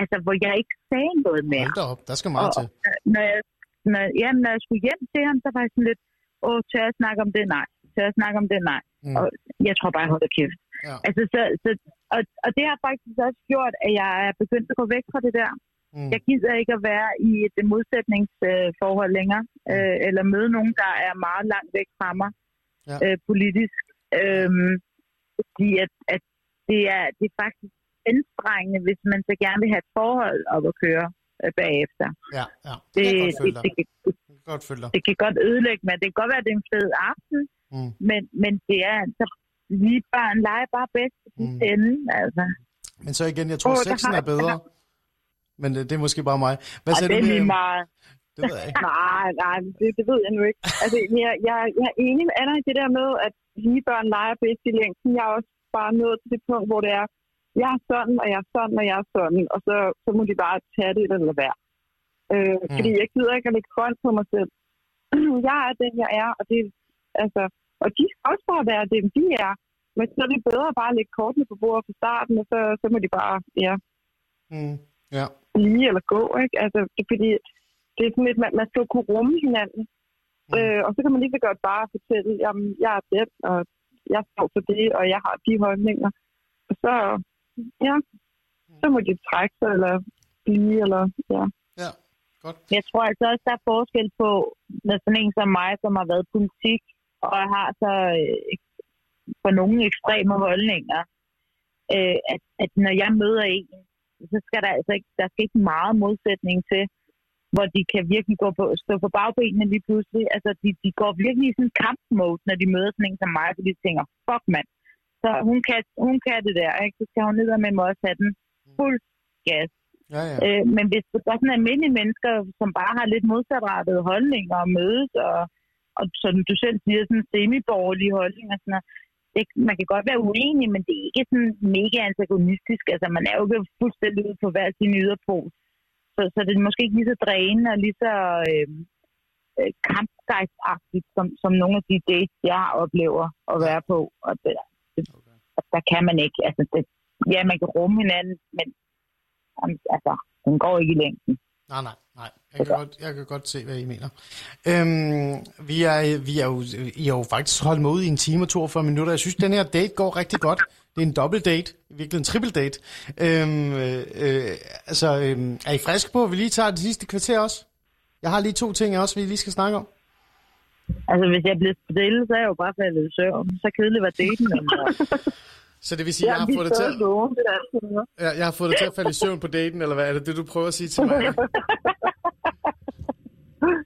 Altså, hvor jeg ikke sagde noget mere. Hold op, der skal meget og, til. Når jeg, når, ja, når jeg skulle hjem til ham, så var jeg sådan lidt, åh, tør jeg snakke om det? Nej. Tør jeg snakke om det? Nej. Mm. Og jeg tror bare, jeg holder kæft. Ja. Altså, så, så, og, og det har faktisk også gjort, at jeg er begyndt at gå væk fra det der. Mm. Jeg gider ikke at være i et modsætningsforhold længere, mm. øh, eller møde nogen, der er meget langt væk fra mig ja. øh, politisk. Øhm, fordi at, at det, er, det er faktisk anstrengende, hvis man så gerne vil have et forhold op at køre øh, bagefter. Ja, ja. Det, det, det, det, det, det, godt det kan godt ødelægge mig. Det kan godt være, at det er en fed aften, mm. men, men det er altså lige børn leger bare bedst i mm. ende, altså. Men så igen, jeg tror, oh, sexen er bedre. Men det, det er måske bare mig. Hvad siger det er meget. Det ved jeg ikke. nej, nej, det, det ved jeg nu ikke. Altså, jeg, jeg, jeg er enig med Anna i det der med, at lige børn leger bedst i længden. Jeg er også bare nået til det punkt, hvor det er, jeg er sådan, og jeg er sådan, og jeg er sådan, og så, så må de bare tage det eller være. Øh, mm. Fordi jeg gider ikke at lægge grønt på mig selv. jeg er den, jeg er, og det altså, og de skal også bare være dem, de er. Men så er det bedre at bare lægge kortene på bordet fra starten, og så, så må de bare, ja, mm. ja. lige eller gå, ikke? Altså, det, fordi det er sådan lidt, man, man skal kunne rumme hinanden. Mm. Øh, og så kan man lige så godt bare fortælle, jamen, jeg er den, og jeg står for det, og jeg har de holdninger. Og så, ja, så må de trække sig, eller blive, eller, ja. Ja, godt. Jeg tror altså også, der er forskel på, med sådan en som mig, som har været politik, og har så øh, for nogle ekstreme holdninger, øh, at, at når jeg møder en, så skal der altså ikke, der skal ikke meget modsætning til, hvor de kan virkelig gå på, stå på bagbenene lige pludselig. Altså, de, de går virkelig i sådan en kampmode, når de møder sådan en som mig, fordi de tænker, fuck mand. Så hun kan, hun kan det der, ikke? Så skal hun ned med mig også have den fuld gas. Ja, ja. Øh, men hvis der er sådan almindelige mennesker, som bare har lidt modsatrettede holdninger og mødes, og, og som du selv siger, sådan semi-borgerlige holdninger, sådan noget, det, man kan godt være uenig, men det er ikke sådan mega antagonistisk. Altså, man er jo ikke fuldstændig ude på hver sin yderpol. Så, så det er måske ikke lige så drænende og lige så øh, øh, kampgejstagtigt, som, som nogle af de dates, jeg oplever at være på. Og det, det, okay. der kan man ikke. Altså, det, ja, man kan rumme hinanden, men altså, den går ikke i længden. Nej, nej, nej. Jeg kan, godt, jeg kan godt se, hvad I mener. Øhm, vi, er, vi er jo, I har jo faktisk holdt med ud i en time og 42 minutter. Jeg synes, den her date går rigtig godt. Det er en dobbelt date, virkelig en triple date. Øhm, øh, altså, øh, er I friske på, at vi lige tager det sidste kvarter også? Jeg har lige to ting også, vi lige skal snakke om. Altså, hvis jeg bliver stille, så er jeg jo bare faldet i søvn. Så kedeligt var daten. Så det vil sige, at jeg har fået dig til at, det noget. jeg, har fået dig til at falde i søvn på daten, eller hvad er det, det du prøver at sige til mig?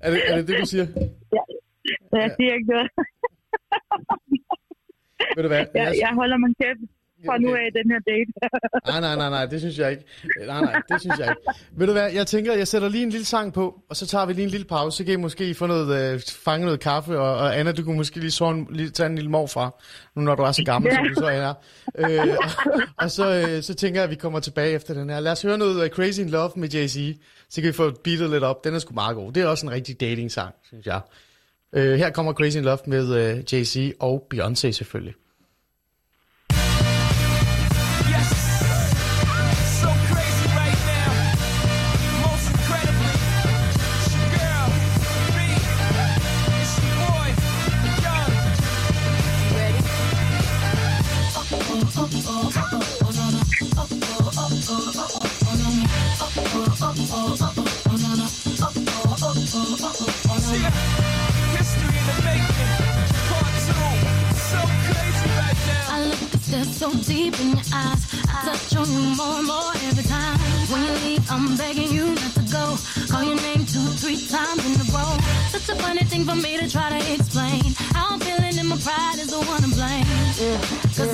er, det, er det det, du siger? Jeg siger ikke noget. Ved du hvad? Jeg, jeg holder mig kæft fra nu af den her date. Nej, nej, nej, nej, det synes jeg ikke. Nej, nej, det synes jeg ikke. Ved du hvad, jeg tænker, jeg sætter lige en lille sang på, og så tager vi lige en lille pause, så kan I måske få noget, øh, fange noget kaffe, og, og Anna, du kunne måske lige, så en, lige tage en lille morfar, nu når du er så gammel, som du så er. Øh, og, og så, øh, så tænker jeg, at vi kommer tilbage efter den her. Lad os høre noget af Crazy in Love med Jay-Z, så kan vi få beatet lidt op. Den er sgu meget god. Det er også en rigtig dating-sang, synes jeg. Øh, her kommer Crazy in Love med øh, Jay-Z og Beyoncé selvfølgelig. Look so deep in your eyes. I touch on you more and more every time. When you leave, I'm begging you not to go. Call your name two, three times in a row. Such a funny thing for me to try to explain. How I'm feeling and my pride is the one to blame. Cause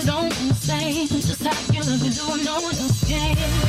don't say just how you look into a no one's game.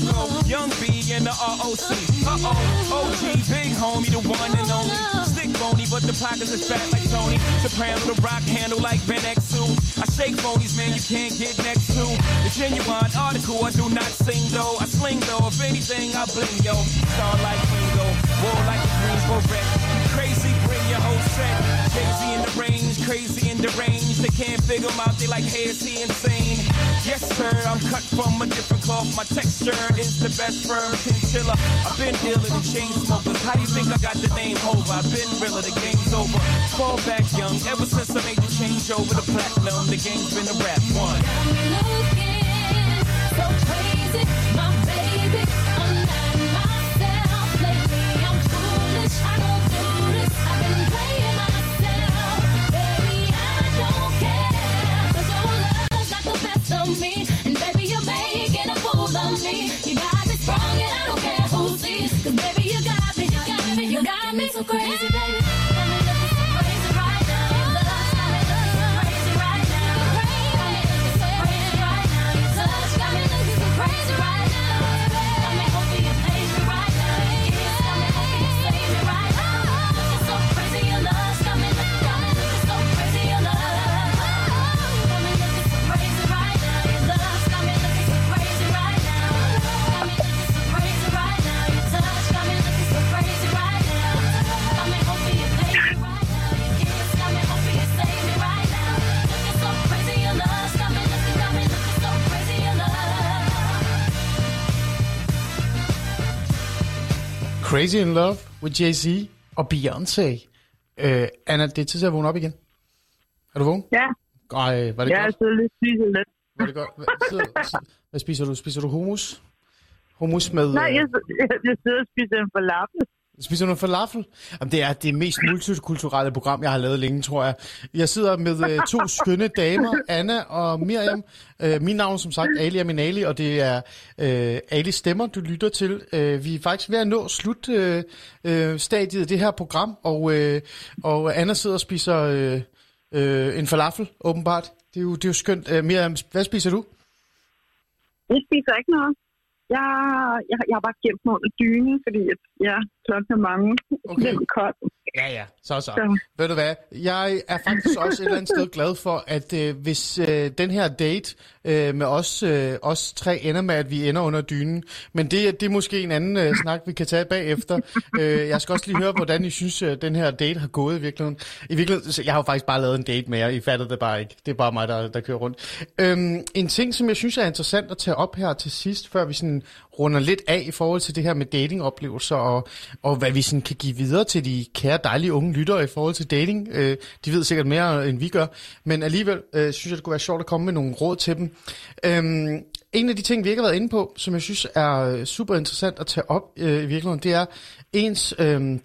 Loco. Young B in the ROC. Uh oh, OG, big homie, the one and only. Stick bony, but the pockets is fat like Tony. Soprano, the rock handle like Ben X2. I shake phonies, man, you can't get next to. The genuine article, I do not sing though. I sling though, if anything, I bling yo. Star like Ringo, war like a Greensboro wreck. Crazy, whole set. Jay-Z in the range, crazy in the range. They can't figure him out, they like, hey, is he insane? Yes, sir, I'm cut from a different cloth. My texture is the best firm chinchilla. I've been dealing with chain smokers. How do you think I got the name over? I've been realer, the game's over. Fall back young, ever since I made the change over the platinum, the game's been a rap one. Got me looking so crazy, my crazy, Crazy in Love with Jay-Z og Beyoncé. Øh, Anna, det er tid til at vågne op igen. Er du vågen? Ja, Ej, var det jeg er godt? så lidt spiset lidt. Var det godt? Hvad, sidder, sidder- hvad spiser du? Spiser du hummus? Hummus med... Nej, øh, jeg, jeg, jeg sidder og spiser en falafel. Spiser du noget falafel? Jamen, det er det mest multikulturelle program, jeg har lavet længe, tror jeg. Jeg sidder med øh, to skønne damer, Anna og Miriam. Øh, min navn som sagt Ali Aminali, og det er øh, Ali Stemmer, du lytter til. Øh, vi er faktisk ved at nå slut øh, øh, stadiet af det her program, og, øh, og Anna sidder og spiser øh, øh, en falafel, åbenbart. Det er jo, det er jo skønt. Øh, Miriam, hvad spiser du? Jeg spiser ikke noget. Jeg, jeg, jeg har bare gemt mig under dynen, fordi at, ja, klokken er mange. Okay. Det er koldt. Ja, ja. Så så. Så. Ved du hvad? Jeg er faktisk også et eller andet sted glad for, at øh, hvis øh, den her date øh, med os, øh, os tre ender med, at vi ender under dynen, men det, det er måske en anden øh, snak, vi kan tage bagefter. øh, jeg skal også lige høre, hvordan I synes, øh, den her date har gået i virkeligheden. I virkeligheden, så jeg har jo faktisk bare lavet en date med jer, I fattede det bare ikke. Det er bare mig, der, der kører rundt. Øhm, en ting, som jeg synes er interessant at tage op her til sidst, før vi sådan runder lidt af i forhold til det her med datingoplevelser, og, og hvad vi sådan kan give videre til de kære dejlige unge lyttere i forhold til dating. Øh, de ved sikkert mere, end vi gør, men alligevel øh, synes jeg, det kunne være sjovt at komme med nogle råd til dem. Øhm, en af de ting, vi ikke har været inde på, som jeg synes er øh, super interessant at tage op øh, i virkeligheden, det er ens, øh,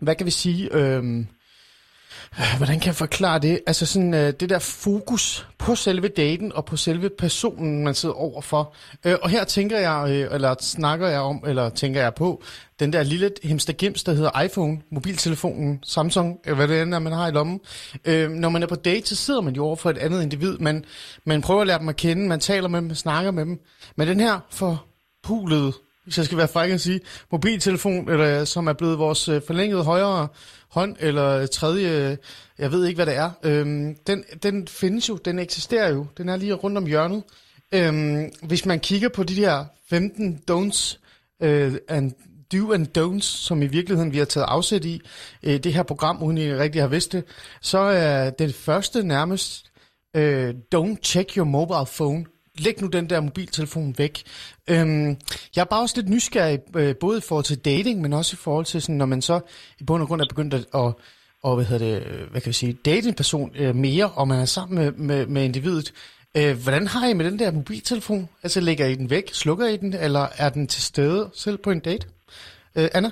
hvad kan vi sige, øh, Hvordan kan jeg forklare det? Altså sådan øh, det der fokus på selve daten og på selve personen, man sidder overfor. Øh, og her tænker jeg, øh, eller snakker jeg om, eller tænker jeg på, den der lille himstergims, der hedder iPhone, mobiltelefonen, Samsung, eller hvad det end er, man har i lommen. Øh, når man er på date, så sidder man jo over for et andet individ. Man, man prøver at lære dem at kende, man taler med dem, man snakker med dem. Men den her forpulede, hvis jeg skal være fræk at sige, mobiltelefon, eller, som er blevet vores øh, forlængede højre hånd, eller tredje, jeg ved ikke, hvad det er. Øhm, den, den findes jo, den eksisterer jo, den er lige rundt om hjørnet. Øhm, hvis man kigger på de her 15 don'ts, øh, and do and don'ts, som i virkeligheden vi har taget afsæt i øh, det her program, uden I rigtig har vidst det, så er det første nærmest, øh, don't check your mobile phone. Læg nu den der mobiltelefon væk. Øhm, jeg er bare også lidt nysgerrig, øh, både i forhold til dating, men også i forhold til, sådan, når man så i bund og grund er begyndt at, at og, hvad hedder det, øh, hvad kan vi sige, date en person øh, mere, og man er sammen med, med, med individet. Øh, hvordan har I med den der mobiltelefon? Altså lægger I den væk, slukker I den, eller er den til stede selv på en date? Øh, Anna?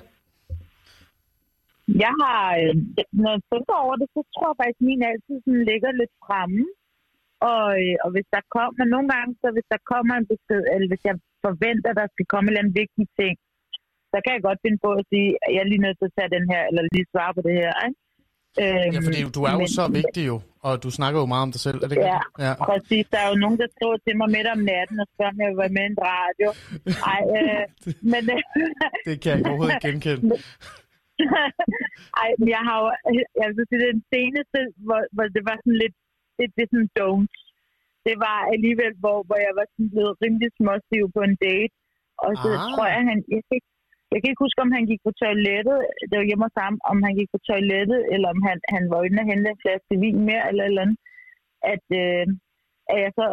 Jeg har, øh, når jeg tænker over det, så tror jeg faktisk, at min altid sådan ligger lidt fremme. Og, øh, og hvis der kommer, nogle gange, så hvis der kommer en besked, eller hvis jeg forventer, at der skal komme en eller anden vigtig ting, så kan jeg godt finde på at sige, at jeg er lige nødt til at tage den her, eller lige svare på det her. Ikke? Øhm, Ja, fordi du er jo men- så vigtig jo, og du snakker jo meget om dig selv, er det ikke? Ja, ja. præcis. Der er jo nogen, der skriver til mig midt om natten og spørger, om jeg vil være med i en radio. Ej, øh, men... Det kan jeg overhovedet ikke genkende. Ej, men jeg har jo... Jeg vil sige, den seneste, hvor, hvor det var sådan lidt... Det, det er sådan don't. Det var alligevel, hvor, hvor jeg var sådan blevet rimelig småstiv på en date. Og så Ah. tror jeg, han... Jeg kan, ikke, jeg kan ikke huske, om han gik på toilettet. Det var hjemme hos ham, om han gik på toilettet, eller om han, han var inde og hente en flaske vin mere, eller eller andet. At, øh, at jeg så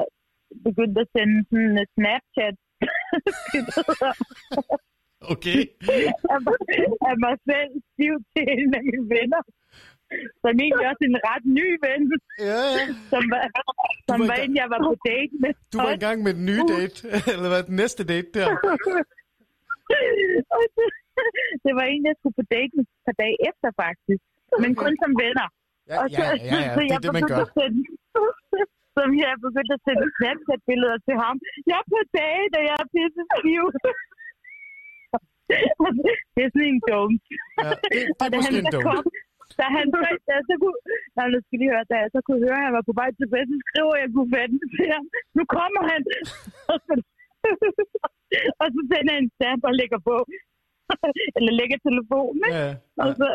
begyndte at sende sådan en Snapchat Okay. af, mig, af mig selv stiv til en af mine venner. Som egentlig også en ret ny ven, Ja, ja. som var, som var var en, jeg var på date med. Du var i gang med den nye date, eller hvad, den næste date der. Det- det var en, jeg skulle på date med et par dage efter, faktisk. Men kun som venner. Ja, Og så, ja, ja, ja, så det jeg er det, man gør. at sende, som jeg begyndte at sende Snapchat-billeder til ham. Jeg er på date, og jeg er pisse stiv. det er sådan en dumt. Ja, det, det er måske en dum. kom, da han så, da så kunne, nej, nu skal I høre, da jeg så kunne høre, at han var på vej tilbage, så skriver jeg kunne fanden til ham. Nu kommer han. Og så, og så sender jeg en snap og lægger på. Eller lægger telefonen, ikke? Ja, Og ja. så,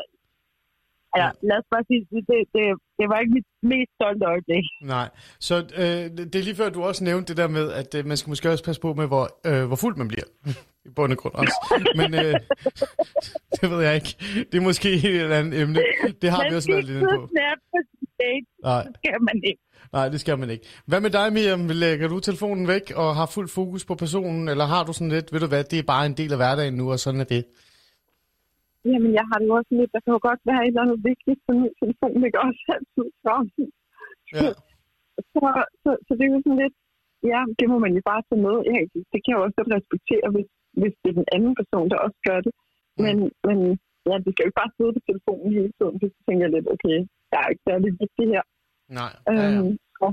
ja, lad os bare sige, det, det, det, var ikke mit mest stolte øjeblik. Nej, så øh, det er lige før, du også nævnte det der med, at øh, man skal måske også passe på med, hvor, øh, hvor fuld man bliver. I bund og grund også. Men øh, det ved jeg ikke. Det er måske et eller andet emne. Det har vi Man også skal været lidt inde på. date. Nej, Det skal man ikke. nej, det skal man ikke. Hvad med dig, Miriam? Lægger du telefonen væk og har fuld fokus på personen? Eller har du sådan lidt, ved du hvad, det er bare en del af hverdagen nu, og sådan er det? Jamen, jeg har det jo også lidt, der kan jo godt være et eller andet vigtigt, så min telefon ligger også altid frem. Ja. Så, så, så det er jo sådan lidt, ja, det må man jo bare tage med. Ja, det kan jeg jo også respektere, hvis, hvis det er den anden person, der også gør det. Men, men ja, du skal jo ikke bare sidde på telefonen hele tiden, så tænker jeg lidt, okay, der er ikke særlig vigtigt her. Nej. Ja, ja. Øhm, så,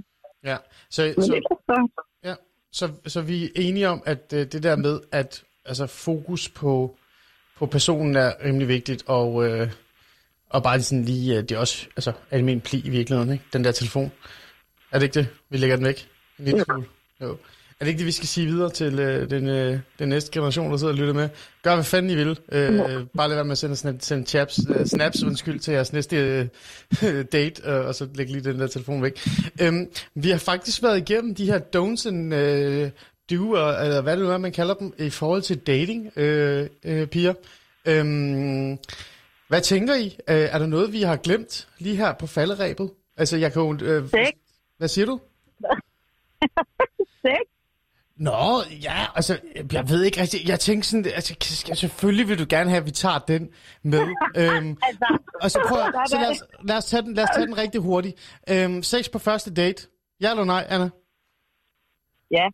ja. Så, men så, ellers så, Ja, så, så vi er enige om, at øh, det der med, at altså, fokus på, på personen er rimelig vigtigt, og, øh, og bare sådan lige, øh, det er også altså, almindelig pli i virkeligheden, ikke? den der telefon. Er det ikke det? Vi lægger den væk. Lille smule. Jo. Er det ikke det, vi skal sige videre til øh, den, øh, den næste generation, der sidder og lytter med? Gør, hvad fanden I vil. Øh, bare lad være med at sende, sende, sende chaps, øh, snaps undskyld, til jeres næste øh, date, øh, og så læg lige den der telefon væk. Øhm, vi har faktisk været igennem de her don'ts and øh, do'er, eller hvad det nu er, man kalder dem, i forhold til dating, øh, øh, piger. Øhm, hvad tænker I? Øh, er der noget, vi har glemt lige her på falderæbet? Altså, jeg kan jo... Øh, Sex. Hvad siger du? Sex? Nå, ja, altså, jeg ved ikke rigtig, jeg tænker sådan, altså, selvfølgelig vil du gerne have, at vi tager den med. øhm, Altså, og så prøv, så lad os, lad os, tage den, lad os tage den rigtig hurtigt. Øhm, sex på første date. Ja eller nej, Anna? Ja.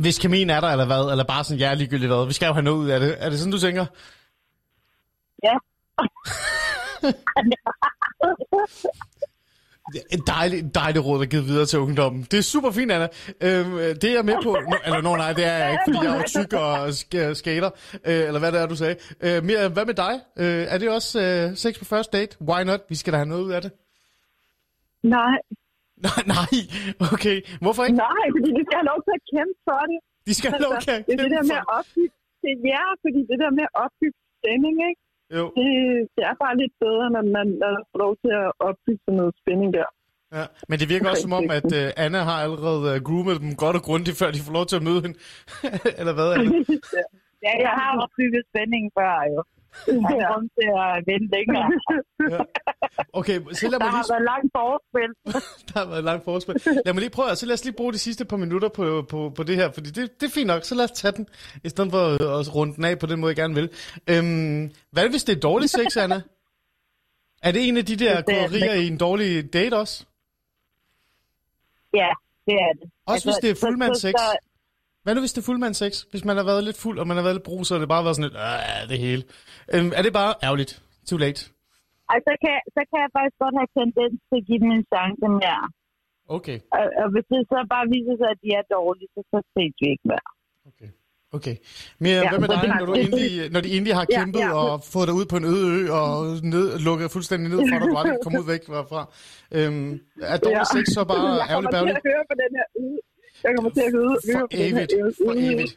Hvis kemien er der, eller hvad? Eller bare sådan, ja, ligegyldigt hvad? Vi skal jo have noget ud af det. Er det sådan, du tænker? Ja. En dejlig, dejlig råd, er givet videre til ungdommen. Det er super fint, Anna. Øhm, det er jeg med på. Nå, eller nå, nej, det er jeg ikke, fordi jeg er tyk og sk- skater. Øh, eller hvad det er, du sagde. Øh, Mia, hvad med dig? Øh, er det også øh, sex på første date? Why not? Vi skal da have noget ud af det. nej, Nej, nej. Okay. Hvorfor ikke? nej, fordi de skal have lov til at kæmpe for det. De skal have lov til at det er det der kæmpe med at opbygge, det, ja, fordi det der med at opbygge spænding, ikke? Jo. Det, det er bare lidt bedre, når man, får lov til at opbygge sådan noget spænding der. Ja. Men det virker også som om, at øh, Anna har allerede øh, groomet dem godt og grundigt, før de får lov til at møde hende. eller hvad, Anna? ja, jeg har opbygget spænding før, jo. Jeg har grund til at vente længere. Okay, så lad Der mig har lige... været langt forspil. Der har været et langt forspil. Lad mig lige prøve, så lad os lige bruge de sidste par minutter på, på, på det her, fordi det, det er fint nok, så lad os tage den, i stedet for at, runde den af på den måde, jeg gerne vil. Øhm, hvad hvis det er dårlig sex, Anna? Er det en af de der er- koderier i en dårlig date også? Ja, det er det. Også hvis det er så- så- fuldmandssex? så- Hvad nu hvis det er fuldmandssex? Hvis man har været lidt fuld, og man har været lidt brug, så det bare været sådan lidt, øh, det hele. Øhm, er det bare ærgerligt? Too late. Ej, så kan, så kan jeg faktisk godt have tendens til at give dem en chance mere. Okay, Og, og hvis det så bare viser sig, at de er dårlige, så, så ses vi ikke mere. okay. Okay. Mia, Ja, hvad med dig, når, du endelig, når de endelig har Ja, kæmpet ja. og fået dig ud på en øde ø og ned, lukket fuldstændig ned for dig, du aldrig kan komme ud væk derfra? Øhm, er dårlig sex så bare jeg ærgerligt kommer til at høre på den her ude. Jeg kommer til at høre, høre For evigt. For evigt.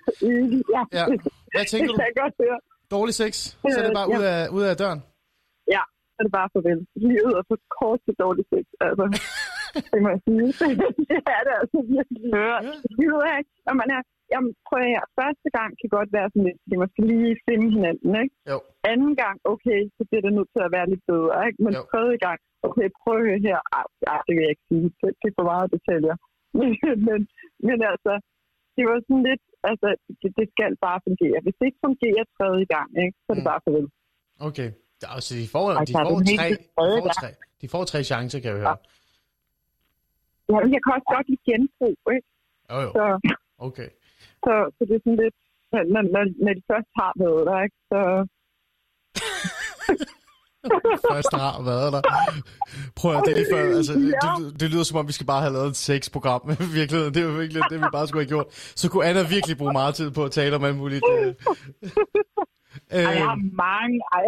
Ja, Ja. Hvad tænker det du? kan jeg godt høre. Dårlig sex? Så er det bare ud af, ud af døren? Ja, så er det bare farvel. Livet er for kort til dårlig sex, altså. det må jeg sige. det er det altså virkelig. Hør. Livet er, og man er, jamen prøv at her, første gang kan godt være sådan lidt, fordi man skal lige finde hinanden, ikke? Jo. Anden gang, okay, så bliver det nødt til at være lidt bedre, ikke? Men Jo. tredje gang, okay, prøv at høre her, ej, ej, det vil jeg ikke sige, det, det er for meget detaljer. men, men altså, det var sådan lidt, altså, det, det skal bare fungere. Hvis det ikke fungerer tredje gang, ikke, så er det Mm. bare farvel. Okay. Altså, de får, de Altså, får, den tre, de får tre, de får tre chancer, kan jeg høre. Ja, jeg kan også godt lide genbrug, ikke? Jo, jo. Så, Okay. så, så det er sådan lidt, når, når, når, de først har været der, ikke, så, Først har været der. Prøv at det lige før, altså, det, det, det, lyder som om, vi skal bare have lavet et sexprogram. I virkeligheden, det er jo virkelig det, vi bare skulle have gjort. Så kunne Anna virkelig bruge meget tid på at tale om alt muligt. Øh, Og jeg har øh, mange... Ej,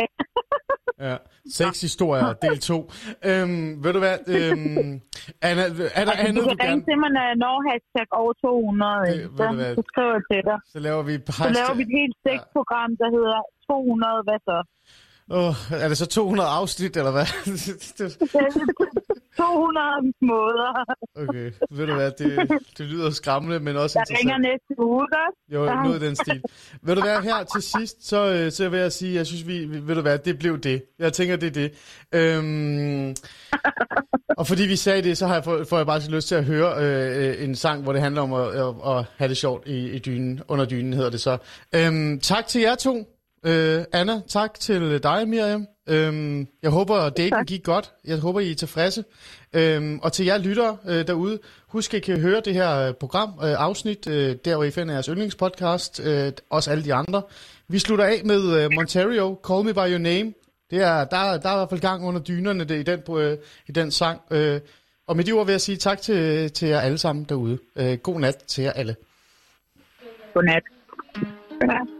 ja. Sex historier, del 2. Øhm, ved du hvad, øhm, Anna, er der altså, andet, du du kan ringe gerne... til mig, når jeg når hashtag over 200. Det- ikke? ved du hvad? Så, så skriver jeg til dig. Så laver vi... Så laver vi et helt sexprogram, der hedder 200, hvad så? Oh, er det så 200 afsnit, eller hvad? Det- 200 måder. okay, ved du hvad, det, det lyder skræmmende, men også Jeg ringer næste uge, ikke? Jo, noget i den stil. Ved du hvad, her til sidst, så, øh, så vil jeg sige, jeg synes, vi, ved du hvad, det blev det. Jeg tænker, det er det. Øhm, og fordi vi sagde det, så har jeg, får, får jeg bare så lyst til at høre øh, en sang, hvor det handler om at, at, at have det sjovt i, i dynen, under dynen hedder det så. Øhm, tak til jer to. Øh, Anna, tak til dig, Miriam. Øhm, jeg håber, at daten gik godt. Jeg håber, I er tilfredse. Øhm, og til jer lyttere øh, derude, husk, at I kan høre det her øh, program, øh, afsnit, øh, der hvor I finder jeres yndlingspodcast, øh, også alle de andre. Vi slutter af med øh, Montario, Call Me By Your Name. Det er, der, der er i hvert fald gang under dynerne det, i, den, øh, i den sang. Øh, og med de ord vil jeg sige tak til, til jer alle sammen derude. Øh, god nat til jer alle. Godnat. Godnat.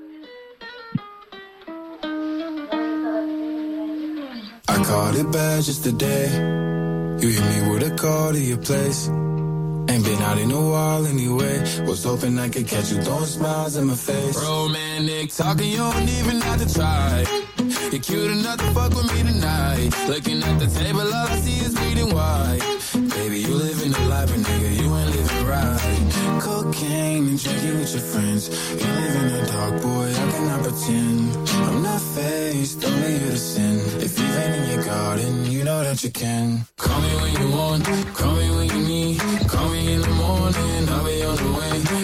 I caught it bad just today. You hit me with a call to your place. Ain't been out in a while anyway. Was hoping I could catch you throwing smiles in my face. Romantic talking, you don't even have to try. You're cute enough to fuck with me tonight. Looking at the table, all I see is bleeding white. Baby, you living the life, but nigga, you ain't living right. Cocaine and drinking with your friends. You live in the dark, boy, I cannot pretend. I'm not faced, only you to sin. If you've been in your garden, you know that you can. Call me when you want, call me when you need. Call me in the morning, I'll be on the way.